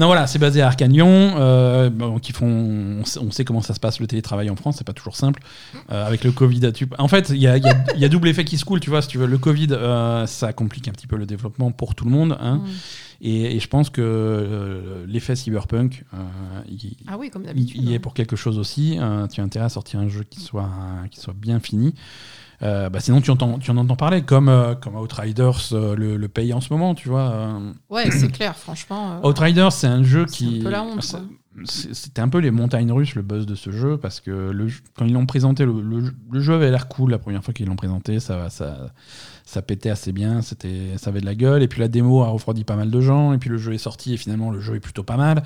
Non, voilà, c'est basé à Arcagnon. Euh, qui font, on sait, comment ça se passe le télétravail en France, c'est pas toujours simple. Euh, avec le Covid, en fait, il y a, y a, double effet qui se coule, tu vois. Si tu veux, le Covid, euh, ça complique un petit peu le développement pour tout le monde. Hein. Mm. Et, je pense que euh, l'effet cyberpunk, il, ah oui, il, est pour quelque chose aussi. tu as intérêt à sortir un jeu qui soit, qui soit bien fini. Euh, bah sinon, tu, entends, tu en entends parler, comme, euh, comme Outriders euh, le, le, paye en ce moment, tu vois. Ouais, c'est clair, franchement. Outriders, c'est un jeu qui. Un peu la honte, c'est- c'était un peu les montagnes russes le buzz de ce jeu parce que le, quand ils l'ont présenté, le, le- le jeu avait l'air cool la première fois qu'ils l'ont présenté, ça, ça, ça pétait assez bien, c'était, ça avait de la gueule. Et puis la démo a refroidi pas mal de gens. Et puis le jeu est sorti et finalement le jeu est plutôt pas mal,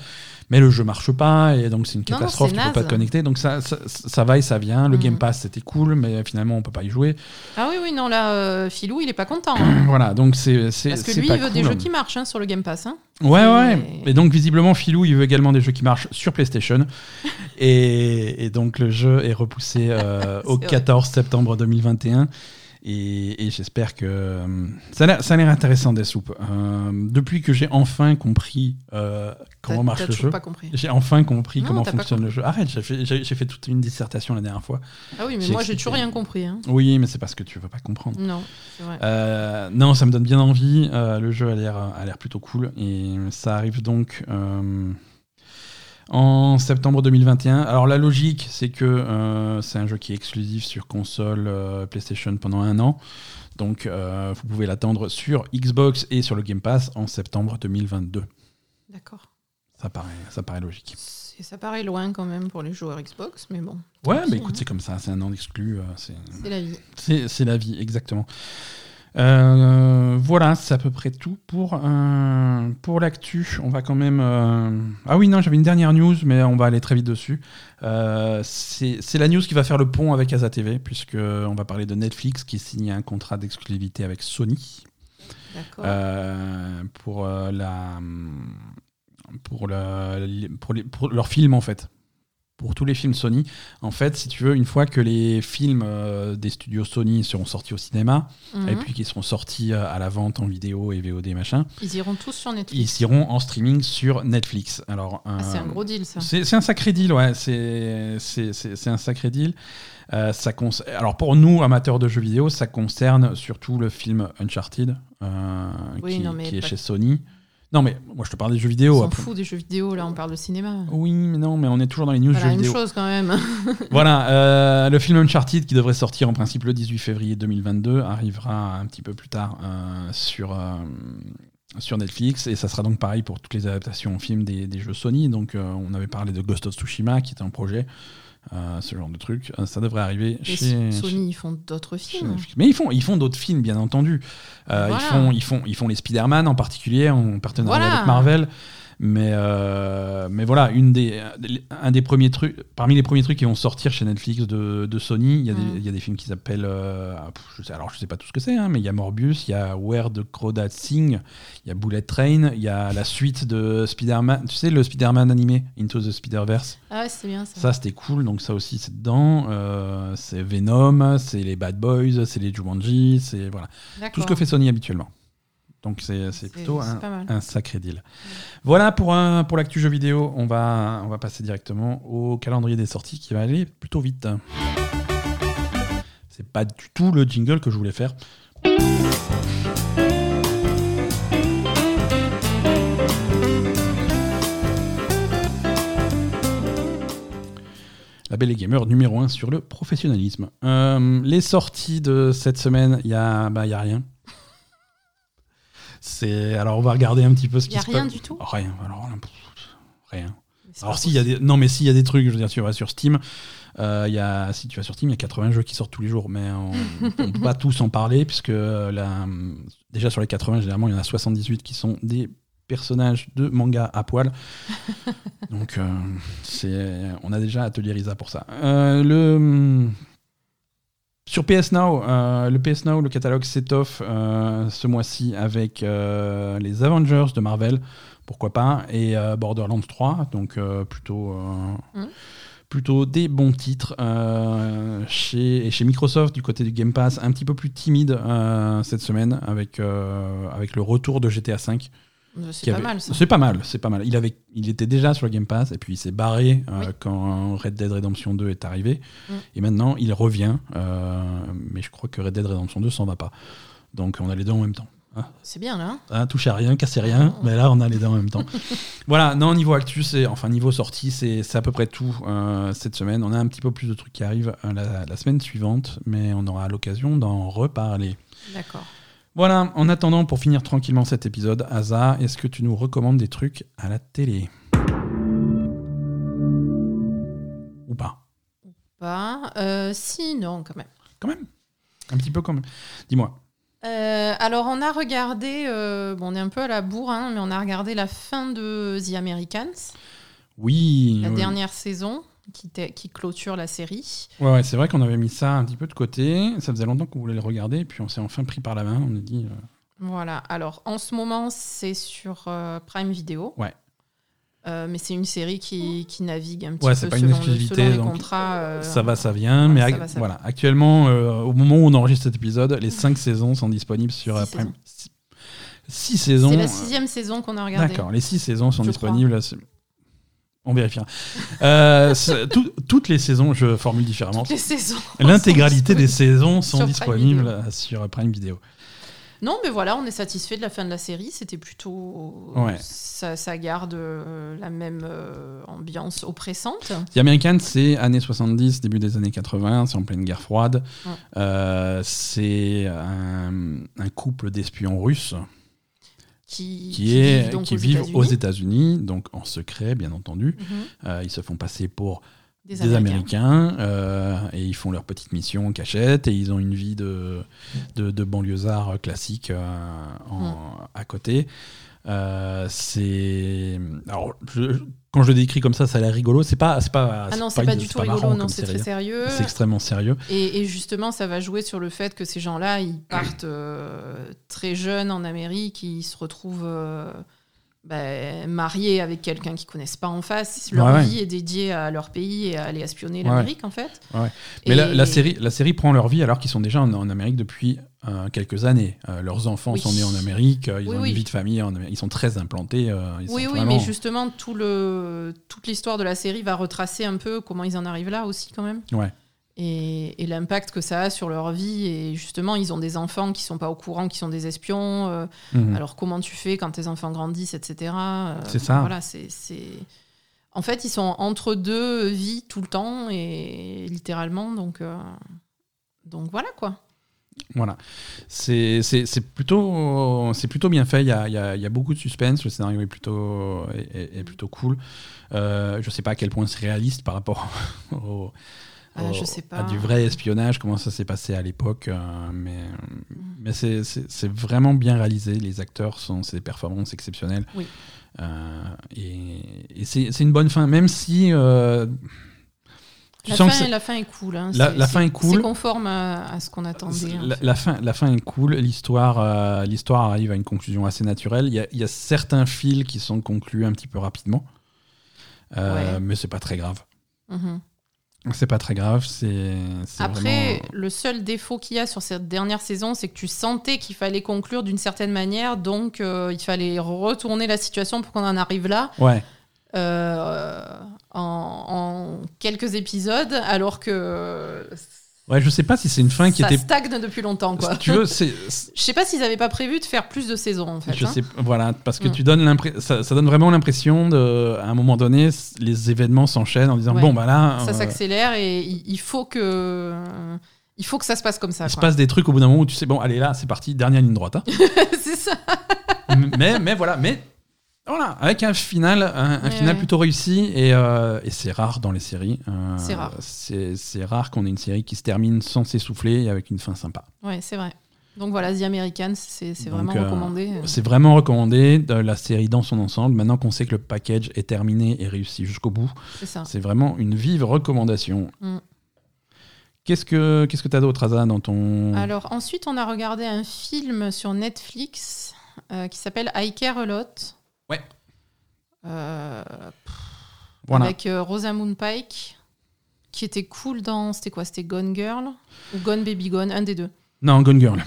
mais le jeu marche pas et donc c'est une Non, non, catastrophe. c'est tu peux pas naze. te connecter, donc ça, ça, ça va et ça vient. Le Mhm. Game Pass c'était cool, mais finalement on peut pas y jouer. Ah oui, oui, non, là, euh, Philou, il est pas content. hein. voilà, donc c'est, c'est, Parce que lui, il veut des jeux qui marchent hein, sur le Game Pass. hein. Ouais, ouais. Et donc, visiblement, Philou, il veut également des jeux qui marchent sur PlayStation. et, et donc, le jeu est repoussé euh, au C'est vrai. 14 septembre 2021. Et, et j'espère que. euh, ça a l'air- intéressant, Deathloop. Euh, depuis que j'ai enfin compris euh, comment marche le jeu. J'ai enfin compris Non, comment fonctionne le jeu. Arrête, j'ai fait, toute une dissertation la dernière fois. Ah oui, mais moi, j'ai toujours rien compris. hein. Oui, mais c'est parce que tu veux pas comprendre. Non, c'est vrai. Euh, non, ça me donne bien envie. Le jeu a l'air, a l'air plutôt cool. Et ça arrive donc en septembre 2021. Alors, la logique, c'est que euh, c'est un jeu qui est exclusif sur console euh, PlayStation pendant un an. Donc, euh, vous pouvez l'attendre sur Xbox et sur le Game Pass en septembre 2022. D'accord. Ça paraît, ça paraît logique. Ça paraît loin quand même pour les joueurs Xbox, mais bon, Ouais, mais écoute, hein. c'est comme ça. C'est un an d'exclus. euh, c'est- la vie. C'est la vie, exactement. Euh, voilà, c'est à peu près tout pour, euh, pour l'actu. On va quand même. euh, Ah oui, non, j'avais une dernière news, mais on va aller très vite dessus. C'est la news qui va faire le pont avec Asa TV, puisque on va parler de Netflix qui signe un contrat d'exclusivité avec Sony D'accord. pour la pour, la- pour, les- pour leur film en fait. Pour tous les films Sony, en fait, si tu veux, une fois que les films euh, des studios Sony seront sortis au cinéma Mhm. et puis qu'ils seront sortis euh, à la vente en vidéo et VOD machin, Ils iront tous sur Netflix. ils iront en streaming sur Netflix. Alors, Ah, c'est un gros deal, ça. c'est un sacré deal, ouais. C'est un sacré deal. Euh, ça Alors pour nous, amateurs de jeux vidéo, ça concerne surtout le film Uncharted, Oui, qui, non, mais qui est chez Sony. Non, mais moi je te parle des jeux On vidéo. s'en après. fout des jeux vidéo, là, on parle de cinéma. Oui, mais non, mais on est toujours dans les news Pas jeux la même vidéo. chose quand même. Voilà, euh, le film Uncharted qui devrait sortir en principe le 18 février 2022 arrivera un petit peu plus tard euh, sur, euh, sur Netflix et ça sera donc pareil pour toutes les adaptations en film des, des jeux Sony. Donc on avait parlé de Ghost of Tsushima qui était un projet, euh, ce genre de truc. Euh, ça devrait arriver Et chez, Sony, ils font d'autres films. Mais ils font, ils font d'autres films, bien entendu. Euh, Voilà. ils, font, ils, font, ils font les Spider-Man en particulier, en partenariat Voilà. avec Marvel. Mais, euh, mais voilà, une des, un des premiers trucs, parmi les premiers trucs qui vont sortir chez Netflix de, de Sony, il y, a des- Mm. il y a des films qui s'appellent. euh, ah, alors je sais pas tout ce que c'est, hein, mais il y a Morbius, il y a Where the Crawdad Sing, il y a Bullet Train, il y a la suite de Spider-Man. Tu sais, le Spider-Man animé, Into the Spider-Verse? Ah ouais, c'est bien ça. Ça, c'était cool, donc ça aussi, c'est dedans. Euh, c'est Venom, c'est les Bad Boys, c'est les Jumanji, c'est voilà. Tout ce que fait Sony habituellement. Donc c'est plutôt un, sacré deal. Voilà pour, un, pour l'actu jeu vidéo. On va, on va passer directement au calendrier des sorties qui va aller plutôt vite. C'est pas du tout le jingle que je voulais faire. La Belle et Gamer numéro 1 sur le professionnalisme. Euh, les sorties de cette semaine, il n'y a, bah, y a rien. C'est alors on va regarder un petit peu ce Y qui a se rien passe. du tout? Rien. Alors là, pff, rien. Mais c'est Alors s'il y a des non mais s'il y a des trucs, je veux dire tu vas sur Steam, euh, il y a si tu vas sur Steam, il y a 80 jeux qui sortent tous les jours, mais on, on peut pas tous en parler puisque euh, la, déjà sur les 80 généralement il y en a 78 qui sont des personnages de manga à poil. Donc euh, c'est on a déjà Atelier Risa pour ça. Euh, le sur PS Now, euh, le PS Now, le catalogue s'étoffe euh, ce mois-ci avec euh, les Avengers de Marvel, pourquoi pas, et euh, Borderlands 3, donc euh, plutôt, plutôt des bons titres. chez, et chez Microsoft, du côté du Game Pass, un petit peu plus timide cette semaine avec, avec le retour de GTA V. Euh, C'est pas avait- mal. C'est pas mal, c'est pas mal. Il, avait, il était déjà sur le Game Pass et puis il s'est barré euh, Oui. quand Red Dead Redemption 2 est arrivé. Mm. Et maintenant, il revient. euh, mais je crois que Red Dead Redemption 2 s'en va pas. Donc on a les deux en même temps. C'est bien là. hein. Hein, touchez à rien, cassez rien. Mais là, on a les deux en même temps. voilà, non, niveau actu, c'est, enfin niveau sortie, c'est, à peu près tout euh, cette semaine. On a un petit peu plus de trucs qui arrivent la, la semaine suivante, mais on aura l'occasion d'en reparler. D'accord. Voilà, en attendant, pour finir tranquillement cet épisode, Asa, est-ce que tu nous recommandes des trucs à la télé? Ou pas? Ou pas euh, Si, non, quand même. Quand même? Un petit peu quand même. Dis-moi. Euh, alors, on a regardé, euh, bon, on est un peu à la bourre, hein, mais on a regardé la fin de The Americans. Oui. La dernière saison qui, clôture la série. Ouais, ouais, c'est vrai qu'on avait mis ça un petit peu de côté. Ça faisait longtemps qu'on voulait le regarder, et puis on s'est enfin pris par la main. On a dit. euh, Voilà. Alors, en ce moment, c'est sur euh, Prime Video. Ouais. Euh, mais c'est une série qui, qui navigue un petit Ouais, peu pas selon, une le- exclusivité, selon les donc contrats. euh, ça va, ça vient. ouais, mais ça ac- va, ça voilà, actuellement, euh, au moment où on enregistre cet épisode, les cinq saisons sont disponibles sur Six Prime. saisons. Six, six saisons. C'est la sixième saison qu'on a regardée. D'accord, les six saisons sont disponibles. On vérifiera. Euh, c'est- tout- toutes les saisons, je formule différemment. Toutes les saisons. L'intégralité des saisons sont Sur disponibles euh, sur Prime Video. Non, mais voilà, on est satisfait de la fin de la série. C'était plutôt. Ouais. Ça, ça garde euh, la même euh, ambiance oppressante. The American, c'est années 70, début des années 80, c'est en pleine guerre froide. Ouais. Euh, c'est un, un couple d'espions russes Qui, qui, est, vivent donc qui aux vivent États-Unis. aux États-Unis, donc en secret, bien entendu. Mhm. Euh, ils se font passer pour Des, des, Américains. Américains, euh, et ils font leur petite mission en cachette et ils ont une vie de, de, de banlieusards classique euh, en- Mm. à côté. Euh, c'est alors je- quand je le décris comme ça, ça a l'air rigolo. C'est pas c'est pas Ah non, c'est pas, du tout rigolo, marrant non, c'est très sérieux. C'est extrêmement sérieux. Et, et justement, ça va jouer sur le fait que ces gens-là, ils partent euh, très jeunes en Amérique, ils se retrouvent euh, ben, mariés avec quelqu'un qu'ils connaissent pas en face. Leur Ouais, ouais. vie est dédiée à leur pays et à aller espionner Ouais. l'Amérique, en fait. Mais Et- la, la série, la série prend leur vie alors qu'ils sont déjà en, en Amérique depuis euh, quelques années. Euh, leurs enfants Oui. sont nés en Amérique, euh, ils Oui, ont oui. une vie de famille en Amérique, ils sont très implantés. ils Oui, sont oui, vraiment- mais justement, tout le, toute l'histoire de la série va retracer un peu comment ils en arrivent là aussi, quand même. Ouais. Et, et l'impact que ça a sur leur vie. Et justement, ils ont des enfants qui sont pas au courant, qui sont des espions. Mhm. Alors, comment tu fais quand tes enfants grandissent, etc. C'est ça. Voilà, c'est. c'est- En fait, ils sont entre deux vies tout le temps, et littéralement, donc. Donc voilà quoi. Voilà. C'est plutôt, plutôt bien fait. Il y, a, y a- il y a beaucoup de suspense. Le scénario est plutôt, est, plutôt cool. Euh, je sais pas à quel point c'est réaliste par rapport au, Ah, au- je sais pas. à du vrai espionnage, comment ça s'est passé à l'époque. euh, mais mais c'est- vraiment bien réalisé. Les acteurs sont des performances exceptionnelles. Oui. Euh, et et c'est c'est une bonne fin, même si. Tu La sens que fin, c'est- la fin est cool. hein. La- fin est cool. C'est conforme à, à ce qu'on attendait. La, la fin, la fin est cool. L'histoire, euh, l'histoire arrive à une conclusion assez naturelle. Il y a, y a certains fils qui sont conclus un petit peu rapidement, Euh, Ouais. mais c'est pas très grave. Mhm. C'est pas très grave. C'est c'est Après, vraiment- le seul défaut qu'il y a sur cette dernière saison, c'est que tu sentais qu'il fallait conclure d'une certaine manière, donc euh, il fallait retourner la situation pour qu'on en arrive là. ouais. Euh, en, en quelques épisodes, alors que Ouais, je sais pas si c'est une fin qui ça était. stagne depuis longtemps. Quoi. Si tu veux, c'est. Je sais pas s'ils avaient pas prévu de faire plus de saisons en fait. Je hein. sais, voilà, parce que Mm. tu donnes l'impression, ça, ça donne vraiment l'impression de, à un moment donné, les événements s'enchaînent en disant Ouais. bon bah là, Ça euh, s'accélère et il, faut que il faut que ça se passe comme ça. il se passe des trucs au bout d'un moment où tu sais bon allez là c'est parti dernière ligne droite. hein. c'est ça. mais, mais voilà, mais voilà, avec un final, un, final ouais. plutôt réussi, et, euh, et c'est rare dans les séries. euh, C'est rare. C'est rare qu'on ait une série qui se termine sans s'essouffler et avec une fin sympa. Ouais, c'est vrai. Donc voilà, The Americans, c'est c'est vraiment euh, recommandé. C'est vraiment recommandé, de la série dans son ensemble. Maintenant qu'on sait que le package est terminé et réussi jusqu'au bout, C'est vraiment une vive recommandation. Mm. Qu'est-ce que qu'est-ce que t'as d'autre, Asa, dans ton... Alors ensuite, on a regardé un film sur Netflix euh, qui s'appelle I Care a Lot. Ouais. Euh, Voilà. Avec euh, Rosamund Pike, qui était cool dans. C'était quoi C'était Gone Girl Ou Gone Baby Gone Un des deux. Non, Gone Girl.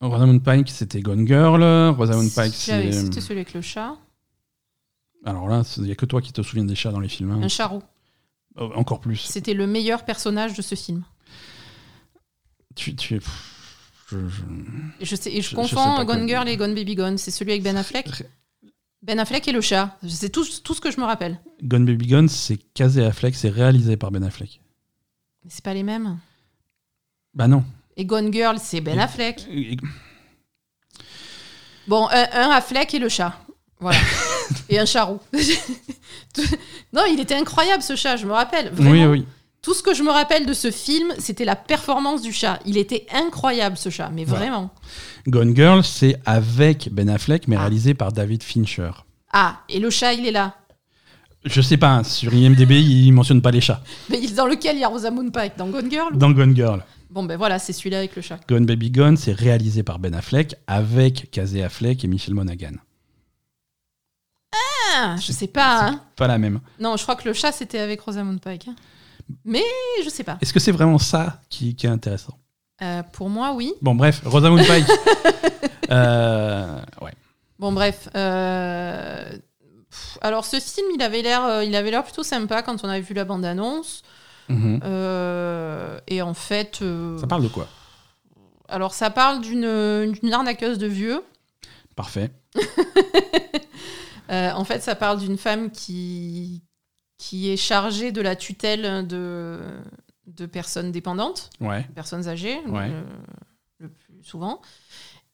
Rosamund Pike, c'était Gone Girl. Rosamund Pike, c'est... C'était celui avec le chat. Alors là, il n'y a que toi qui te souviens des chats dans les films. hein. Un charou. Euh, Encore plus. C'était le meilleur personnage de ce film. Tu, tu es... pff, je- je- je, sais, et je, Je- confonds Gone. Girl et Gone Baby Gone. C'est celui avec Ben Affleck Ben Affleck et le chat. C'est tout, tout ce que je me rappelle. Gone Baby Gone, c'est casé Affleck, c'est réalisé par Ben Affleck. Mais c'est pas les mêmes. Bah non. Et Gone Girl, c'est Ben Et- Affleck. Et- Bon, un, un Affleck et le chat. Voilà. et un charou. non, il était incroyable ce chat, je me rappelle. Vraiment. Oui, oui. Tout ce que je me rappelle de ce film, c'était la performance du chat. Il était incroyable ce chat, mais Voilà. vraiment. Gone Girl, c'est avec Ben Affleck, mais Ah. réalisé par David Fincher. Ah, et le chat, il est là. Je sais pas, hein, sur IMDb, il mentionne pas les chats. Mais dans lequel il y a Rosamund Pike Dans Gone Girl Dans Gone Girl. Bon, ben voilà, c'est celui-là avec le chat. Gone Baby Gone, c'est réalisé par Ben Affleck, avec Casey Affleck et Michel Monaghan. Ah, je sais pas. hein. Pas la même. Non, je crois que le chat, c'était avec Rosamund Pike. hein. Mais je sais pas. Est-ce que c'est vraiment ça qui, qui est intéressant? Euh, pour moi, oui. Bon, bref, Rosamund Pike. Euh, ouais. Bon, bref. euh, pff, Alors, ce film, il avait l'air, euh, il avait l'air plutôt sympa quand on avait vu la bande-annonce. Mhm. Euh, et en fait, euh, Ça parle de quoi? Alors ça parle d'une d'une arnaqueuse de vieux. Parfait. Euh, en fait, ça parle d'une femme qui qui est chargée de la tutelle de de personnes dépendantes. Ouais. personnes âgées, Ouais. le, le plus souvent.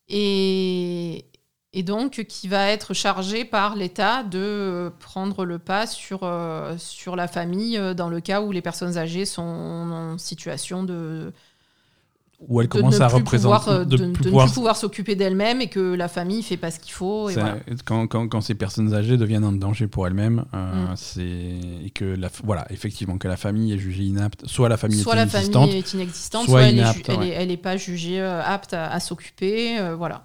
Et, et donc, qui va être chargé par l'État de prendre le pas sur, euh, sur la famille euh, dans le cas où les personnes âgées sont en situation de, Où elle commence à représenter. pouvoir, euh, de plus ne pouvoir- plus pouvoir s'occuper d'elle-même et que la famille fait pas ce qu'il faut. Et c'est- voilà. quand, quand, quand ces personnes âgées deviennent un danger pour elles-mêmes, euh, Mm. c'est et que la, voilà, effectivement, que la famille est jugée inapte, soit la famille Soit est la inexistante, famille est inexistante, soit inapte, elle, ouais. est, elle est pas jugée euh, apte à, à s'occuper. euh, voilà.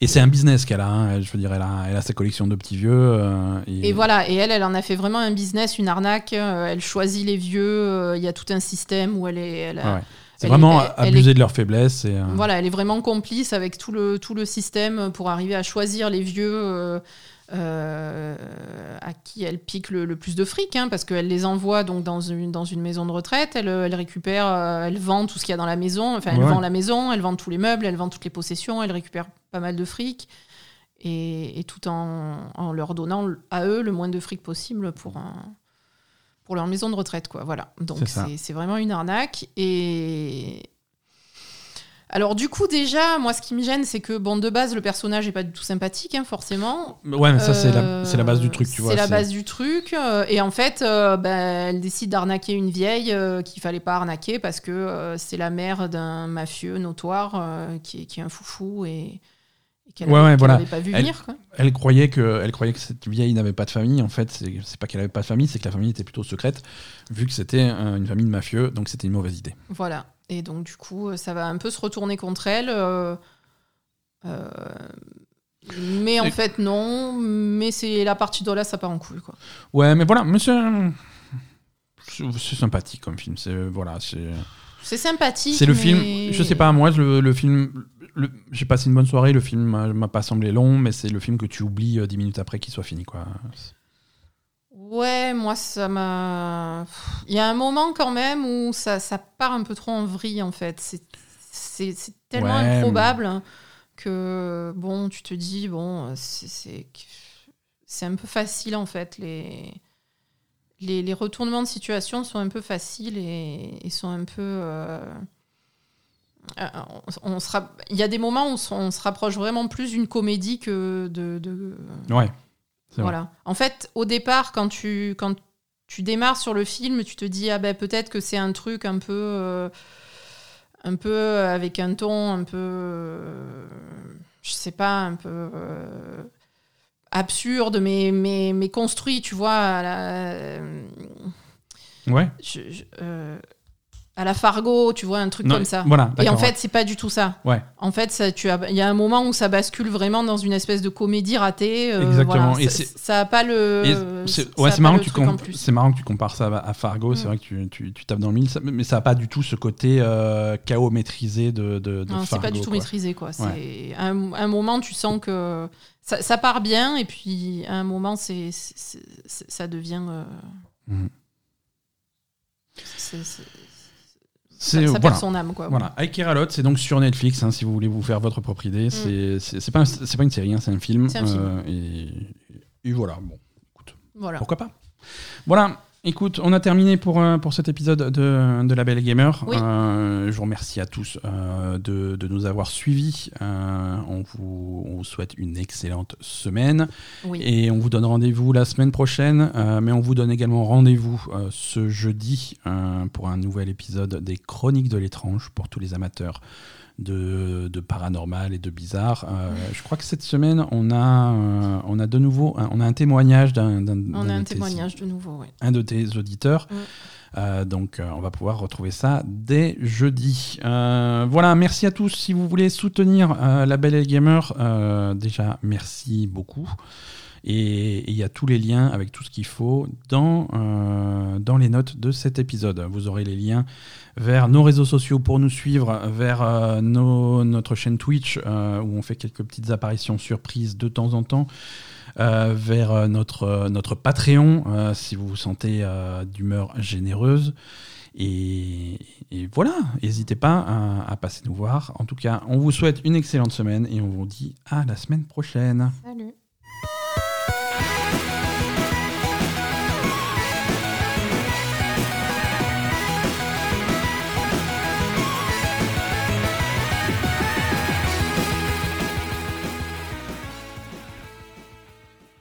et c'est un business qu'elle a. hein, je veux dire, elle a, elle a sa collection de petits vieux. euh, et, Et voilà, et elle, elle en a fait vraiment un business, une arnaque. euh, elle choisit les vieux. euh, Il y a tout un système où elle est. elle a- Ouais, ouais. C'est elle vraiment elle abuser de leur faiblesse. Et, euh, Voilà, elle est vraiment complice avec tout le, tout le système pour arriver à choisir les vieux euh, euh, à qui elle pique le, le plus de fric, hein, parce qu'elle les envoie donc dans une, dans une maison de retraite. Elle, elle récupère, euh, elle vend tout ce qu'il y a dans la maison. Enfin, elle Ouais. vend la maison, elle vend tous les meubles, elle vend toutes les possessions, elle récupère pas mal de fric. Et, et tout en, en leur donnant à eux le moins de fric possible pour, un- pour leur maison de retraite. Quoi. Voilà. Donc C'est vraiment une arnaque. Et, alors du coup déjà, moi ce qui me gêne, c'est que bon de base le personnage est pas du tout sympathique, hein, forcément. Ouais, mais ça, c'est la, Euh, c'est la base du truc, tu vois. C'est la base du truc. euh, et en fait, euh, ben, elle décide d'arnaquer une vieille qu'il fallait pas arnaquer parce que c'est la mère d'un mafieux notoire qui, est, qui est un foufou et, et qu'elle Ouais, ouais, voilà. pas vu Elle- venir. Quoi. Elle croyait que, elle croyait que cette vieille n'avait pas de famille. En fait, c'est pas qu'elle avait pas de famille, c'est que la famille était plutôt secrète, vu que c'était une famille de mafieux, donc c'était une mauvaise idée. Voilà. Et donc du coup, euh, ça va un peu se retourner contre elle. euh, euh, mais en Et- fait, non. Mais c'est la partie de là, ça part en couille. Quoi. Ouais, mais voilà, c'est- c'est sympathique comme film. C'est voilà, c'est C'est sympathique. c'est le mais- film. Je sais pas, moi, le, le film, j'ai passé une bonne soirée. Le film m'a pas semblé long, mais c'est le film que tu oublies euh, dix minutes après qu'il soit fini, quoi. Ouais, moi, ça m'a. Il y a un moment quand même où ça, ça part un peu trop en vrille, en fait. C'est- tellement Ouais, improbable que, bon, tu te dis, bon, c'est un peu facile, en fait. Les, les, les retournements de situation sont un peu faciles et, et sont un peu. euh, euh, on, on se ra- Il y a des moments où on se- on se rapproche vraiment plus d'une comédie que de- de, Ouais. Vrai. voilà. En fait, au départ, quand tu, quand tu démarres sur le film, tu te dis ah ben peut-être que c'est un truc un peu, euh, un peu avec un ton un peu, je sais pas, un peu absurde, mais, mais, mais construit, tu vois. La, Ouais. je- je- euh, à la Fargo, tu vois, un truc Non, comme ça. Voilà. Et en fait, c'est pas du tout ça. Ouais. En fait, ça, tu as, il y a un moment où ça bascule vraiment dans une espèce de comédie ratée. euh, Exactement. voilà. Et ça, c'est- ça a pas le. C'est ouais, marrant, que tu c'est marrant que tu compares ça à Fargo. C'est Mm. vrai que tu, tu, tu tapes dans le mille, mais ça n'a pas du tout ce côté euh, chaos maîtrisé de, de, de Non, c'est pas du tout quoi. maîtrisé, quoi. C'est un, un moment, tu sens que ça, ça part bien, et puis à un moment, c'est, ça devient. euh, c'est- C'est ça, ça voilà. son âme, quoi. Voilà, c'est donc sur Netflix, hein, si vous voulez vous faire votre propre idée. C'est- C'est pas, c'est pas une série, hein, c'est un film. Mm. C'est un film. euh, et, et voilà, bon, écoute, Voilà. pourquoi pas? Voilà, Écoute, on a terminé pour, euh, pour cet épisode de, de La Belle Gamer. Oui. Euh, je vous remercie à tous euh, de, de nous avoir suivis. Euh, on, vous, on vous souhaite une excellente semaine. Oui. Et on vous donne rendez-vous la semaine prochaine. mais on vous donne également rendez-vous ce jeudi pour un nouvel épisode des Chroniques de l'étrange pour tous les amateurs de, de paranormal et de bizarre. Euh, je crois que cette semaine, on a, euh, on a de nouveau un, on a un témoignage d'un On a un de tes- témoignage de nouveau, oui. un de tes auditeurs. Euh, donc, euh, on va pouvoir retrouver ça dès jeudi. Euh, voilà, merci à tous. Si vous voulez soutenir la Belle et Gamer, déjà, merci beaucoup. Et il y a tous les liens avec tout ce qu'il faut dans, dans les notes de cet épisode. Vous aurez les liens vers nos réseaux sociaux pour nous suivre, vers euh, notre chaîne Twitch euh, où on fait quelques petites apparitions surprises de temps en temps, euh, vers notre, Patreon si vous vous sentez d'humeur généreuse. Et, voilà, n'hésitez pas à passer nous voir. En tout cas, on vous souhaite une excellente semaine et on vous dit à la semaine prochaine. Salut.